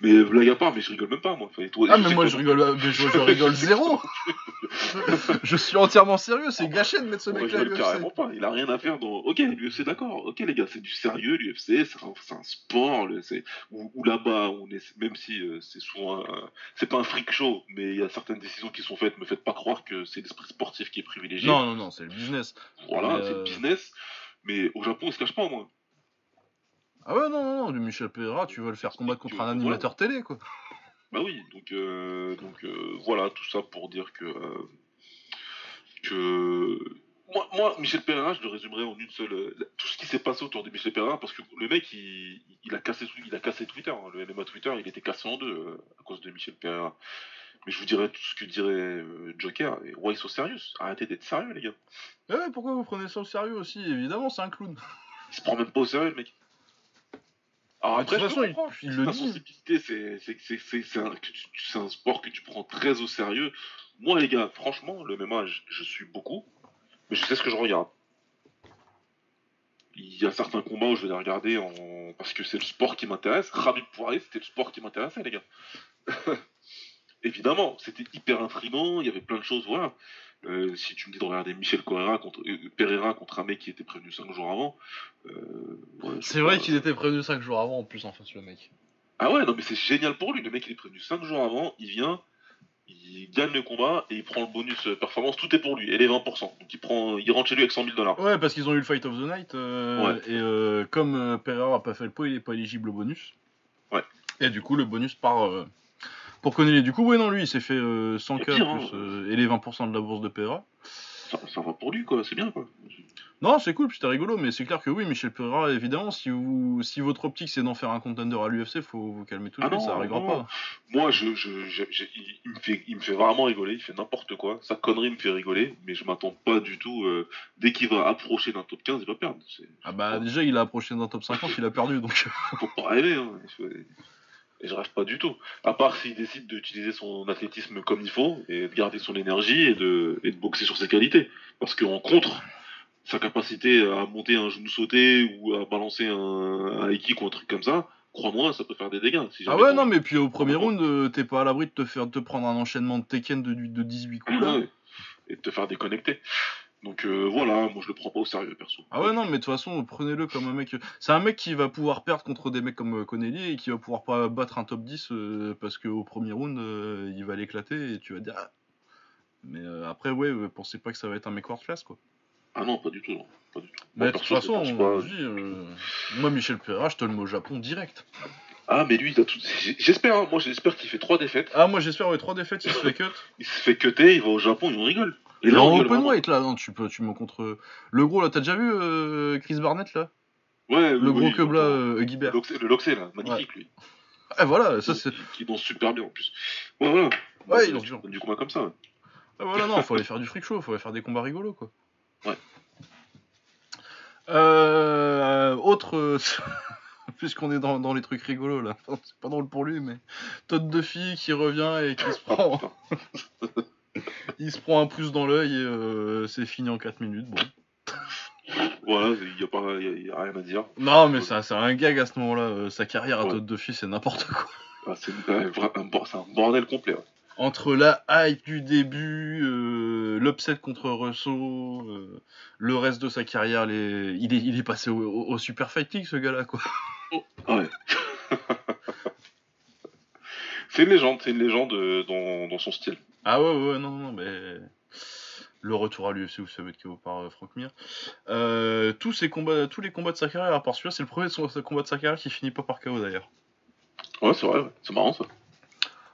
mais blague à part, mais je rigole même pas moi. Enfin, toi, Ah mais moi je rigole, mais je, je rigole zéro. je suis entièrement sérieux, c'est gâché de mettre ce Moi, mec je là à rigole l'UFC. carrément pas. Il a rien à faire dans. Ok, l'UFC d'accord. Ok les gars, c'est du sérieux l'UFC, c'est un, sport. Où, où là-bas, on est même si euh, c'est souvent, un- c'est pas un freak show, mais il y a certaines décisions qui sont faites. Me faites pas croire que c'est l'esprit sportif qui est privilégié. Non non non, c'est le business. Voilà, c'est euh, le business. Mais au Japon, ils se cachent pas moi. Ah ouais non non non, du Michel Pereira, tu vas le faire combattre contre un animateur télé quoi. Bah oui, donc, euh, donc euh, voilà, tout ça pour dire que. euh, que... Moi, moi, Michel Pereira, je le résumerai en une seule. euh, Tout ce qui s'est passé autour de Michel Pereira, parce que le mec, il, il, a, cassé, il a cassé Twitter. hein. Le MMA Twitter, il était cassé en deux à cause de Michel Pereira. Mais je vous dirais tout ce que dirait euh, Joker. Et why so serious Arrêtez d'être sérieux, les gars. Eh ouais, pourquoi vous prenez ça au sérieux aussi? Évidemment, c'est un clown. Il se prend même pas au sérieux, le mec. Alors Mais de après, toute façon, il- il le dit. sensibilité, c'est un, sport que tu prends très au sérieux. Moi, les gars, franchement, le MMA, je, je suis beaucoup, mais je sais ce que je regarde. Il y a certains combats où je vais les regarder en... parce que c'est le sport qui m'intéresse. Khabib Poirier, c'était le sport qui m'intéressait, les gars. Évidemment, c'était hyper intriguant, il y avait plein de choses, voilà. Euh, si tu me dis de regarder Michel Pereira contre, euh, Pereira contre un mec qui était prévenu 5 jours avant, euh, ouais, C'est vrai qu'il était prévenu 5 jours avant en plus, en fait, le mec. Ah ouais, non mais c'est génial pour lui. Le mec il est prévenu 5 jours avant, il vient, il gagne le combat et il prend le bonus performance, tout est pour lui, et les 20%. Donc il, prend, il rentre chez lui avec 100 000 dollars. Ouais, parce qu'ils ont eu le Fight of the Night, Ouais. et comme Pereira a pas fait le pot, il est pas éligible au bonus. Ouais. Et du coup, le bonus part pour Connelly. Du coup, ouais, non, lui, il s'est fait euh, 100K Et pire, hein. plus, euh, et les 20% de la bourse de Pereira. Ça, ça va pour lui quoi, c'est bien quoi. Non, c'est cool, puis c'était rigolo, mais c'est clair que oui, Michel Pereira, évidemment, si, vous, si votre optique c'est d'en faire un contender à l'UFC, faut vous calmer tout de Ah suite, ça arrivera non. pas. Moi je, je, je- je- il, me fait, il me fait vraiment rigoler, il fait n'importe quoi. Sa connerie me fait rigoler, mais je m'attends pas du tout. euh, dès qu'il va approcher d'un top 15, il va perdre. Ah bah déjà, il a approché d'un top 50, il a perdu, donc... faut pas rêver. Hein. Et je rêve pas du tout. À part s'il décide d'utiliser son athlétisme comme il faut et de garder son énergie et de, et de boxer sur ses qualités. Parce qu'en contre, sa capacité à monter un genou sauté ou à balancer un, un ou un truc comme ça, crois-moi, ça peut faire des dégâts. Si Ah ouais, non, mais puis au premier Ah round, euh, t'es pas à l'abri de te faire te prendre un enchaînement de Tekken de, de 18 coups, là. Ouais. Et de te faire déconnecter. Donc euh, voilà, moi je le prends pas au sérieux perso. Ah ouais non mais de toute façon prenez-le comme un mec c'est un mec qui va pouvoir perdre contre des mecs comme euh, Connelly et qui va pouvoir pas battre un top 10 euh, parce qu'au premier round euh, il va l'éclater et tu vas dire ah. mais euh, après ouais euh, pensez pas que ça va être un mec world class quoi Ah non, pas du tout. Non. Pas du tout. mais de toute façon on- pas. euh, moi Michel Pereira je te le mets au Japon direct Ah mais lui, il a tout... j'espère, hein, moi j'espère qu'il fait trois défaites. ah moi j'espère ouais trois défaites il se fait cut Il se fait cutter, il va au Japon et on rigole. Et là, en open weight là non tu peux tu me contre le gros là t'as déjà vu euh, Chris Barnett là? Ouais, le oui, gros oui, que le euh, Guibert Le Loxé, là, magnifique lui. ah voilà ça c'est Qui, danse super bien en plus. Ouais, voilà. Ouais, il il danse bien. Du combat comme ça. ouais. Ah voilà, non, faut aller faire du freak show, faut aller faire des combats rigolos, quoi. Ouais. Euh, autre. euh, Puisqu'on est dans, dans les trucs rigolos, là. C'est pas drôle pour lui, mais. Todd Duffy qui revient et qui se prend. il se prend un pouce dans l'œil et euh, c'est fini en 4 minutes. Bon. Voilà, il n'y a, pas- y a- y a rien à dire. Non, mais c'est un- c'est un gag à ce moment-là. euh, Sa carrière à Ouais. Todd Duffy, c'est n'importe quoi. Ah, c'est ouais, un, bordel complet. ouais. Entre la hype du début, euh, l'upset contre Russo, le reste de sa carrière, les... il, est, il est passé au, au- au Super Fight League, ce gars-là, quoi. Ouais. c'est une légende, c'est une légende dans, dans son style. Ah ouais, ouais, non, non, mais... Le retour à l'UFC va être KO par euh, Frank Mir. Euh, tous, ces combats, tous les combats de sa carrière, à part celui-là, c'est le premier de combat de sa carrière qui finit pas par KO, d'ailleurs. Ouais, c'est vrai, ouais. c'est marrant ça.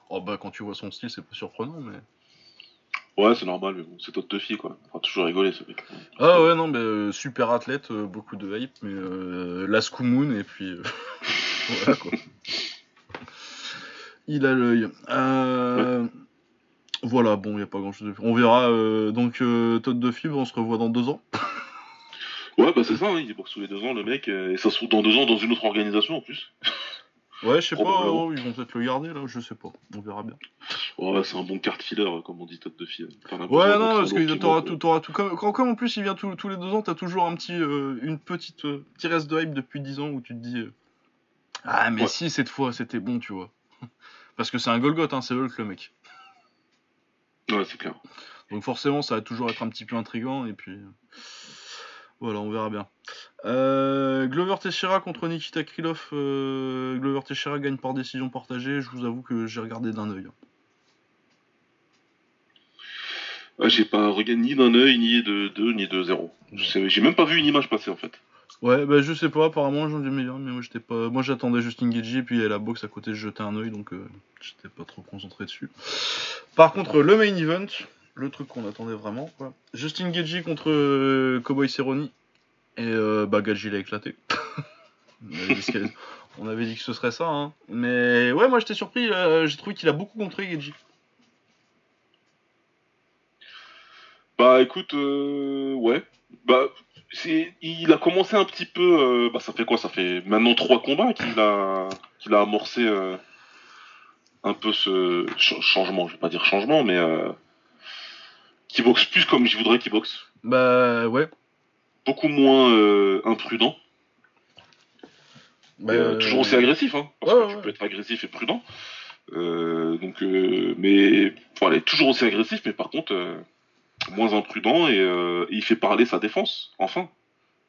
Oh bah, quand tu vois son style, c'est pas surprenant, mais... Ouais, c'est normal, mais bon, c'est Todd Duffy quoi. On va toujours rigoler ce mec. Ah ouais, non, mais euh, super athlète, euh, beaucoup de hype, mais euh, la Moon, et puis euh, voilà quoi. Il a l'œil. Euh, Voilà, bon, il n'y a pas grand chose de On verra, euh, donc euh, Todd de Fibre, on se revoit dans deux ans. Ouais, bah c'est ça, hein, il boxe tous les deux ans, le mec, euh, et ça se trouve dans deux ans dans une autre organisation en plus. Ouais, je sais pas, oh, ils vont peut-être le garder là, je sais pas, on verra bien. Ouais, c'est un bon carte filler, euh, comme on dit, tête de besoin Ouais, non, parce que t'auras tout, t'auras tout. Comme, quand, comme en plus il vient tous- tous les deux ans, t'as toujours un petit, une petite, petit reste de hype depuis 10 ans où tu te dis Ah, mais Ouais. si cette fois c'était bon, tu vois. Parce que c'est un Golgoth, hein, c'est Hulk le mec. Ouais, c'est clair. Donc forcément, ça va toujours être un petit peu intriguant et puis. Voilà, on verra bien. Euh, Glover Teixeira contre Nikita Krylov. euh, Glover Teixeira gagne par décision partagée. Je vous avoue que j'ai regardé d'un œil. Ah, j'ai pas regardé ni d'un œil, ni de deux, ni de zéro. Je sais- J'ai même pas vu une image passer en fait. Ouais, bah je sais pas, apparemment j'en ai meilleur, mais moi j'étais pas. Moi j'attendais Justin Gagey, puis il y a la boxe à côté, je jetais un œil, donc euh, j'étais pas trop concentré dessus. Par contre, le main event, le truc qu'on attendait vraiment, quoi. Justin Gagey contre euh, Cowboy Cerrone, et euh, bah Gagey l'a éclaté. on, avait dit que ce serait ça, hein. Mais ouais, moi j'étais surpris, euh, j'ai trouvé qu'il a beaucoup contré Gagey. Bah écoute, ouais. Bah, il a commencé un petit peu. euh, bah ça fait quoi? Ça fait maintenant trois combats qu'il a, qu'il a amorcé euh, un peu ce ch- changement. Je vais pas dire changement, mais euh, qui boxe plus comme je voudrais qu'il boxe. Bah ouais. Beaucoup moins imprudent. Bah, toujours aussi agressif, hein, parce ouais, que ouais. tu peux être agressif et prudent. Donc, mais voilà, il est toujours aussi agressif, mais par contre moins imprudent et, euh, et il fait parler sa défense, enfin.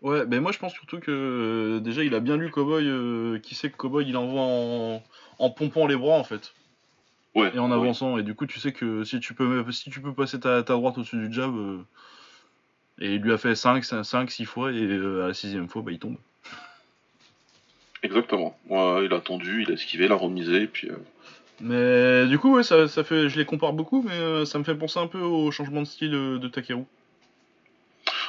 Ouais, ben moi je pense surtout que euh, déjà il a bien lu Cowboy, euh, qui sait que Cowboy il envoie en, en pompant les bras en fait, Ouais. et en ouais. avançant, et du coup tu sais que si tu peux, si tu peux passer ta, ta droite au-dessus du jab, euh, et il lui a fait 5, 5 6 fois, et euh, à la sixième fois bah il tombe. Exactement. Ouais, il a attendu, il a esquivé, il a remisé, et puis. euh, Mais du coup ouais, ça, ça fait, je les compare beaucoup, mais euh, ça me fait penser un peu au changement de style euh, de Takeru.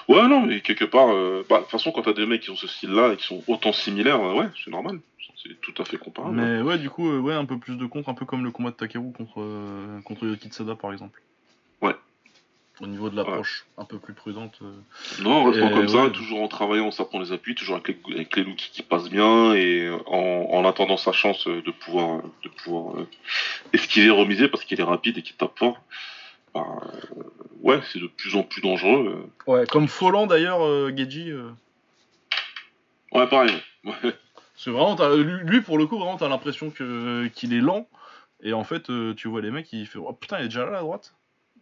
Ouais, non, mais quelque part, euh, bah, de toute façon, quand t'as des mecs qui ont ce style-là et qui sont autant similaires, euh, ouais, c'est normal. C'est tout à fait comparable. Mais ouais, du coup, ouais, un peu plus de contre, un peu comme le combat de Takeru contre, euh, contre Yoki Tsada par exemple. Ouais. Au niveau de l'approche, un peu plus prudente. euh. Non, en restant Et comme ça, toujours en travaillant, en s'apprend les appuis, toujours avec les, avec les looks qui passent bien et en, en attendant sa chance euh, de pouvoir, euh, de pouvoir euh, esquiver, remiser parce qu'il est rapide et qu'il tape fort. Bah, euh, ouais, c'est de plus en plus dangereux. euh. Ouais, comme Folland d'ailleurs, euh, Geji. euh, Ouais, pareil. Ouais. C'est vraiment, lui, pour le coup, vraiment, t'as l'impression que qu'il est lent. Et en fait, euh, tu vois les mecs, ils font Oh putain, il est déjà là à droite.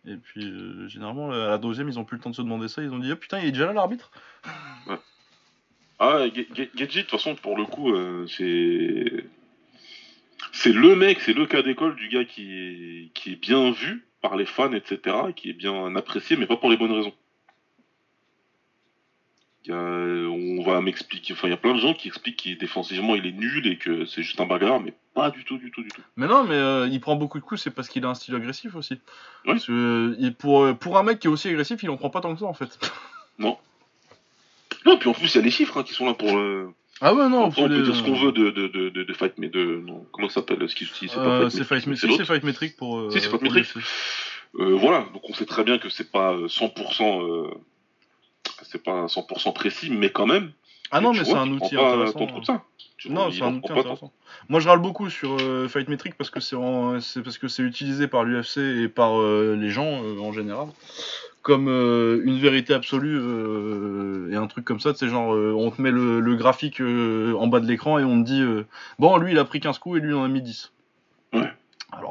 Et puis, euh, généralement, à la deuxième, ils ont plus le temps de se demander ça. Ils ont dit Oh putain, il est déjà là l'arbitre. Ah, Ge- Ge- Geji, de toute façon, pour le coup, euh, c'est. C'est le mec, c'est le cas d'école du gars qui qui est bien vu par les fans, etc., qui est bien apprécié, mais pas pour les bonnes raisons. On va m'expliquer, enfin il y a plein de gens qui expliquent qu'il défensivement il est nul et que c'est juste un bagarre, mais pas du tout, du tout, du tout. Mais non, mais euh, il prend beaucoup de coups, c'est parce qu'il a un style agressif aussi. Oui. Euh, pour, euh, pour un mec qui est aussi agressif, il en prend pas tant que ça en fait. Non. Non, puis en plus il y a les chiffres hein, qui sont là pour. Ah ouais, non, Après, on peut dire ce qu'on veut de, de, de, fight, mais de. Non, comment ça s'appelle ce qu'ils utilisent C'est fight, métrique, c'est fight métrique pour. si, c'est fight métrique. voilà, donc on sait très bien que c'est pas 100% parce que c'est pas 100% précis, mais quand même. Ah non, mais c'est un outil intéressant. Hein. Tu non, c'est un outil intéressant. Moi, je râle beaucoup sur euh, Fight Metric parce que c'est en... parce que c'est utilisé par l'UFC et par euh, les gens euh, en général comme une vérité absolue et un truc comme ça. C'est genre, on te met le, le graphique en bas de l'écran et on te dit bon, lui, il a pris 15 coups et lui, il en a mis 10.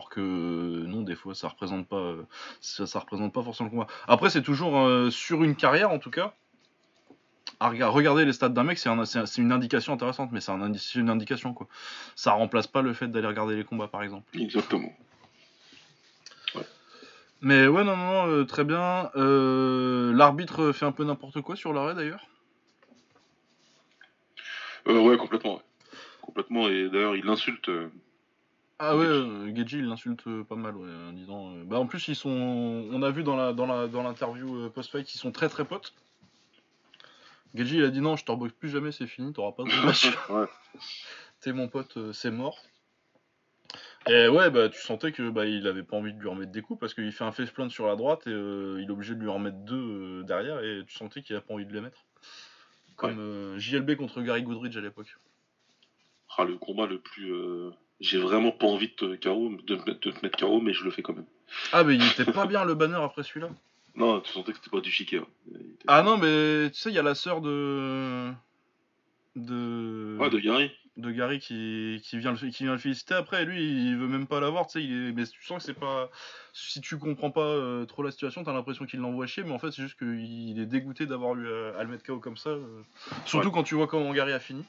Alors que euh, non, des fois, ça représente pas, euh, ça, ça représente pas forcément le combat. Après, c'est toujours euh, sur une carrière, en tout cas. À regarder les stats d'un mec, c'est un- une indication intéressante, mais c'est un indi- c'est une indication quoi. Ça remplace pas le fait d'aller regarder les combats par exemple. Exactement. Mais ouais, non, non, non, euh, très bien. Euh, L'arbitre fait un peu n'importe quoi sur l'arrêt d'ailleurs? Euh, ouais, complètement. ouais. Complètement, et d'ailleurs, il insulte. Ah ouais, Geji. euh, Geji il l'insulte euh, pas mal, ouais, en disant. euh, Bah en plus ils sont, on a vu dans la dans la dans l'interview euh, post-fight qu'ils sont très très potes. Geji il a dit non, je te reboxe plus jamais, c'est fini, t'auras pas de match. ouais. T'es mon pote, euh, c'est mort. Et ouais, bah tu sentais que bah il avait pas envie de lui remettre des coups parce qu'il fait un face plant sur la droite et euh, il est obligé de lui en remettre deux euh, derrière et tu sentais qu'il a pas envie de les mettre. Comme euh, JLB contre Gary Goodridge à l'époque. Ah, le combat le plus. euh, J'ai vraiment pas envie de te, de, mettre- de te mettre KO, mais je le fais quand même. Ah, mais il était pas bien le banner après celui-là? Non, tu sentais que c'était pas du chiquet. hein. Ah non, mais tu sais, il y a la sœur de. De. Ouais, de Gary. de Gary qui, qui, vient le, qui vient le féliciter après lui il veut même pas l'avoir tu sais est- mais tu sens que c'est pas si tu comprends pas euh, trop la situation t'as l'impression qu'il l'envoie chier mais en fait c'est juste qu'il est dégoûté d'avoir eu à, à le mettre KO comme ça euh. surtout Ouais. quand tu vois comment Gary a fini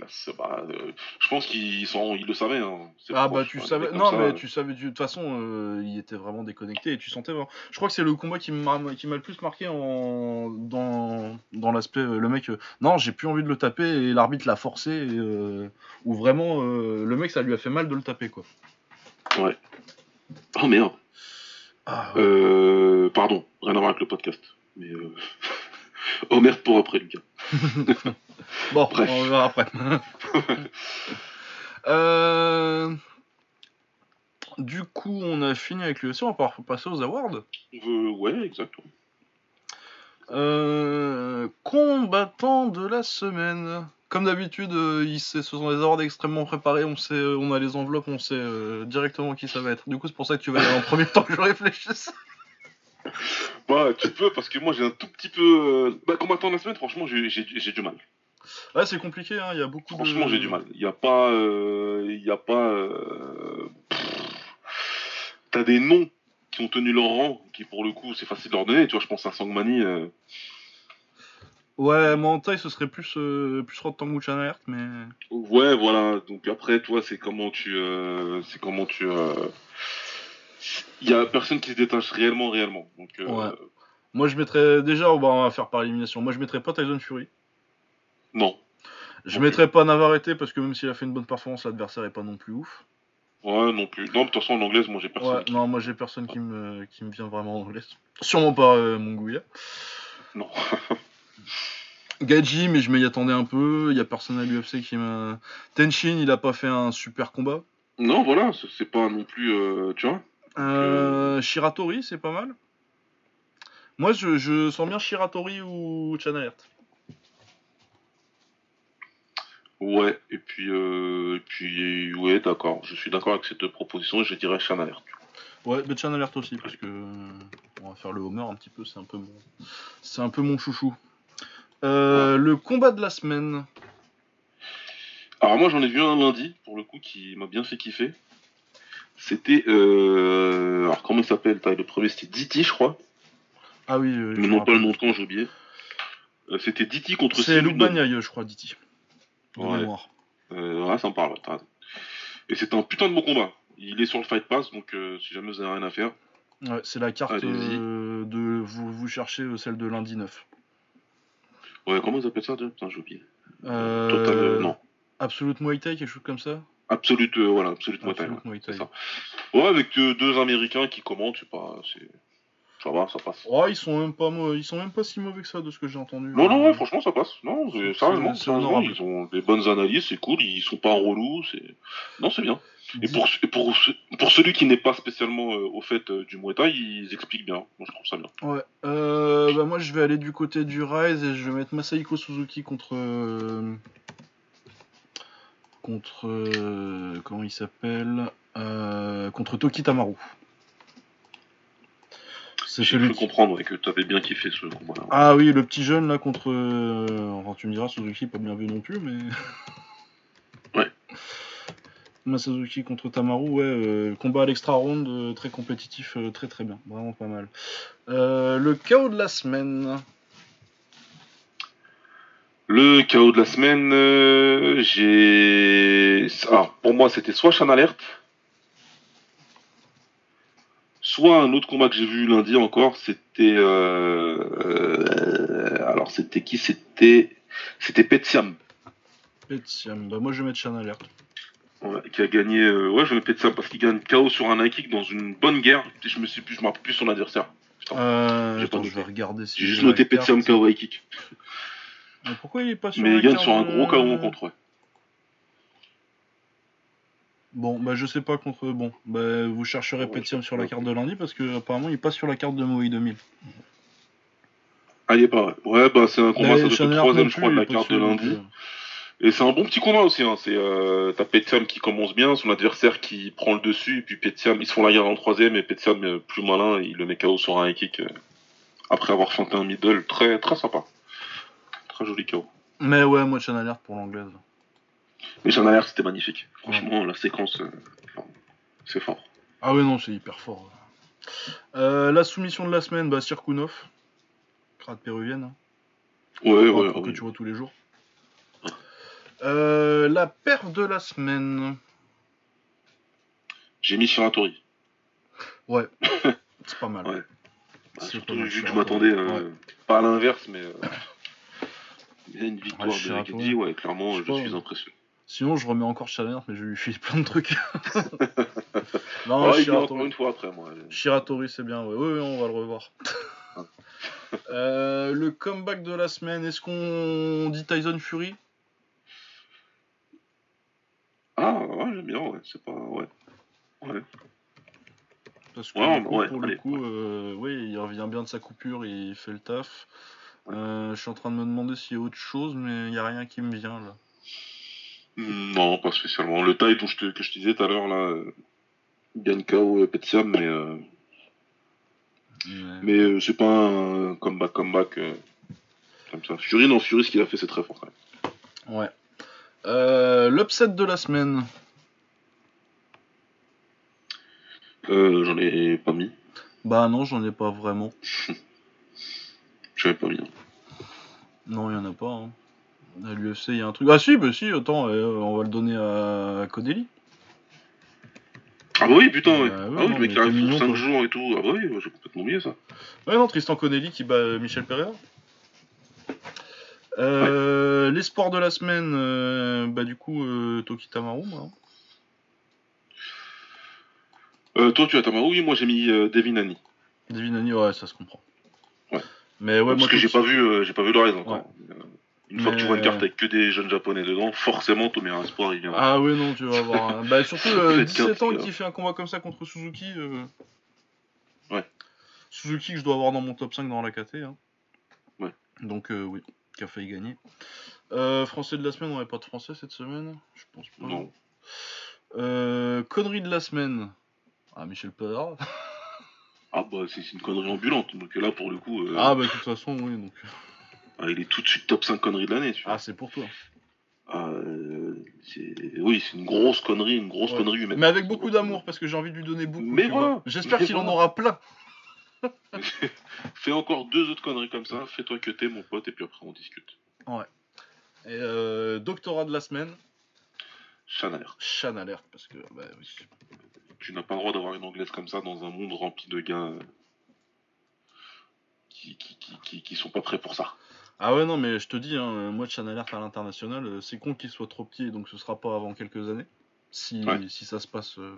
là, bah, euh, je pense qu'il s'en- il le savait. Hein. Ah proche, bah tu hein, savais non ça, mais euh. tu savais de toute façon euh, il était vraiment déconnecté et tu sentais vraiment je crois que c'est le combat qui m'a le plus marqué en dans, dans l'aspect euh, le mec non j'ai plus envie de le taper et l'arbitre l'a forcé et, ou vraiment le mec ça lui a fait mal de le taper quoi Oh merde. ah, pardon, rien à voir avec le podcast. Mais oh merde pour après, Lucas. Bon, Bref. on verra après. Euh, Du coup, on a fini avec l'UFC, on va pouvoir passer aux awards. Euh, ouais, exactement. Euh, Combattant de la semaine. Comme d'habitude, euh, ce sont des awards extrêmement préparés, on sait, euh, on a les enveloppes, on sait euh, directement qui ça va être. Du coup, c'est pour ça que tu vas y aller en premier temps que je réfléchisse. Bah, tu peux, parce que moi j'ai un tout petit peu. euh, Bah, combattant de la semaine, franchement, j'ai du mal. Ouais, c'est compliqué, hein, il y a beaucoup Franchement, de... j'ai du mal. Il n'y a pas. euh, Il y a pas. euh, pff, T'as des noms qui ont tenu leur rang, qui pour le coup, c'est facile de leur donner. Tu vois, je pense à Sangmani. euh, Ouais, moi en taille, ce serait plus, euh, plus Rod mais... Ouais, voilà. Donc après, toi, c'est comment tu. euh, C'est comment tu. Il y a personne qui se détache réellement, réellement. Donc, euh, Ouais. Moi, je mettrais... Déjà, oh, bah, on va faire par élimination. Moi, je mettrais pas Tyson Fury. non. Je mettrais pas Navarrete parce que même s'il a fait une bonne performance, l'adversaire est pas non plus ouf. Ouais, non plus. Non, de toute façon, en anglaise, moi, j'ai personne. Ouais, qui- non, moi j'ai personne qui me, qui me vient vraiment en anglais. Sûrement pas euh, Mongouya. Non. Gaji, mais je m'y attendais un peu. Il y a personne à l'UFC qui m'a. Tenshin, il a pas fait un super combat. Non, voilà, c'est c'est pas non plus. euh, tu vois Euh, Shiratori, c'est pas mal. Moi, je, je sens bien Shiratori ou Chanalert. Ouais, et puis, euh, et puis ouais, d'accord. Je suis d'accord avec cette proposition et je dirais Chanalert. Ouais, mais Chanalert aussi, parce que. euh, On va faire le Homer un petit peu, c'est un peu mon. C'est un peu mon chouchou. Euh, Le combat de la semaine. Alors moi j'en ai vu un lundi, pour le coup, qui m'a bien fait kiffer. C'était... Euh... Alors comment il s'appelle Le premier c'était Diti, je crois. Ah oui, euh, Mais non pas le nom de camp, j'ai oublié. Euh, c'était Diti contre C'est Bagnaille, je crois, Diti. Ouais. mémoire. Euh, ouais, ça me parle, ouais. Et c'était un putain de bon combat. Il est sur le Fight Pass, donc si jamais vous avez rien à faire. Ouais, c'est la carte de. Vous, vous cherchez celle de lundi 9. Ouais, comment ils appellent ça déjà? Putain, j'ai oublié. Euh, Total, non. Absolute Muay Thai, quelque chose comme ça? Absolute, euh, voilà, Absolute Muay Thai, Absolute ouais, Muay c'est Thai. ça. Ouais, avec euh, deux Américains qui commentent, c'est pas... c'est- Ça va, ça passe. Oh, ils sont même pas ils sont même pas si mauvais que ça de ce que j'ai entendu. Non, non, ouais, franchement, ça passe. Non, sérieusement, c'est sérieusement, ils ont des bonnes analyses, c'est cool, ils sont pas en relou, c'est... Non, c'est bien. Et pour, et pour, pour celui qui n'est pas spécialement euh, au fait euh, du Muay Thai, ils expliquent bien. Moi, je trouve ça bien. Ouais. Euh, bah moi je vais aller du côté du Rise et je vais mettre Masahiko Suzuki contre contre euh, comment il s'appelle Euh, contre Toki Tamaru. C'est J'ai cru comprendre ouais, que tu avais bien kiffé ce combat-là. Ah oui, le petit jeune là contre. euh, Enfin, tu me diras, Suzuki pas bien vu non plus, mais. Ouais. Masazuki contre Tamaru, ouais, euh, combat à l'extra round, euh, très compétitif, euh, très très bien, vraiment pas mal. Le chaos de la semaine. Le KO de la semaine, euh, j'ai. Alors, pour moi, c'était soit Chan Alert, soit un autre combat que j'ai vu lundi encore, c'était. euh, euh, Alors, c'était qui? C'était. C'était Petsiam, Petiam, bah moi je vais mettre Chan Alert. ouais, qui a gagné. euh, Ouais, je vais mettre Petsiam parce qu'il gagne KO sur un high kick dans une bonne guerre. Je me suis plus, je me rappelle plus son adversaire. Putain. Pas je vais regarder si J'ai juste noté. Petsiam KO high kick. Mais pourquoi il est pas sur Mais gagne carte sur un gros KO contre, ouais. Bon, bah je sais pas contre. Bon, bah vous chercherez Ouais, Petiam je- sur la carte de lundi parce que apparemment il passe sur la carte de Moï 2000. Ah, il est pas, ouais. Ouais, bah, c'est un combat, ça doit être troisième, je crois, de la carte de lundi. Et c'est un bon petit combat aussi, hein. C'est, euh, t'as Petiam qui commence bien, son adversaire qui prend le dessus, et puis Petiam, ils se font la guerre en troisième, et Petiam, euh, plus malin, il le met KO sur un high kick, euh, après avoir chanté un middle, très, très sympa. Très joli KO. Mais ouais, moi, Sean Alert pour l'anglaise. Mais Jean Alert, c'était magnifique. Franchement, la séquence, euh, c'est fort. Ah ouais, non, c'est hyper fort. Euh, la soumission de la semaine, bah, Sirkunov. Crade péruvienne. hein. Ouais, ouais, que tu vois tous les jours. Euh, la perf de la semaine. J'ai mis Shiratori. Ouais. c'est pas mal. Ouais. Bah, C'est surtout pas mal, vu que je m'attendais, euh, Ouais. pas à l'inverse, mais, une victoire Ouais, de Shiratori. Gedi, ouais, clairement, Je suis impressionné. Sinon, je remets encore Alert, mais je lui file plein de trucs. non, Ouais, il vient encore Shiratori. une fois après, moi. Shiratori, c'est bien. Ouais. Oui, on va le revoir. Ah. Euh, le comeback de la semaine, est-ce qu'on dit Tyson Fury? Ah, ouais, j'aime bien, ouais, c'est pas, ouais. Ouais. Parce que Ouais, coup, pour allez, le coup, euh, oui, il revient bien de sa coupure, il fait le taf. Euh, je suis en train de me demander s'il y a autre chose, mais il n'y a rien qui me vient là. Non, pas spécialement. Le taille dont je te, que je te disais tout à l'heure, là, gagne KO Petiam, mais, euh, Mais- mais euh, c'est pas un comeback, comeback euh, comme ça. Fury, non, Fury, ce qu'il a fait, c'est très fort. quand même. Ouais. Euh, L'upset de la semaine. Euh, J'en ai pas mis. Bah non, j'en ai pas vraiment. Pas mis. non. Il y en a pas. hein. À l'UFC, il y a un truc. Ah si, bah si, attends, euh, on va le donner à, à Codeli. Ah bah oui, putain, ouais. Ouais, ah oui, non, mais qui arrive t'es pour mignon, 5 toi. jours et tout. Ah bah oui, j'ai complètement oublié ça. Ouais, non, Tristan Connelly qui bat euh, Michel Pereira. Euh, L'espoir de la semaine, euh, bah du coup, euh, Toki Tamaru, moi. hein. Euh, toi, tu as Tamaru, oui, moi j'ai mis euh, Devin Haney. Devin Haney, ouais, ça se comprend. Ouais. Mais ouais, Parce moi, que j'ai pas vu, euh, j'ai pas vu le encore. Euh, Une fois que tu vois une carte avec que des jeunes japonais dedans, forcément ton meilleur espoir il vient. Ah ouais, non, tu vas avoir. un- Bah surtout, euh, Faites 17 ans qui fait un combat comme ça contre Suzuki. euh, Ouais. Suzuki que je dois avoir dans mon top 5 dans la KT. hein. Ouais. Donc euh, oui, qui a failli gagner. Euh, français de la semaine, on n'avait pas de français cette semaine Je pense pas. Non. Euh, connerie de la semaine. Ah, Michel Pereira. Ah bah c'est une connerie ambulante. Donc là pour le coup, euh, Ah bah de toute façon, oui. Donc... ah, il est tout de suite top 5 conneries de l'année. tu vois. Ah, c'est pour toi. Ah, euh, oui, c'est une grosse connerie, une grosse Ouais. connerie humaine. Mais avec beaucoup d'amour, parce que j'ai envie de lui donner beaucoup. Mais voilà. J'espère qu'il en aura plein. Fais encore deux autres conneries comme ça, fais-toi que t'es mon pote et puis après on discute. Et euh, doctorat de la semaine, Shan Alert. Chan Alert, parce que bah oui. Tu n'as pas le droit d'avoir une anglaise comme ça dans un monde rempli de gars euh, qui, qui, qui, qui, sont pas prêts pour ça. Ah ouais, non, mais je te dis, hein, moi, Chan Alert à l'international, euh, c'est con qu'il soit trop petit, donc ce sera pas avant quelques années. Si, Ouais. si ça se passe. euh,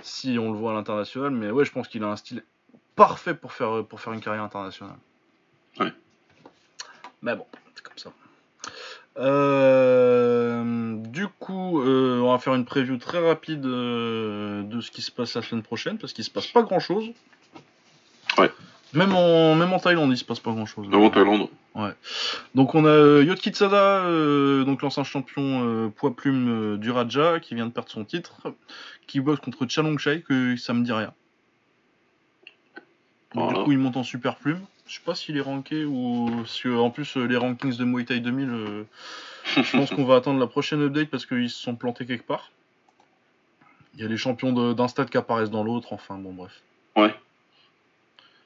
si on le voit à l'international, mais ouais, je pense qu'il a un style parfait pour faire, pour faire une carrière internationale. Ouais. Mais bon. Euh, du coup, euh, on va faire une preview très rapide euh, de ce qui se passe la semaine prochaine, parce qu'il se passe pas grand chose. Ouais. Même en, même en Thaïlande, il se passe pas grand chose. Avant Thaïlande, Donc on a Yotki Tsada, euh, donc l'ancien champion poids plume du Raja, qui vient de perdre son titre, qui bosse contre Chalong Chai, que ça me dit rien. Voilà. Du coup il monte en super plume. Je sais pas s'il est ranké ou parce que en plus euh, les rankings de Muay Thai 2000, euh, je pense qu'on va attendre la prochaine update parce qu'ils se sont plantés quelque part. Il y a les champions d'un stade qui apparaissent dans l'autre, enfin bon bref. Ouais.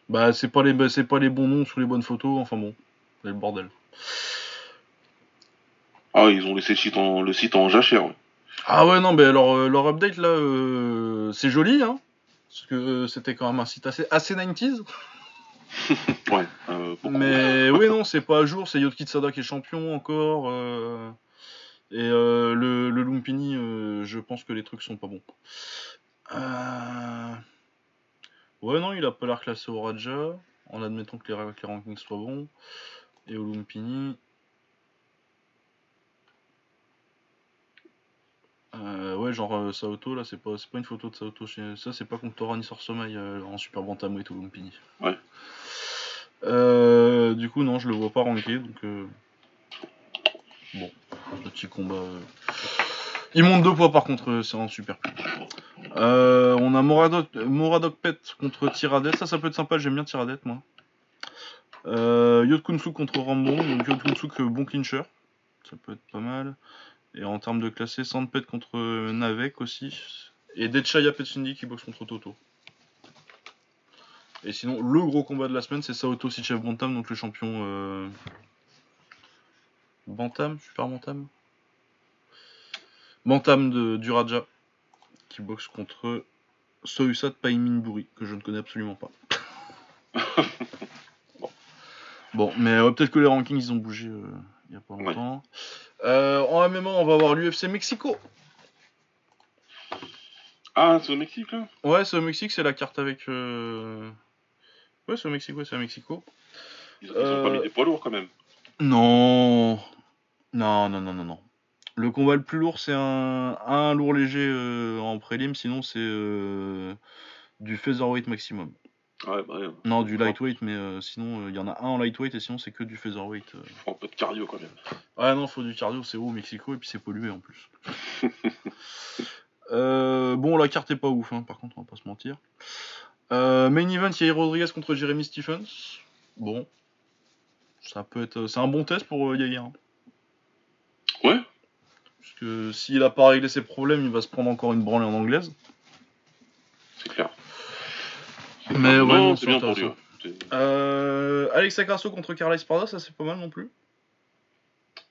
Bah c'est pas les bah, pas les bons noms sous les bonnes photos, enfin bon, c'est le bordel. Ah, ils ont laissé le site en, le site en jachère. ouais. Ah ouais, non, mais alors, euh, leur update là, euh, c'est joli, hein. Parce que c'était quand même un site assez, assez 90s. Ouais, euh. Mais oui, non, c'est pas à jour, c'est Yotki Tsada qui est champion encore. euh, et euh, le, le Lumpini, je pense que les trucs sont pas bons. Ouais, non, il a pas l'air classé au Raja, en admettant que les, que les rankings soient bons. Et au Lumpini. Euh, ouais, genre euh, Saoto, là, c'est pas, c'est pas une photo de Saoto. chez- Ça, c'est pas contre Toran Sorsomaï euh, en Super Bantamweight au Lumpini. Ouais. Euh, du coup, non, je le vois pas ranké, donc euh, bon, petit combat. Il monte deux poids par contre, c'est un super on a Moradok, Moradok Pet contre Tiradet, ça, ça peut être sympa, j'aime bien Tiradet, moi. Euh, Yotkunsu contre Rambon, donc Yotkunsu bon clincher, ça peut être pas mal. Et en termes de classé, Sandpet contre euh, Navek aussi. Et Dechaya Petsundi qui boxe contre Toto. Et sinon, le gros combat de la semaine, c'est Saoto Sichev Bantam, donc le champion euh... Bantam, super Bantam. Bantam de, du Raja, qui boxe contre Sohusat Paiminburi, que je ne connais absolument pas. Bon, mais ouais, peut-être que les rankings ils ont bougé euh, il y a pas Ouais. longtemps. Euh, en MMA, on va voir l'UFC Mexico. Ah, c'est au Mexique là? Ouais, c'est au Mexique, c'est la carte avec. euh, Ouais, c'est au Mexique, ouais, c'est à Mexico. Ils, ils Euh, ont pas mis des poids lourds quand même. Non. Non, non, non, non, non. Le combat le plus lourd, c'est un, un lourd léger euh, en prélim, sinon c'est euh, du featherweight maximum. Ouais, bah ouais. Non, du lightweight, mais euh, sinon il y en a un en lightweight et sinon c'est que du featherweight. euh. Faut un peu de cardio quand même. Ah non, faut du cardio, c'est haut au Mexico et puis c'est pollué en plus. Euh, bon, la carte est pas ouf, hein, par contre, on va pas se mentir. Euh, main event, Yair Rodriguez contre Jeremy Stephens. Bon, ça peut être, c'est un bon test pour euh, Yair. hein. Ouais Parce que s'il a pas réglé ses problèmes, il va se prendre encore une branlée en anglaise. C'est clair. Mais ouais, non, c'est c'est bien pour lui. Euh, Alexa Grasso contre Carla Esparza, ça c'est pas mal non plus.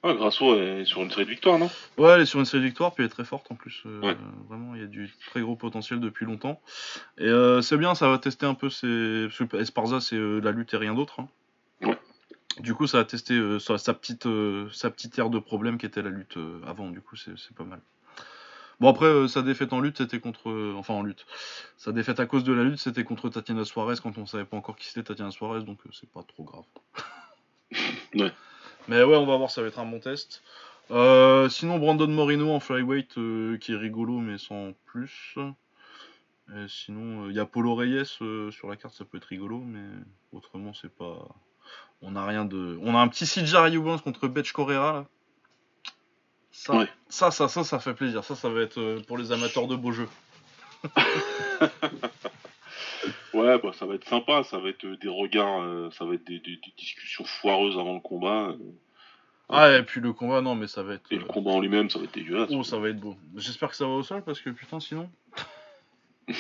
Ah, Grasso est sur une série de victoires, non? Ouais, elle est sur une série de victoires, puis elle est très forte en plus. euh. Vraiment, il y a du très gros potentiel depuis longtemps. Et euh, c'est bien, ça va tester un peu ses. Parce que Esparza, c'est euh, la lutte et rien d'autre. hein. Ouais. Du coup, ça va tester euh, sa, sa petite, euh, sa petite ère de problème qui était la lutte euh, avant. Du coup, c'est c'est pas mal. Bon, après, euh, sa défaite en lutte, c'était contre. euh, enfin, en lutte. Sa défaite à cause de la lutte, c'était contre Tatiana Suarez quand on savait pas encore qui c'était Tatiana Suarez, donc euh, c'est pas trop grave. Ouais. Mais ouais, on va voir, ça va être un bon test. Euh, sinon, Brandon Moreno en flyweight euh, qui est rigolo mais sans plus. Et sinon, il y a Polo Reyes euh, sur la carte, ça peut être rigolo, mais autrement, c'est pas. On a rien de. On a un petit Sidjar Eubanks contre Betch Correa là. Ça, Ouais. ça, ça, ça, ça fait plaisir. Ça, ça va être euh, pour les amateurs de beaux jeux. Ouais, bah ça va être sympa, ça va être euh, des regards, euh, ça va être des, des- des discussions foireuses avant le combat. euh, Ah, et puis le combat, non, mais ça va être. Et le combat en lui-même, ça va être dégueulasse. Oh, ça va être beau. J'espère que ça va au sol parce que putain, sinon.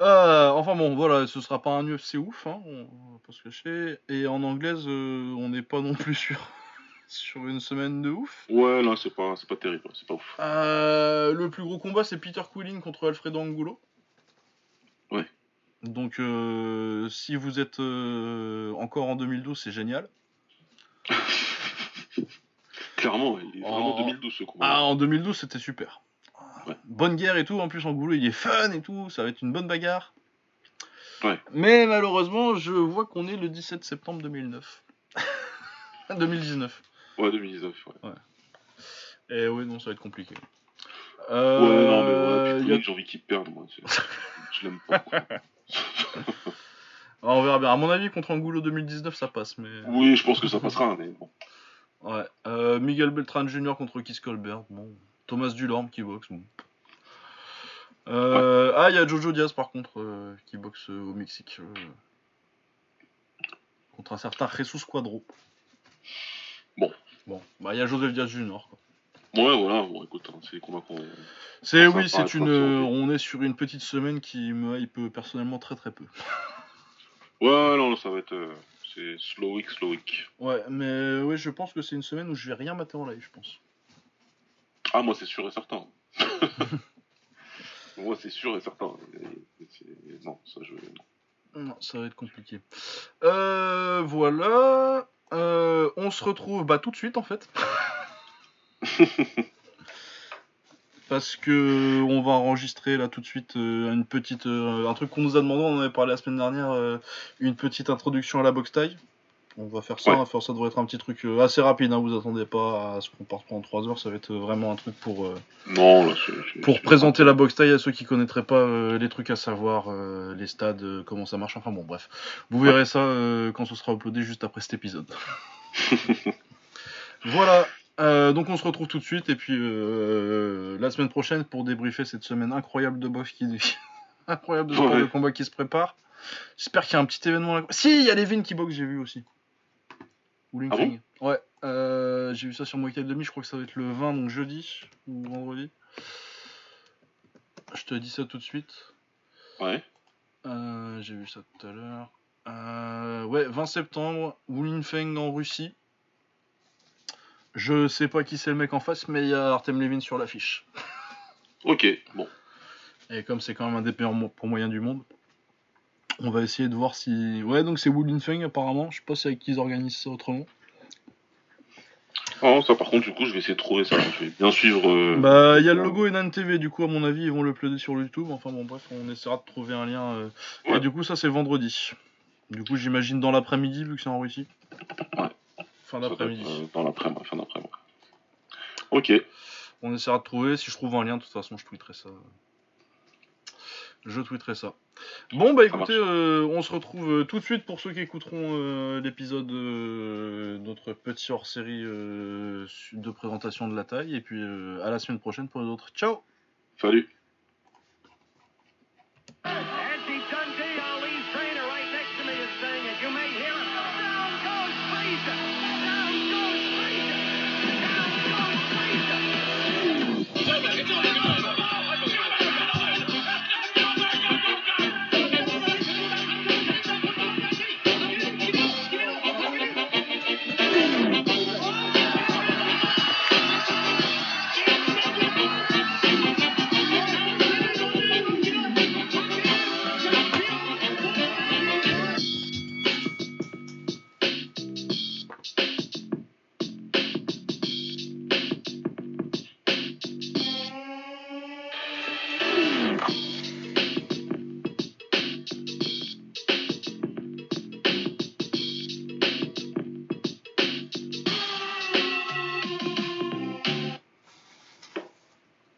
Euh, enfin bon, voilà, ce sera pas un UFC ouf, hein, on on va pas se cacher. Et en anglaise, euh, on n'est pas non plus sur, sur une semaine de ouf. Ouais, là, c'est pas, c'est pas terrible, c'est pas ouf. Euh, le plus gros combat, c'est Peter Quilling contre Alfredo Angulo. Ouais. Donc, euh, si vous êtes euh, encore en 2012, c'est génial. Clairement, il est vraiment En- 2012 ce combat. Ah, en 2012, c'était super. Ouais. Bonne guerre et tout. En plus, Angulo, il est fun et tout. Ça va être une bonne bagarre. Ouais. Mais malheureusement, je vois qu'on est le 17 septembre 2009. 2019. Ouais, 2019, ouais. Et oui, non, ça va être compliqué. Ouais, non, mais Euh, ouais, a- j'ai envie qu'il perde, moi. Je l'aime pas. Ah, on verra bien. À mon avis, contre Angulo 2019, ça passe. Mais... oui, je pense que ça passera, mais bon. Ouais. Euh, Miguel Beltran Jr. contre Keith Colbert. Bon. Thomas Dulorme qui boxe. Bon. Euh, Ah, il y a Jojo Diaz par contre euh, qui boxe au Mexique. contre un certain Jesus Quadro. Bon. Bon. Bah, il y a Joseph Diaz Jr. quoi. Ouais, voilà, bon, écoute, hein, c'est les combats qu'on. C'est Enfin, oui, c'est une. euh, on est sur une petite semaine qui me hype personnellement très très peu. Ouais, non, ça va être. euh, c'est slow week, slow week. Ouais, mais oui, je pense que c'est une semaine où je vais rien mater en live, je pense. Ah, moi, c'est sûr et certain. moi, c'est sûr et certain. Et- et c'est- Non, ça, je. Non, ça va être compliqué. Euh, voilà. Euh, on se retrouve bah, tout de suite en fait. Parce que on va enregistrer là tout de suite euh, une petite euh, un truc qu'on nous a demandé, on en avait parlé la semaine dernière, une petite introduction à la boxe taille. On va faire ça, faire ça devrait être un petit truc euh, assez rapide, hein, vous attendez pas à ce qu'on parte pendant 3 heures, ça va être vraiment un truc pour, euh, non, là, pour présenter la boxe taille à ceux qui connaîtraient pas euh, les trucs à savoir, les stades, comment ça marche, enfin bon bref. Vous verrez ça quand ce sera uploadé juste après cet épisode. voilà, donc on se retrouve tout de suite et puis la semaine prochaine pour débriefer cette semaine incroyable de boxe qui incroyable de, de combat qui se prépare. J'espère qu'il y a un petit événement. Si, il y a Levin qui boxe, j'ai vu aussi. Ou ah Ouais, euh, j'ai vu ça sur Muay demi, je crois que ça va être le 20, donc jeudi ou vendredi. Je te dis ça tout de suite. Ouais. Euh, j'ai vu ça tout à l'heure. Euh, ouais, 20 septembre, Feng en Russie. Je sais pas qui c'est le mec en face, mais il y a Artem Levin sur l'affiche. Ok, bon. Et comme c'est quand même un des meilleurs pour moyen du monde, on va essayer de voir si. Ouais, donc c'est Feng apparemment. Je sais pas si avec qui ils organisent ça autrement. Oh, ça par contre, du coup, je vais essayer de trouver ça. Je vais bien suivre. Euh, bah, il y a le logo Enan TV, du coup, à mon avis, ils vont le pleuder sur YouTube. Enfin, bon, bref, on essaiera de trouver un lien. Euh. Et du coup, ça, c'est vendredi. Du coup, j'imagine dans l'après-midi, vu que c'est en Russie. Ouais. Fin d'après-midi. Euh, dans l'après-midi, fin d'après-midi. Ok. On essaiera de trouver. Si je trouve un lien, de toute façon, je tweeterai ça. Je tweeterai ça. Bon, bah écoutez, euh, on se retrouve euh, tout de suite pour ceux qui écouteront euh, l'épisode, euh, notre petit hors série de présentation de la taille. Et puis à la semaine prochaine pour les autres. Ciao Salut